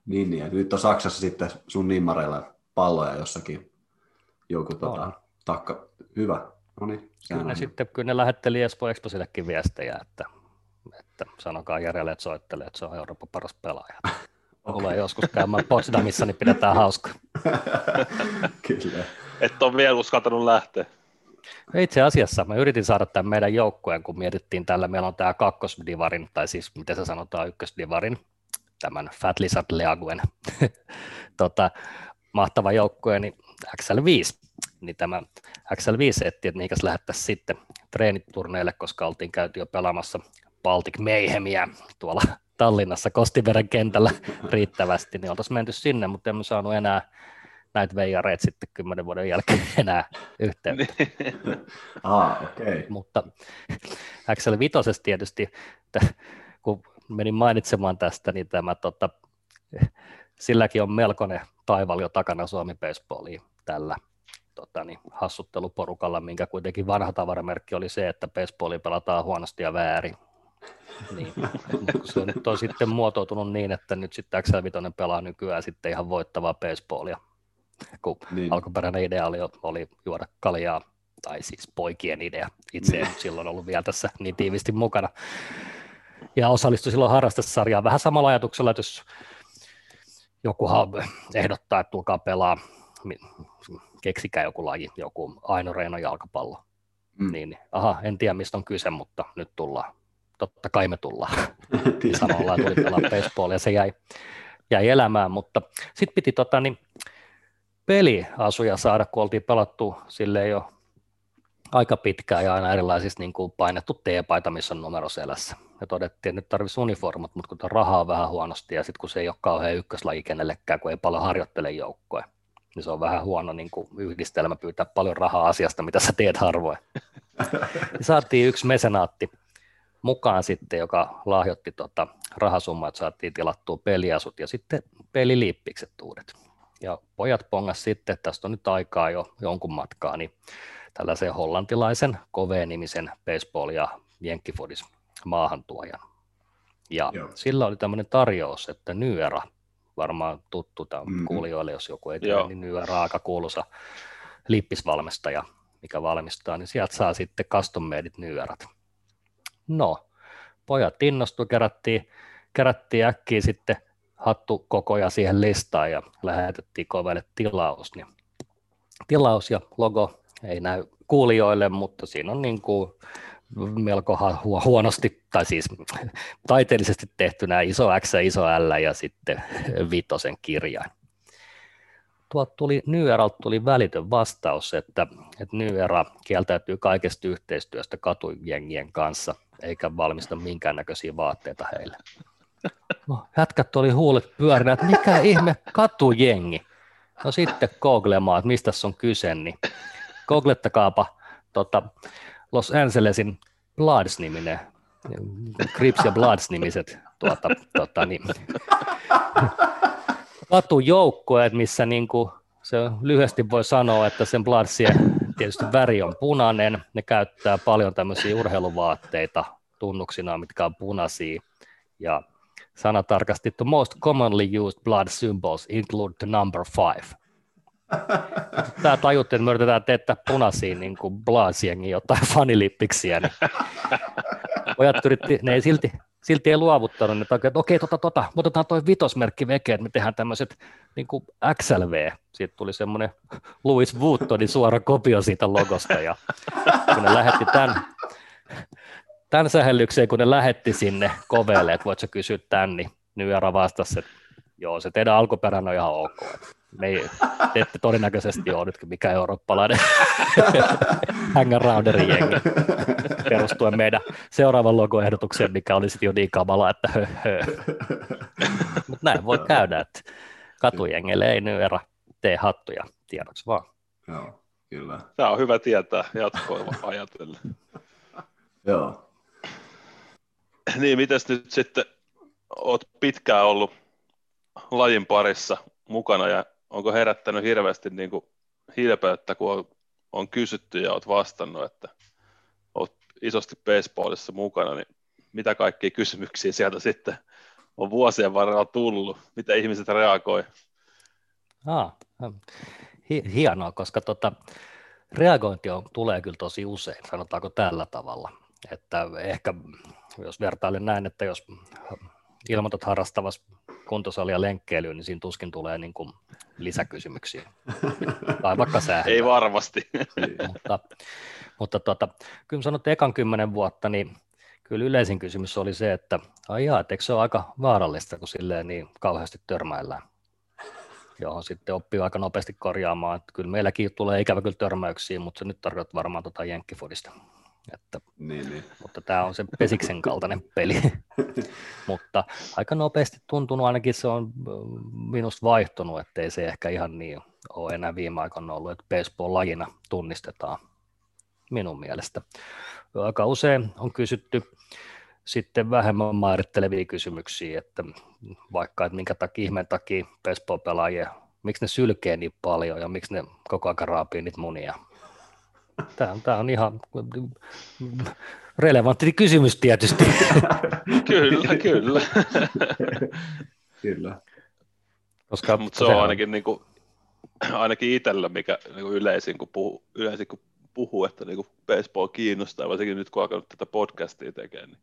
niin, niin, nyt on Saksassa sitten sun nimmareilla palloja jossakin joku tota, takka, hyvä. No niin, kyllä ne, sitten, kyllä ne lähetteli Espoo Exposillekin viestejä, että, että sanokaa Järjelle, että soittelee, että se on Euroopan paras pelaaja. Okay. Tulee joskus käymään Potsdamissa, niin pidetään hauska. kyllä. Et ole vielä uskaltanut lähteä. Itse asiassa mä yritin saada tämän meidän joukkueen, kun mietittiin tällä, meillä on tämä kakkosdivarin, tai siis miten se sanotaan, ykkösdivarin, tämän Fat Lizard Leaguen tota, mahtava joukkue, niin XL5, niin tämä XL5 etti, että niikäs lähettäisiin sitten treeniturneille, koska oltiin käyty jo pelaamassa Baltic Mayhemia tuolla Tallinnassa Kostiveren kentällä riittävästi, niin oltaisiin menty sinne, mutta emme saanut enää näitä veijareita sitten kymmenen vuoden jälkeen enää yhteyttä. ah, okay. Mutta XL5 tietysti, että kun menin mainitsemaan tästä, niin tämä, tota, silläkin on melkoinen taival jo takana Suomi Baseballiin tällä tota, niin, hassutteluporukalla, minkä kuitenkin vanha tavaramerkki oli se, että baseballia pelataan huonosti ja väärin. Niin. se on, nyt on sitten muotoutunut niin, että nyt sitten XL5 pelaa nykyään sitten ihan voittavaa baseballia kun niin. alkuperäinen idea oli, oli juoda kaljaa, tai siis poikien idea. Itse en niin. silloin ollut vielä tässä niin tiivisti mukana. Ja osallistui silloin harrastesarjaan vähän samalla ajatuksella, että jos joku ehdottaa, että tulkaa pelaa, keksikää joku laji, joku Aino Reino jalkapallo. Mm. Niin, aha, en tiedä mistä on kyse, mutta nyt tullaan. Totta kai me tullaan. Samalla tuli pelaa baseball ja se jäi, jäi elämään, mutta sitten piti tota, niin, peliasuja saada, kun oltiin pelattu sille jo aika pitkään ja aina erilaisissa niin kuin painettu T-paita, missä on numero selässä. Ja todettiin, että nyt tarvitsisi uniformat, mutta kun rahaa on vähän huonosti ja sitten kun se ei ole kauhean ykköslaji kenellekään, kun ei paljon harjoittele joukkoja, niin se on vähän huono niin kuin yhdistelmä pyytää paljon rahaa asiasta, mitä sä teet harvoin. saatiin yksi mesenaatti mukaan sitten, joka lahjoitti tota rahasummaa, että saatiin tilattua peliasut ja sitten peliliippikset uudet ja pojat pongas sitten, että tästä on nyt aikaa jo jonkun matkaa, niin tällaisen hollantilaisen Kove-nimisen baseball- ja jenkkifodis maahantuojan. Ja Joo. sillä oli tämmöinen tarjous, että Nyera, varmaan tuttu tämä mm-hmm. kuulijoille, jos joku ei tiedä, niin Nyera aika kuuluisa lippisvalmistaja, mikä valmistaa, niin sieltä saa sitten custom madeit Nyerat. No, pojat innostu, kerättiin, kerättiin äkkiä sitten hattu kokoja siihen listaan ja lähetettiin kovelle tilaus. Niin tilaus ja logo ei näy kuulijoille, mutta siinä on niin kuin melko huonosti, tai siis taiteellisesti tehtynä iso X ja iso L ja sitten vitosen kirjain. Tuolta tuli Nyeralta tuli välitön vastaus, että, että Nyera kieltäytyy kaikesta yhteistyöstä katujengien kanssa eikä valmista minkäännäköisiä vaatteita heille. No, jätkät oli huulet pyörinä, että mikä ihme katujengi. No sitten googlemaan, että mistä on kyse, niin googlettakaapa tota, Los Angelesin Bloods-niminen, Crips ja Bloods-nimiset tuota, tuota, niin, katujoukkueet, missä niin kuin, se lyhyesti voi sanoa, että sen Bloodsien tietysti väri on punainen, ne käyttää paljon tämmöisiä urheiluvaatteita tunnuksina, mitkä on punaisia, ja sanatarkasti, the most commonly used blood symbols include the number five. Tämä tajutti, että me yritetään teettää punaisia niin kuin blaasienkin jotain fanilippiksiä. Niin pojat yritti, ne ei silti, silti ei luovuttanut, että okei, okay, tota, tota, otetaan toi vitosmerkki veke, että me tehdään tämmöiset niin kuin XLV. Siitä tuli semmoinen Louis Vuittonin suora kopio siitä logosta, ja kun ne lähetti tämän, tämän sähellykseen, kun ne lähetti sinne koveelle, että voit sä kysyä tämän, niin Nyara vastasi, että joo, se teidän alkuperän on ihan ok. Me ei, te ette todennäköisesti ole nyt mikä eurooppalainen hangarounderin jengi perustuen meidän seuraavan logoehdotukseen, mikä oli sitten jo niin kamala, että hö, hö. Mutta näin voi käydä, että katujengelle ei nyt erä tee hattuja tiedoksi vaan. Joo, kyllä. Tämä on hyvä tietää jatkoa ajatellen. Joo. Niin, mitäs nyt sitten, oot pitkään ollut lajin parissa mukana ja onko herättänyt hirveästi niin kuin hilpeyttä, kun on, on kysytty ja oot vastannut, että oot isosti baseballissa mukana, niin mitä kaikkia kysymyksiä sieltä sitten on vuosien varrella tullut, mitä ihmiset reagoi? Ah, hi- hienoa, koska tota, reagointi on, tulee kyllä tosi usein, sanotaanko tällä tavalla, että ehkä jos vertailen näin, että jos ilmoitat harrastavassa kuntosalia lenkkeilyyn, niin siinä tuskin tulee niin kuin lisäkysymyksiä. tai vaikka sää. Ei varmasti. mutta mutta tuota, kyllä sanoin, että ekan kymmenen vuotta, niin kyllä yleisin kysymys oli se, että ai jaa, eikö se ole aika vaarallista, kun silleen niin kauheasti törmäillään johon sitten oppii aika nopeasti korjaamaan. Että kyllä meilläkin tulee ikävä kyllä törmäyksiä, mutta se nyt tarkoittaa varmaan tuota jenkkifodista. Että, niin, niin. Mutta tämä on se pesiksen kaltainen peli. mutta aika nopeasti tuntunut, ainakin se on minusta vaihtunut, ettei se ehkä ihan niin ole enää viime aikoina ollut, että baseball-lajina tunnistetaan minun mielestä. Aika usein on kysytty sitten vähemmän määritteleviä kysymyksiä, että vaikka, että minkä takia ihmeen takia baseball-pelaajia, miksi ne sylkee niin paljon ja miksi ne koko ajan raapii niitä munia. Tämä on, tämä on ihan relevantti kysymys tietysti. kyllä, kyllä. kyllä. Koska, Mutta se on ainakin, niin kuin, ainakin itsellä, mikä niin kuin yleisin, kun puhuu, yleisin, kun puhuu, että niin kuin baseball kiinnostaa, varsinkin nyt kun alkanut tätä podcastia tekemään, niin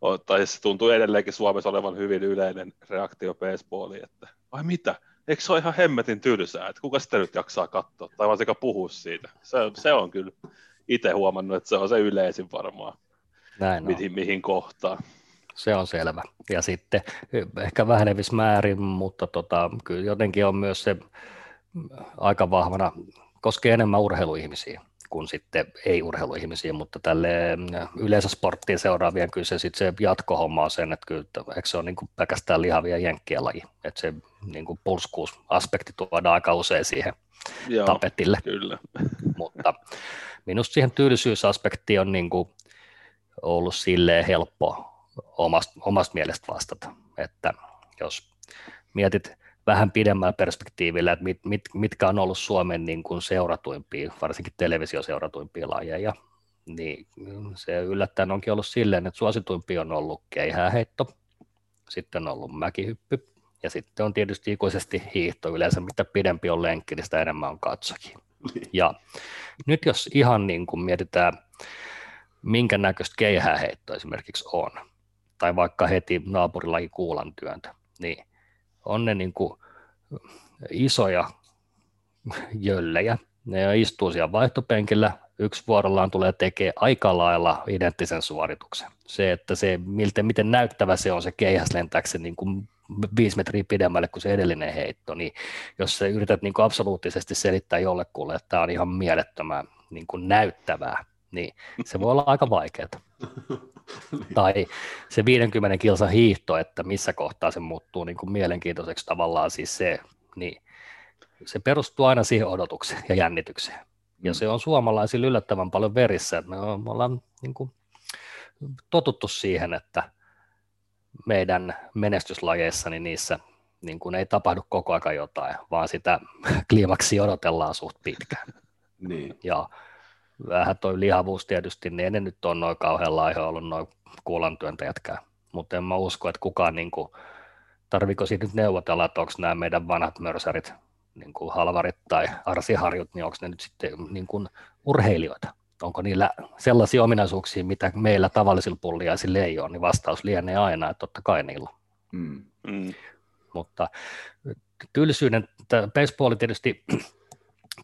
on, tai se tuntuu edelleenkin Suomessa olevan hyvin yleinen reaktio baseballiin, että ai mitä, eikö se ole ihan hemmetin tylsää, että kuka sitä nyt jaksaa katsoa, tai sekä puhua siitä. Se, se on kyllä itse huomannut, että se on se yleisin varmaan, Näin mihin, mihin kohtaan. Se on selvä. Ja sitten ehkä vähenevissä määrin, mutta tota, kyllä jotenkin on myös se aika vahvana, koskee enemmän urheiluihmisiä kuin sitten ei-urheiluihmisiä, mutta tälle yleensä sporttiin seuraavien kyllä se, sitten se jatkohomma on sen, että kyllä eikö se ole niin kuin pelkästään lihavia jenkkien laji, että se niin kuin pulskuusaspekti tuodaan aika usein siihen Joo, tapetille. Kyllä. Mutta minusta siihen tyylisyysaspektiin on niin kuin ollut silleen helppo omasta, omasta mielestä vastata, että jos mietit vähän pidemmällä perspektiivillä, että mit, mit, mitkä on ollut Suomen niin kuin seuratuimpia, varsinkin televisioseuratuimpia lajeja, niin se yllättäen onkin ollut silleen, että suosituimpia on ollut keihääheitto, sitten on ollut mäkihyppy, ja sitten on tietysti ikuisesti hiihto yleensä, mitä pidempi on lenkki, niin sitä enemmän on katsokin. Niin. Ja nyt jos ihan niin kuin mietitään, minkä näköistä keihääheitto esimerkiksi on, tai vaikka heti naapurilaji kuulan työntö, niin on ne niin kuin isoja jöllejä. Ne istuu siellä vaihtopenkillä, yksi vuorollaan tulee tekemään aika lailla identtisen suorituksen. Se, että se, miltä, miten näyttävä se on se keihäs lentääkseen niin kuin viisi metriä pidemmälle kuin se edellinen heitto, niin jos sä yrität niin kuin absoluuttisesti selittää jollekulle, että tämä on ihan mielettömän niin kuin näyttävää, niin se voi olla aika vaikeaa. tai se 50 kilsan hiihto, että missä kohtaa se muuttuu niin kuin mielenkiintoiseksi tavallaan siis se, niin se perustuu aina siihen odotukseen ja jännitykseen. Ja mm. se on suomalaisilla yllättävän paljon verissä, että me ollaan niin kuin totuttu siihen, että meidän menestyslajeissa niin niissä niin kuin ei tapahdu koko ajan jotain, vaan sitä kliimaksi odotellaan suht pitkään. Niin. Ja vähän toi lihavuus tietysti, niin ei ne nyt ole noin kauhean laiha ollut noin kuulantyöntäjätkään. Mutta en mä usko, että kukaan, niin kuin, tarviko siitä nyt neuvotella, että onko nämä meidän vanhat mörsärit, niin kuin halvarit tai arsiharjut, niin onko ne nyt sitten niin kuin urheilijoita? Onko niillä sellaisia ominaisuuksia, mitä meillä tavallisilla pulliaisilla ei ole, niin vastaus lienee aina, että totta kai niillä Mm. Mm. Mutta tylsyyden, baseball tietysti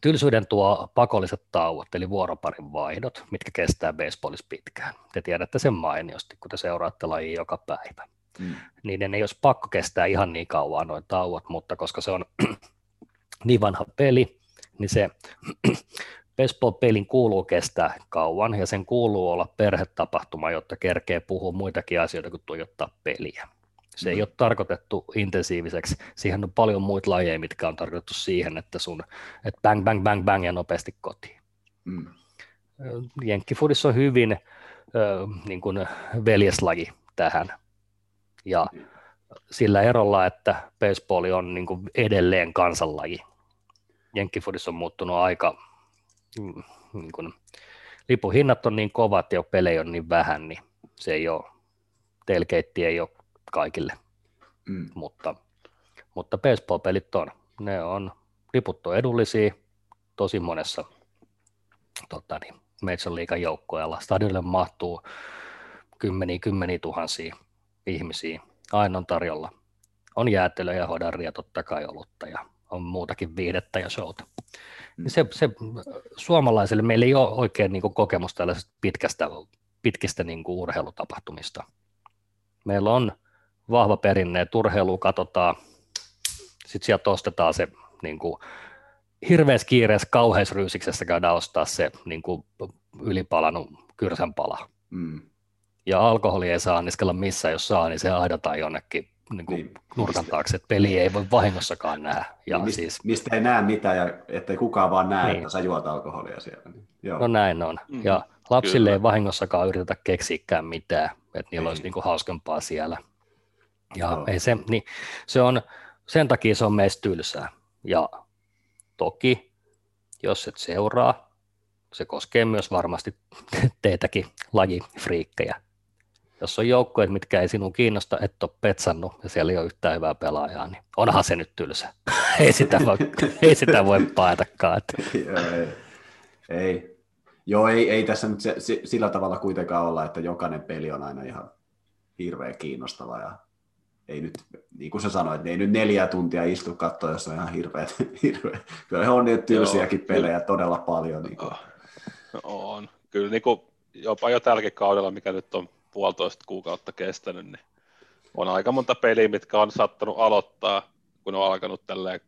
Tylsyyden tuo pakolliset tauot, eli vuoroparin vaihdot, mitkä kestää baseballissa pitkään. Te tiedätte sen mainiosti, kun te seuraatte lajia joka päivä. Mm. Niiden ei olisi pakko kestää ihan niin kauan noin tauot, mutta koska se on niin vanha peli, niin se baseball-pelin kuuluu kestää kauan ja sen kuuluu olla perhetapahtuma, jotta kerkee puhua muitakin asioita kuin tuijottaa peliä. Se ei Mm. ole tarkoitettu intensiiviseksi. Siihen on paljon muita lajeja, mitkä on tarkoitettu siihen, että sun että bang, bang, bang, bang ja nopeasti kotiin. Mm. Jenkkifudissa on hyvin ö, niin kuin veljeslaji tähän. Ja sillä erolla, että baseball on niin kuin edelleen kansanlaji. Jenkkifudissa on muuttunut aika, mm, niin kuin, lipuhinnat on niin kovat ja pelejä on niin vähän, niin se ei ole, tailgate ei ole kaikille, Mm. mutta, mutta baseball-pelit on, ne on liputtu edullisia tosi monessa tota niin, Major League joukkueella. Stadionille mahtuu kymmeniä, kymmeniä tuhansia ihmisiä. Aina on tarjolla. On jäätelöä ja hodaria, totta kai olutta ja on muutakin viihdettä ja showta. Mm. Se, se, suomalaisille meillä ei ole oikein niin kuin, kokemusta tällaisesta pitkästä, pitkistä niin kuin, urheilutapahtumista. Meillä on vahva perinne, että urheilua katsotaan, sitten sieltä ostetaan se niin kuin, hirveässä kiireessä, kauheassa ryysiksessä käydään ostaa se niin kuin, ylipalannut kyrsänpala. Mm. Ja alkoholi ei saa anniskella missään, jos saa, niin se aidataan jonnekin niin kuin Niin. nurkan taakse, että peli ei voi vahingossakaan nähdä. Ja Niin mistä, siis, mistä ei näe mitään ja ettei kukaan vaan näe, Niin. että sä juot alkoholia siellä. Niin, joo. no näin on. Mhm, Ja lapsille kyllä. ei vahingossakaan yritetä keksiäkään mitään, että niillä Ei. olisi niin kuin hauskempaa siellä. Ja ei se, niin se on, sen takia se on meistä tylsää. Ja toki, jos et seuraa, se koskee myös varmasti teitäkin lajifriikkejä. Jos on joukkueet, mitkä ei sinun kiinnosta, et ole petsannut ja siellä ei ole yhtään hyvää pelaajaa, niin onhan se nyt tylsä. ei, sitä voi, ei sitä voi paetakaan. Että, Joo, ei. ei. Joo, ei, ei tässä nyt se, sillä tavalla kuitenkaan olla, että jokainen peli on aina ihan hirveän kiinnostava ja ei nyt, niin kuin sä sanoit, niin ei nyt neljä tuntia istu katsoa, jos on ihan hirveät, hirveä. Kyllä on niitä tylsiäkin Joo, pelejä todella paljon. Niin kuin. Oh, on. Kyllä niin kuin, jopa jo tälläkin kaudella, mikä nyt on puolitoista kuukautta kestänyt, niin on aika monta peliä, mitkä on sattunut aloittaa, kun on alkanut tälleen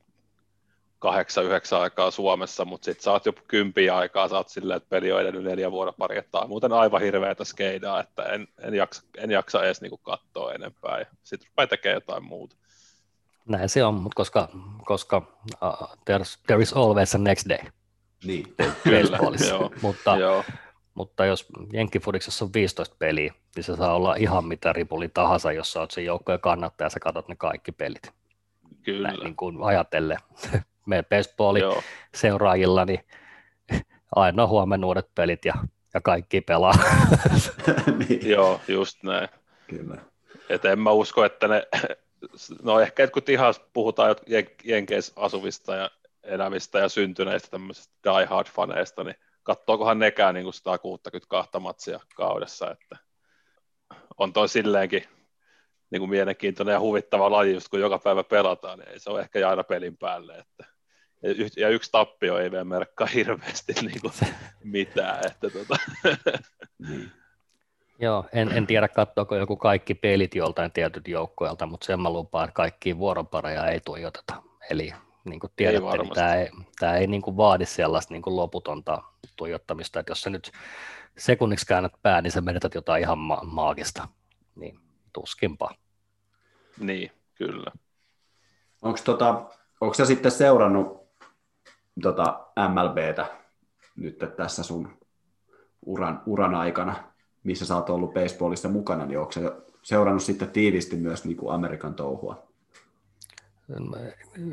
kahdeksan, yhdeksän aikaa Suomessa, mutta sitten sä oot jo kympiä aikaa, oot silleen, että peli on edennyt neljä vuoden pari, että on muuten aivan hirveätä skeidaa, että en, en, jaksa, en jaksa edes niinku katsoa enempää, ja sitten rupeaa tekemään jotain muuta. näin se on, mutta koska, koska uh, there's, there is always a next day Niin. baseballissa. joo, mutta, joo, mutta jos Jenkkifudiksessa on 15 peliä, niin se saa olla ihan mitä ripuli tahansa, jos sä oot sen joukkojen kannattaja ja sä katsot ne kaikki pelit. kyllä. Näin niin kuin ajatellen. Me baseballin Joo, seuraajilla, niin aina huomenna uudet pelit ja, ja kaikki pelaa. niin. joo, just näin. Kyllä. Et en mä usko, että ne, no ehkä kun ihan puhutaan Jenkeissä asuvista ja elävistä ja syntyneistä tämmöisistä die hard faneista, niin kattookohan nekään niin 162 matsia kaudessa, että on toi silleenkin niin kuin mielenkiintoinen ja huvittava laji, just kun joka päivä pelataan, niin ei se ole ehkä aina pelin päälle, että ja yksi tappio ei vielä merkkaa hirveästi niin kuin mitään, että tota, Niin. Joo, en, en tiedä katsoako joku kaikki pelit joltain tietyt joukkoilta, mutta sen mä lupaan, että kaikkiin vuoropareja ei tuijoteta. Eli niin kuin tiedätte, niin varmasti. tämä ei, tämä ei niin kuin vaadi sellaista niin kuin loputonta tuijottamista, että jos sä nyt sekunniksi käännät pää, niin sä menetät jotain ihan ma- maagista, niin tuskinpa. Niin, kyllä. Onko tota, onko sä sitten seurannut tota MLBtä nyt tässä sun uran, uran aikana, missä sä oot ollut baseballissa mukana, niin onko sä seurannut sitten tiivisti myös niin kuin Amerikan touhua?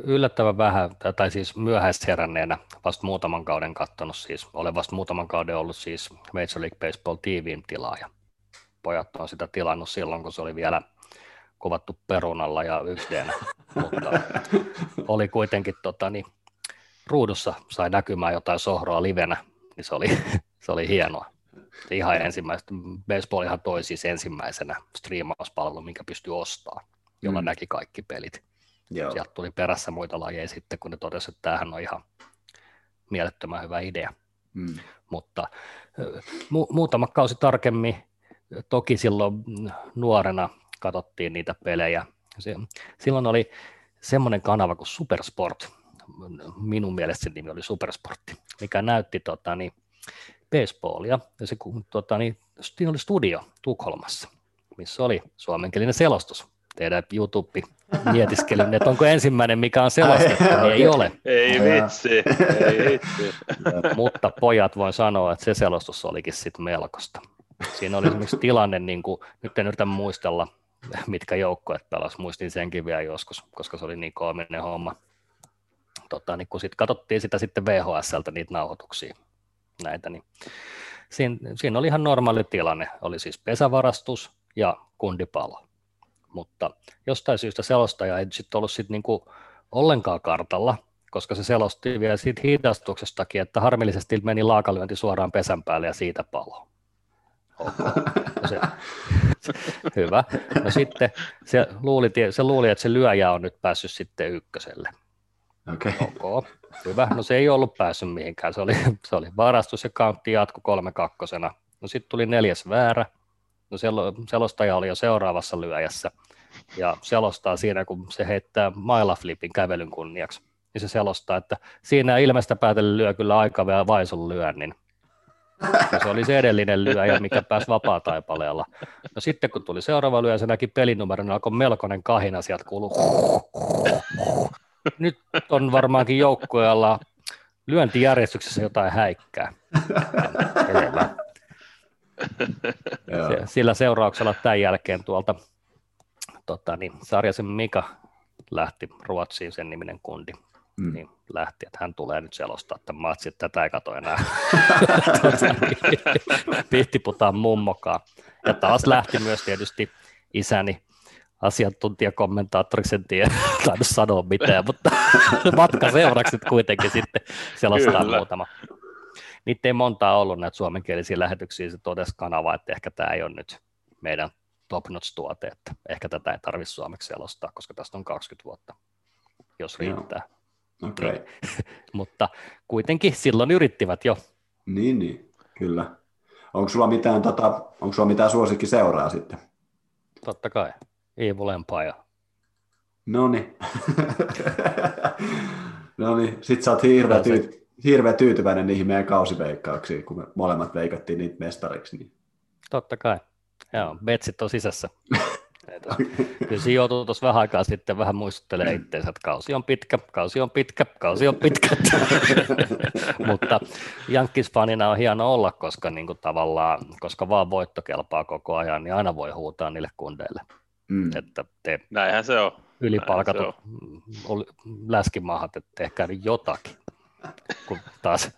Yllättävän vähän, tai siis myöhäisheränneenä vasta muutaman kauden katsonut, siis olen vasta muutaman kauden ollut siis Major League Baseball TVn tilaaja. Pojat on sitä tilannut silloin, kun se oli vielä kuvattu perunalla ja 1 mutta oli kuitenkin tota, niin, ruudussa sai näkymään jotain sohroa livenä, niin se oli, se oli hienoa. Ihan ensimmäistä, Baseballihan toi siis ensimmäisenä striimauspalvelu, minkä pystyi ostamaan, jolla mm. näki kaikki pelit. Joo. Sieltä tuli perässä muita lajeja sitten, kun ne totesivat, että tämähän on ihan mielettömän hyvä idea. Mm. Mutta mu- muutama kausi tarkemmin, toki silloin nuorena katsottiin niitä pelejä. Silloin oli semmoinen kanava kuin Supersport, minun mielestä se nimi oli Supersportti, mikä näytti tota, niin, baseballia, ja se, tota, niin, siinä oli studio Tukholmassa, missä oli suomenkielinen selostus. Teidän YouTube mietiskelyn, että onko ensimmäinen, mikä on selostettu, niin ei ole. Ei vitsi, ei vitsi. Mutta pojat voin sanoa, että se selostus olikin sitten melkoista. Siinä oli esimerkiksi tilanne, niin kuin, nyt en yritä muistella, mitkä joukkoet pelas, muistin senkin vielä joskus, koska se oli niin koominen homma. Tota, niin kun sit katsottiin sitä sitten VHSltä niitä nauhoituksia, näitä, niin siinä, siinä oli ihan normaali tilanne, oli siis pesävarastus ja kundipalo. Mutta jostain syystä selostaja ei sitten ollut sit niinku ollenkaan kartalla, koska se selosti vielä siitä hidastuksestakin, että harmillisesti meni laakalyönti suoraan pesän päälle ja siitä palo. Okay. No se, hyvä. No sitten se luuli, se luuli, että se lyöjä on nyt päässyt sitten ykköselle. Okay. Okay. Hyvä. No se ei ollut päässyt mihinkään. Se oli, se oli varastus ja kauntti jatku kolme kakkosena. No sitten tuli neljäs väärä. No selostaja oli jo seuraavassa lyöjässä. Ja selostaa siinä, kun se heittää mailaflipin kävelyn kunniaksi. Niin se selostaa, että siinä ilmeistä päätellen lyö kyllä aika vielä vaisun lyönnin. Ja se oli se edellinen lyöjä, mikä pääsi vapaa-taipaleella. No sitten kun tuli seuraava lyöjä, se näki pelinumeron, niin alkoi melkoinen kahina, sieltä kuuluu. Nyt on varmaankin joukkueella lyöntijärjestyksessä jotain häikkää. Sillä seurauksella tämän jälkeen tuolta tota, niin, Sarjasen Mika lähti Ruotsiin, sen niminen kundi mm. niin lähti, että hän tulee nyt selostaa tämän matsin, että tätä ei kato enää. Pihtiputaan mummokaa. Ja taas lähti myös tietysti isäni asiantuntijakommentaattoriksi, en tiedä, tainnut sanoa mitään, mutta matka seuraksi kuitenkin sitten selostaa Kyllä. muutama. Niitä ei montaa ollut näitä suomenkielisiä lähetyksiä, se todesi kanava, että ehkä tämä ei ole nyt meidän top notch tuote, että ehkä tätä ei tarvitse suomeksi selostaa, koska tästä on 20 vuotta, jos riittää. Joo. Okay. Niin. Mutta kuitenkin silloin yrittivät jo. Niin, niin, kyllä. Onko sulla mitään, tota, onko sulla mitään suosikki seuraa sitten? Totta kai. Evil Empire. No niin. no niin, sit sä oot hirveä, tyy- hirveä tyytyväinen niihin meidän kausiveikkauksiin, kun me molemmat veikattiin niitä mestariksi. Niin... Totta kai. Joo, betsit on sisässä. Kyllä se joutuu tuossa vähän aikaa sitten vähän muistuttelemaan itseensä, että kausi on pitkä, kausi on pitkä, kausi on pitkä. Mutta Yankees-fanina on hieno olla, koska niin kuin tavallaan, koska vaan voitto kelpaa koko ajan, niin aina voi huutaa niille kundeille. Mm. Että te Näinhän se on. Ylipalkatut läskimahat, että tehkää nyt jotakin. Kun taas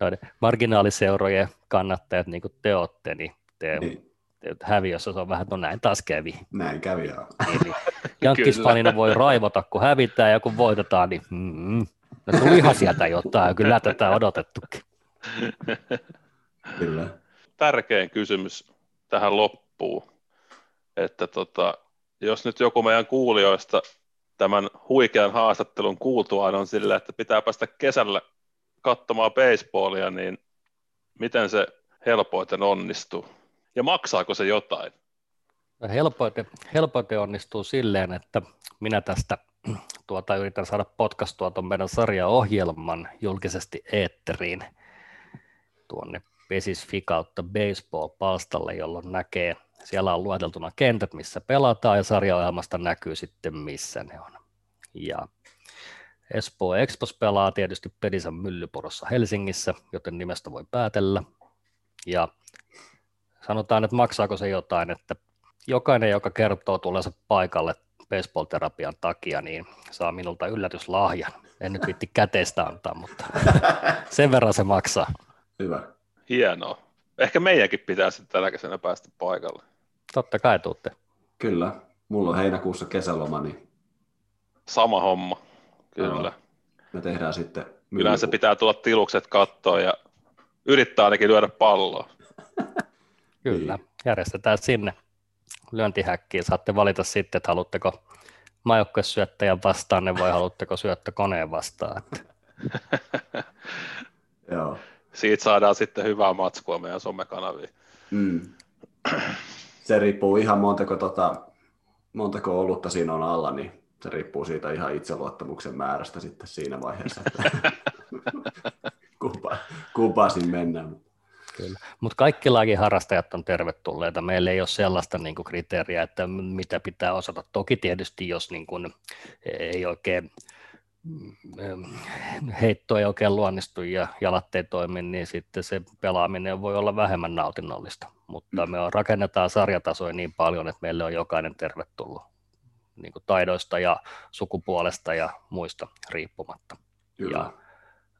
noiden marginaaliseurojen kannattajat, niin kuin te olette, niin te niin häviössä se on vähän, no näin taas kävi. Näin kävi, joo. Eli Jankkisfanina voi raivota, kun hävitään ja kun voitetaan, niin mm, no tulihan sieltä jotain, kyllä tätä odotettukin. Kyllä. Tärkein kysymys tähän loppuun, että tota, jos nyt joku meidän kuulijoista tämän huikean haastattelun kuultuaan on sillä, että pitää päästä kesällä katsomaan baseballia, niin miten se helpoiten onnistuu? Ja maksaako se jotain? Helpoite, helpoite onnistuu silleen, että minä tästä tuota, yritän saada podcastua tuon meidän sarjaohjelman julkisesti eetteriin. tuonne Pesisfi kautta baseball-palstalle, jolloin näkee, siellä on lueteltuna kentät, missä pelataan ja sarjaohjelmasta näkyy sitten, missä ne on. Ja Espoo Expos pelaa tietysti Pedisan myllyporossa Helsingissä, joten nimestä voi päätellä. Ja sanotaan, että maksaako se jotain, että jokainen, joka kertoo tulleensa paikalle baseball-terapian takia, niin saa minulta yllätyslahjan. En nyt vitti käteistä antaa, mutta sen verran se maksaa. Hyvä. Hienoa. Ehkä meidänkin pitää sitten tänä kesänä päästä paikalle. Totta kai tuutte. Kyllä. Mulla on heinäkuussa kesäloma, niin Sama homma, kyllä. Joo. me tehdään sitten... Kyllä se pitää tulla tilukset kattoon ja yrittää ainakin lyödä palloa. Kyllä, Niin. järjestetään sinne lyöntihäkkiin. Saatte valita sitten, että haluatteko majoukkuesyöttäjän vastaan vai haluatteko syöttökoneen vastaan. Joo. Siitä saadaan sitten hyvää matskua meidän somekanaviin. Mm. Se riippuu ihan montako, tota, montako olutta siinä on alla, niin se riippuu siitä ihan itseluottamuksen määrästä sitten siinä vaiheessa, että kumpaa, kumpaa siinä mennään. Kyllä. Mutta kaikki lajiharrastajat on tervetulleita. Meillä ei ole sellaista niin kuin, kriteeriä, että mitä pitää osata. Toki tietysti, jos niin kuin, ei oikein mm, heitto ei oikein luonnistu ja jalat ei toimi, niin sitten se pelaaminen voi olla vähemmän nautinnollista. Mutta me on, rakennetaan sarjatasoja niin paljon, että meille on jokainen tervetullut niin kuin taidoista ja sukupuolesta ja muista riippumatta. Kyllä. Ja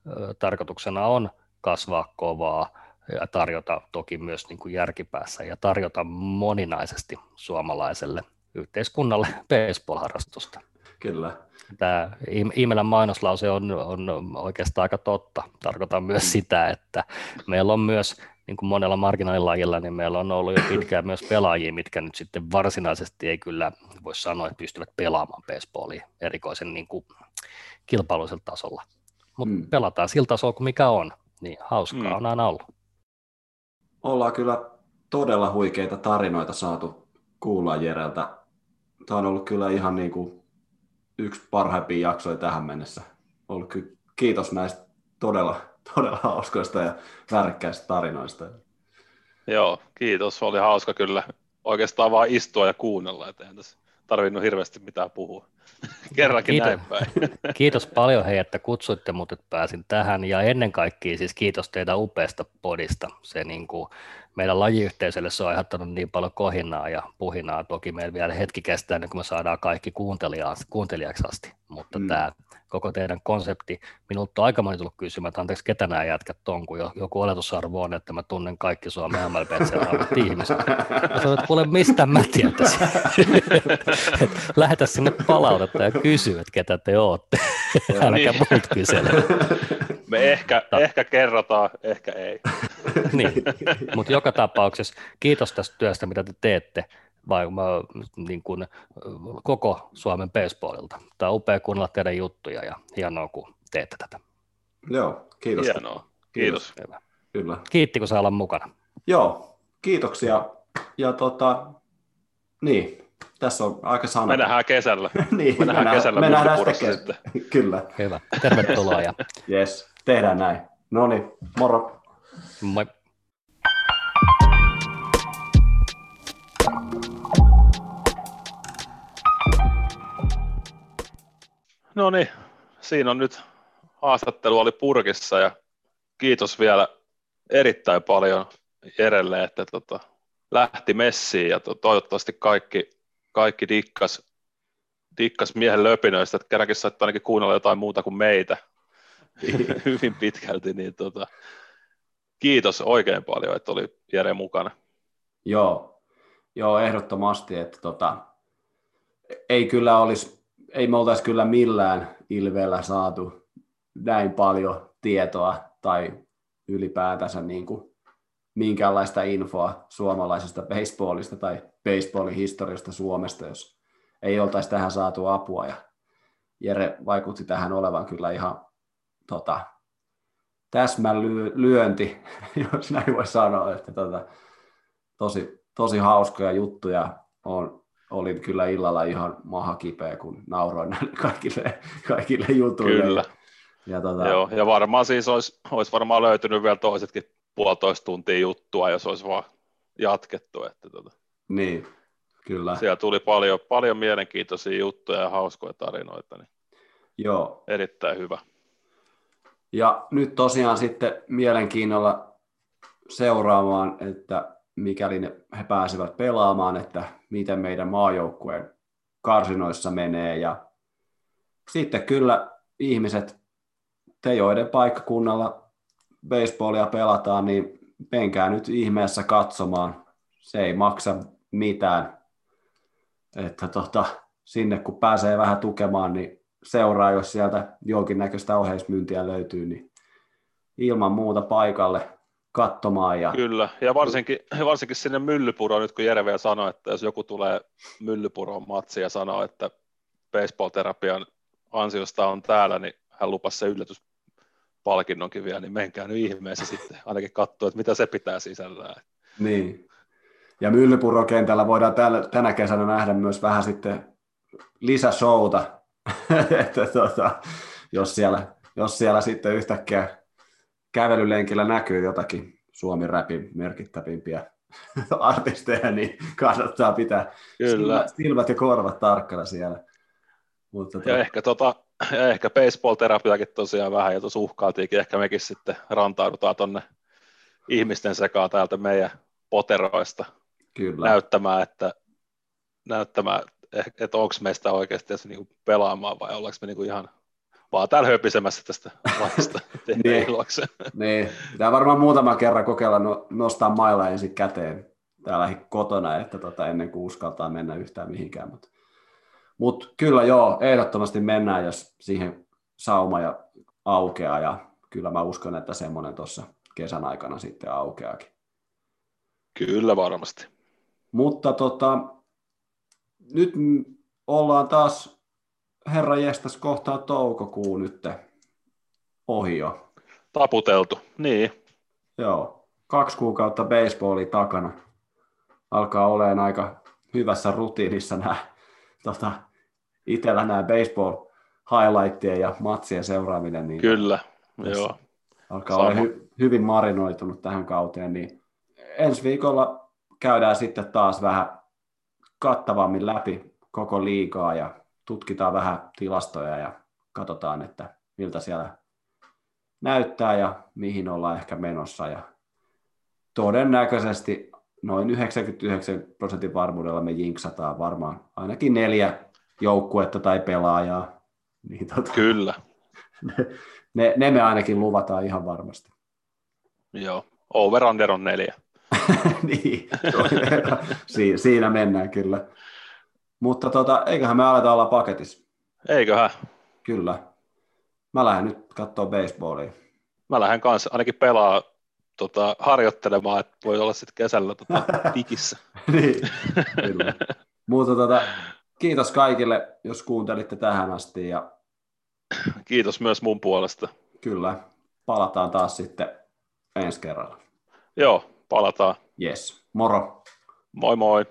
ö, tarkoituksena on kasvaa kovaa ja tarjota toki myös niin kuin järkipäässä ja tarjota moninaisesti suomalaiselle yhteiskunnalle baseball-harrastusta. Kyllä. Tämä Imelän mainoslause on, on oikeastaan aika totta. Tarkoitan myös sitä, että meillä on myös niin kuin monella marginaalilajilla, niin meillä on ollut jo pitkään myös pelaajia, mitkä nyt sitten varsinaisesti ei kyllä voi sanoa, että pystyvät pelaamaan baseballia erikoisen niin kuin kilpailuisella tasolla. Mutta Mm. pelataan sillä tasolla kuin mikä on, niin hauskaa Mm. on aina ollut. Ollaan kyllä todella huikeita tarinoita saatu kuulla Jereltä. Tämä on ollut kyllä ihan niin kuin yksi parhaimpia jaksoja tähän mennessä. Ollut kyllä kiitos näistä todella, todella hauskoista ja värkkäistä tarinoista. Joo, kiitos. Oli hauska kyllä oikeastaan vaan istua ja kuunnella, että eihän tässä tarvinnut hirveästi mitään puhua. Kerrankin Kiitos. näin päin. Kiitos paljon hei, että kutsuitte mut, että pääsin tähän ja ennen kaikkea siis kiitos teidän upeasta podista. Se niin kuin, meidän lajiyhteisölle se on aiheuttanut niin paljon kohinaa ja puhinaa. Toki meillä vielä hetki kestää ennen kuin me saadaan kaikki kuuntelijaksi, asti, mutta Mm. tämä koko teidän konsepti, minulta on aika moni tullut kysymään, että anteeksi, ketä nämä jätkät on, kun jo- joku oletusarvo on, että mä tunnen kaikki Suomen MLB seuraavat ihmiset. Mä sanoin, että kuule, mistä mä tietäisin? Et Lähetä sinne palautetta ja kysy, että ketä te ootte. Älkää niin. muut kysele. Me ehkä, ehkä kerrotaan, ehkä ei. niin. Mutta joka tapauksessa kiitos tästä työstä, mitä te teette vai mä, niin kun, koko Suomen baseballilta. Tämä on upea kuunnella teidän juttuja ja hienoa, kun teette tätä. Joo, kiitos. Hienoa. Kiitos. Hyvä. Kyllä. Kiitti, kun saa olla mukana. Joo, kiitoksia. Ja tota, niin, tässä on aika sana. Me nähdään kesällä. niin, Me nähdään kesällä me nähdään sitten. Kyllä, Hyvä. Tervetuloa ja yes, tehdään näin. No niin, moro. Moi. No niin, siinä on nyt haastattelu oli purkissa ja kiitos vielä erittäin paljon Jerelle, että tota, lähti messiin ja to, toivottavasti kaikki, kaikki dikkas, dikkas miehen löpinöistä, että kerrankin saitte ainakin kuunnella jotain muuta kuin meitä hyvin pitkälti, niin tota, kiitos oikein paljon, että oli Jere mukana. Joo, joo, ehdottomasti, että tota, ei kyllä olisi, ei me oltaisi kyllä millään ilveellä saatu näin paljon tietoa tai ylipäätänsä niin kuin minkäänlaista infoa suomalaisesta baseballista tai baseballin historiasta Suomesta, jos ei oltaisi tähän saatu apua. Ja Jere vaikutti tähän olevan kyllä ihan tota, täsmälyönti, jos näin voi sanoa, että tota, tosi, tosi hauskoja juttuja. On, olin kyllä illalla ihan maha kipeä, kun nauroin näille kaikille, kaikille jutuille. Kyllä. Ja, tota, Joo, ja varmaan siis olisi, olisi varmaan löytynyt vielä toisetkin puolitoista tuntia juttua, jos olisi vaan jatkettu. Että tota. Niin, kyllä. Siellä tuli paljon, paljon mielenkiintoisia juttuja ja hauskoja tarinoita, niin Joo. erittäin hyvä. Ja nyt tosiaan sitten mielenkiinnolla seuraamaan, että mikäli ne, he pääsevät pelaamaan, että miten meidän maajoukkueen karsinoissa menee. Ja sitten kyllä ihmiset, te joiden paikkakunnalla baseballia pelataan, niin menkää nyt ihmeessä katsomaan. Se ei maksa mitään. Että tota, sinne kun pääsee vähän tukemaan, niin seuraa, jos sieltä jonkinnäköistä oheismyyntiä löytyy, niin ilman muuta paikalle katsomaan. Ja... Kyllä, ja varsinkin, varsinkin sinne Myllypuroon, nyt kun Järveä sanoi, että jos joku tulee Myllypuroon matsi ja sanoo, että baseball-terapian ansiosta on täällä, niin hän lupasi se yllätyspalkinnonkin vielä, niin menkää nyt ihmeessä sitten ainakin katsoa, että mitä se pitää sisällään. Niin. Ja Myllypuron kentällä voidaan tällä, tänä kesänä nähdä myös vähän sitten lisäshowta, että tota, jos, siellä, jos siellä sitten yhtäkkiä kävelylenkillä näkyy jotakin Suomen räpin merkittävimpiä artisteja, niin kannattaa pitää Kyllä. silmät ja korvat tarkkana siellä. Mutta ja, to... ehkä, tota, ja ehkä baseball-terapiakin tosiaan vähän, ja tuossa uhkailtiinkin, ehkä mekin sitten rantaudutaan tuonne ihmisten sekaan täältä meidän poteroista Kyllä. näyttämään, että, näyttämään, että onko meistä oikeasti tässä niinku pelaamaan vai ollaanko me niinku ihan vaan täällä höpisemässä tästä laista niin, niin, pitää varmaan muutama kerran kokeilla no, nostaa mailla ensin käteen täällä kotona, että tota, ennen kuin uskaltaa mennä yhtään mihinkään. Mutta mut kyllä joo, ehdottomasti mennään, jos siihen sauma ja aukeaa ja kyllä mä uskon, että semmoinen tuossa kesän aikana sitten aukeakin. Kyllä varmasti. Mutta tota, nyt ollaan taas herra jestas kohtaa toukokuu nyt ohi jo. Taputeltu, niin. Joo, kaksi kuukautta baseballia takana. Alkaa olemaan aika hyvässä rutiinissa nämä, tota, itsellä nämä baseball highlightien ja matsien seuraaminen. Niin Kyllä, joo. Alkaa Sama. olla hy- hyvin marinoitunut tähän kauteen, niin ensi viikolla käydään sitten taas vähän kattavammin läpi koko liikaa ja tutkitaan vähän tilastoja ja katsotaan, että miltä siellä näyttää ja mihin ollaan ehkä menossa. Ja todennäköisesti noin 99 prosentin varmuudella me jinksataan varmaan ainakin neljä joukkuetta tai pelaajaa. Niin tota, Kyllä. Ne, ne, ne me ainakin luvataan ihan varmasti. Joo, over-under on neljä. niin, si- siinä mennään kyllä. Mutta tota, eiköhän me aleta olla paketissa. Eiköhän. Kyllä. Mä lähden nyt katsoa baseballia. Mä lähden kanssa ainakin pelaa tota, harjoittelemaan, että voi olla sitten kesällä tota, digissä. niin, kyllä. Mutta tota, kiitos kaikille, jos kuuntelitte tähän asti. Ja... Kiitos myös mun puolesta. Kyllä. Palataan taas sitten ensi kerralla. Joo, palataan. Yes. Moro. Moi moi.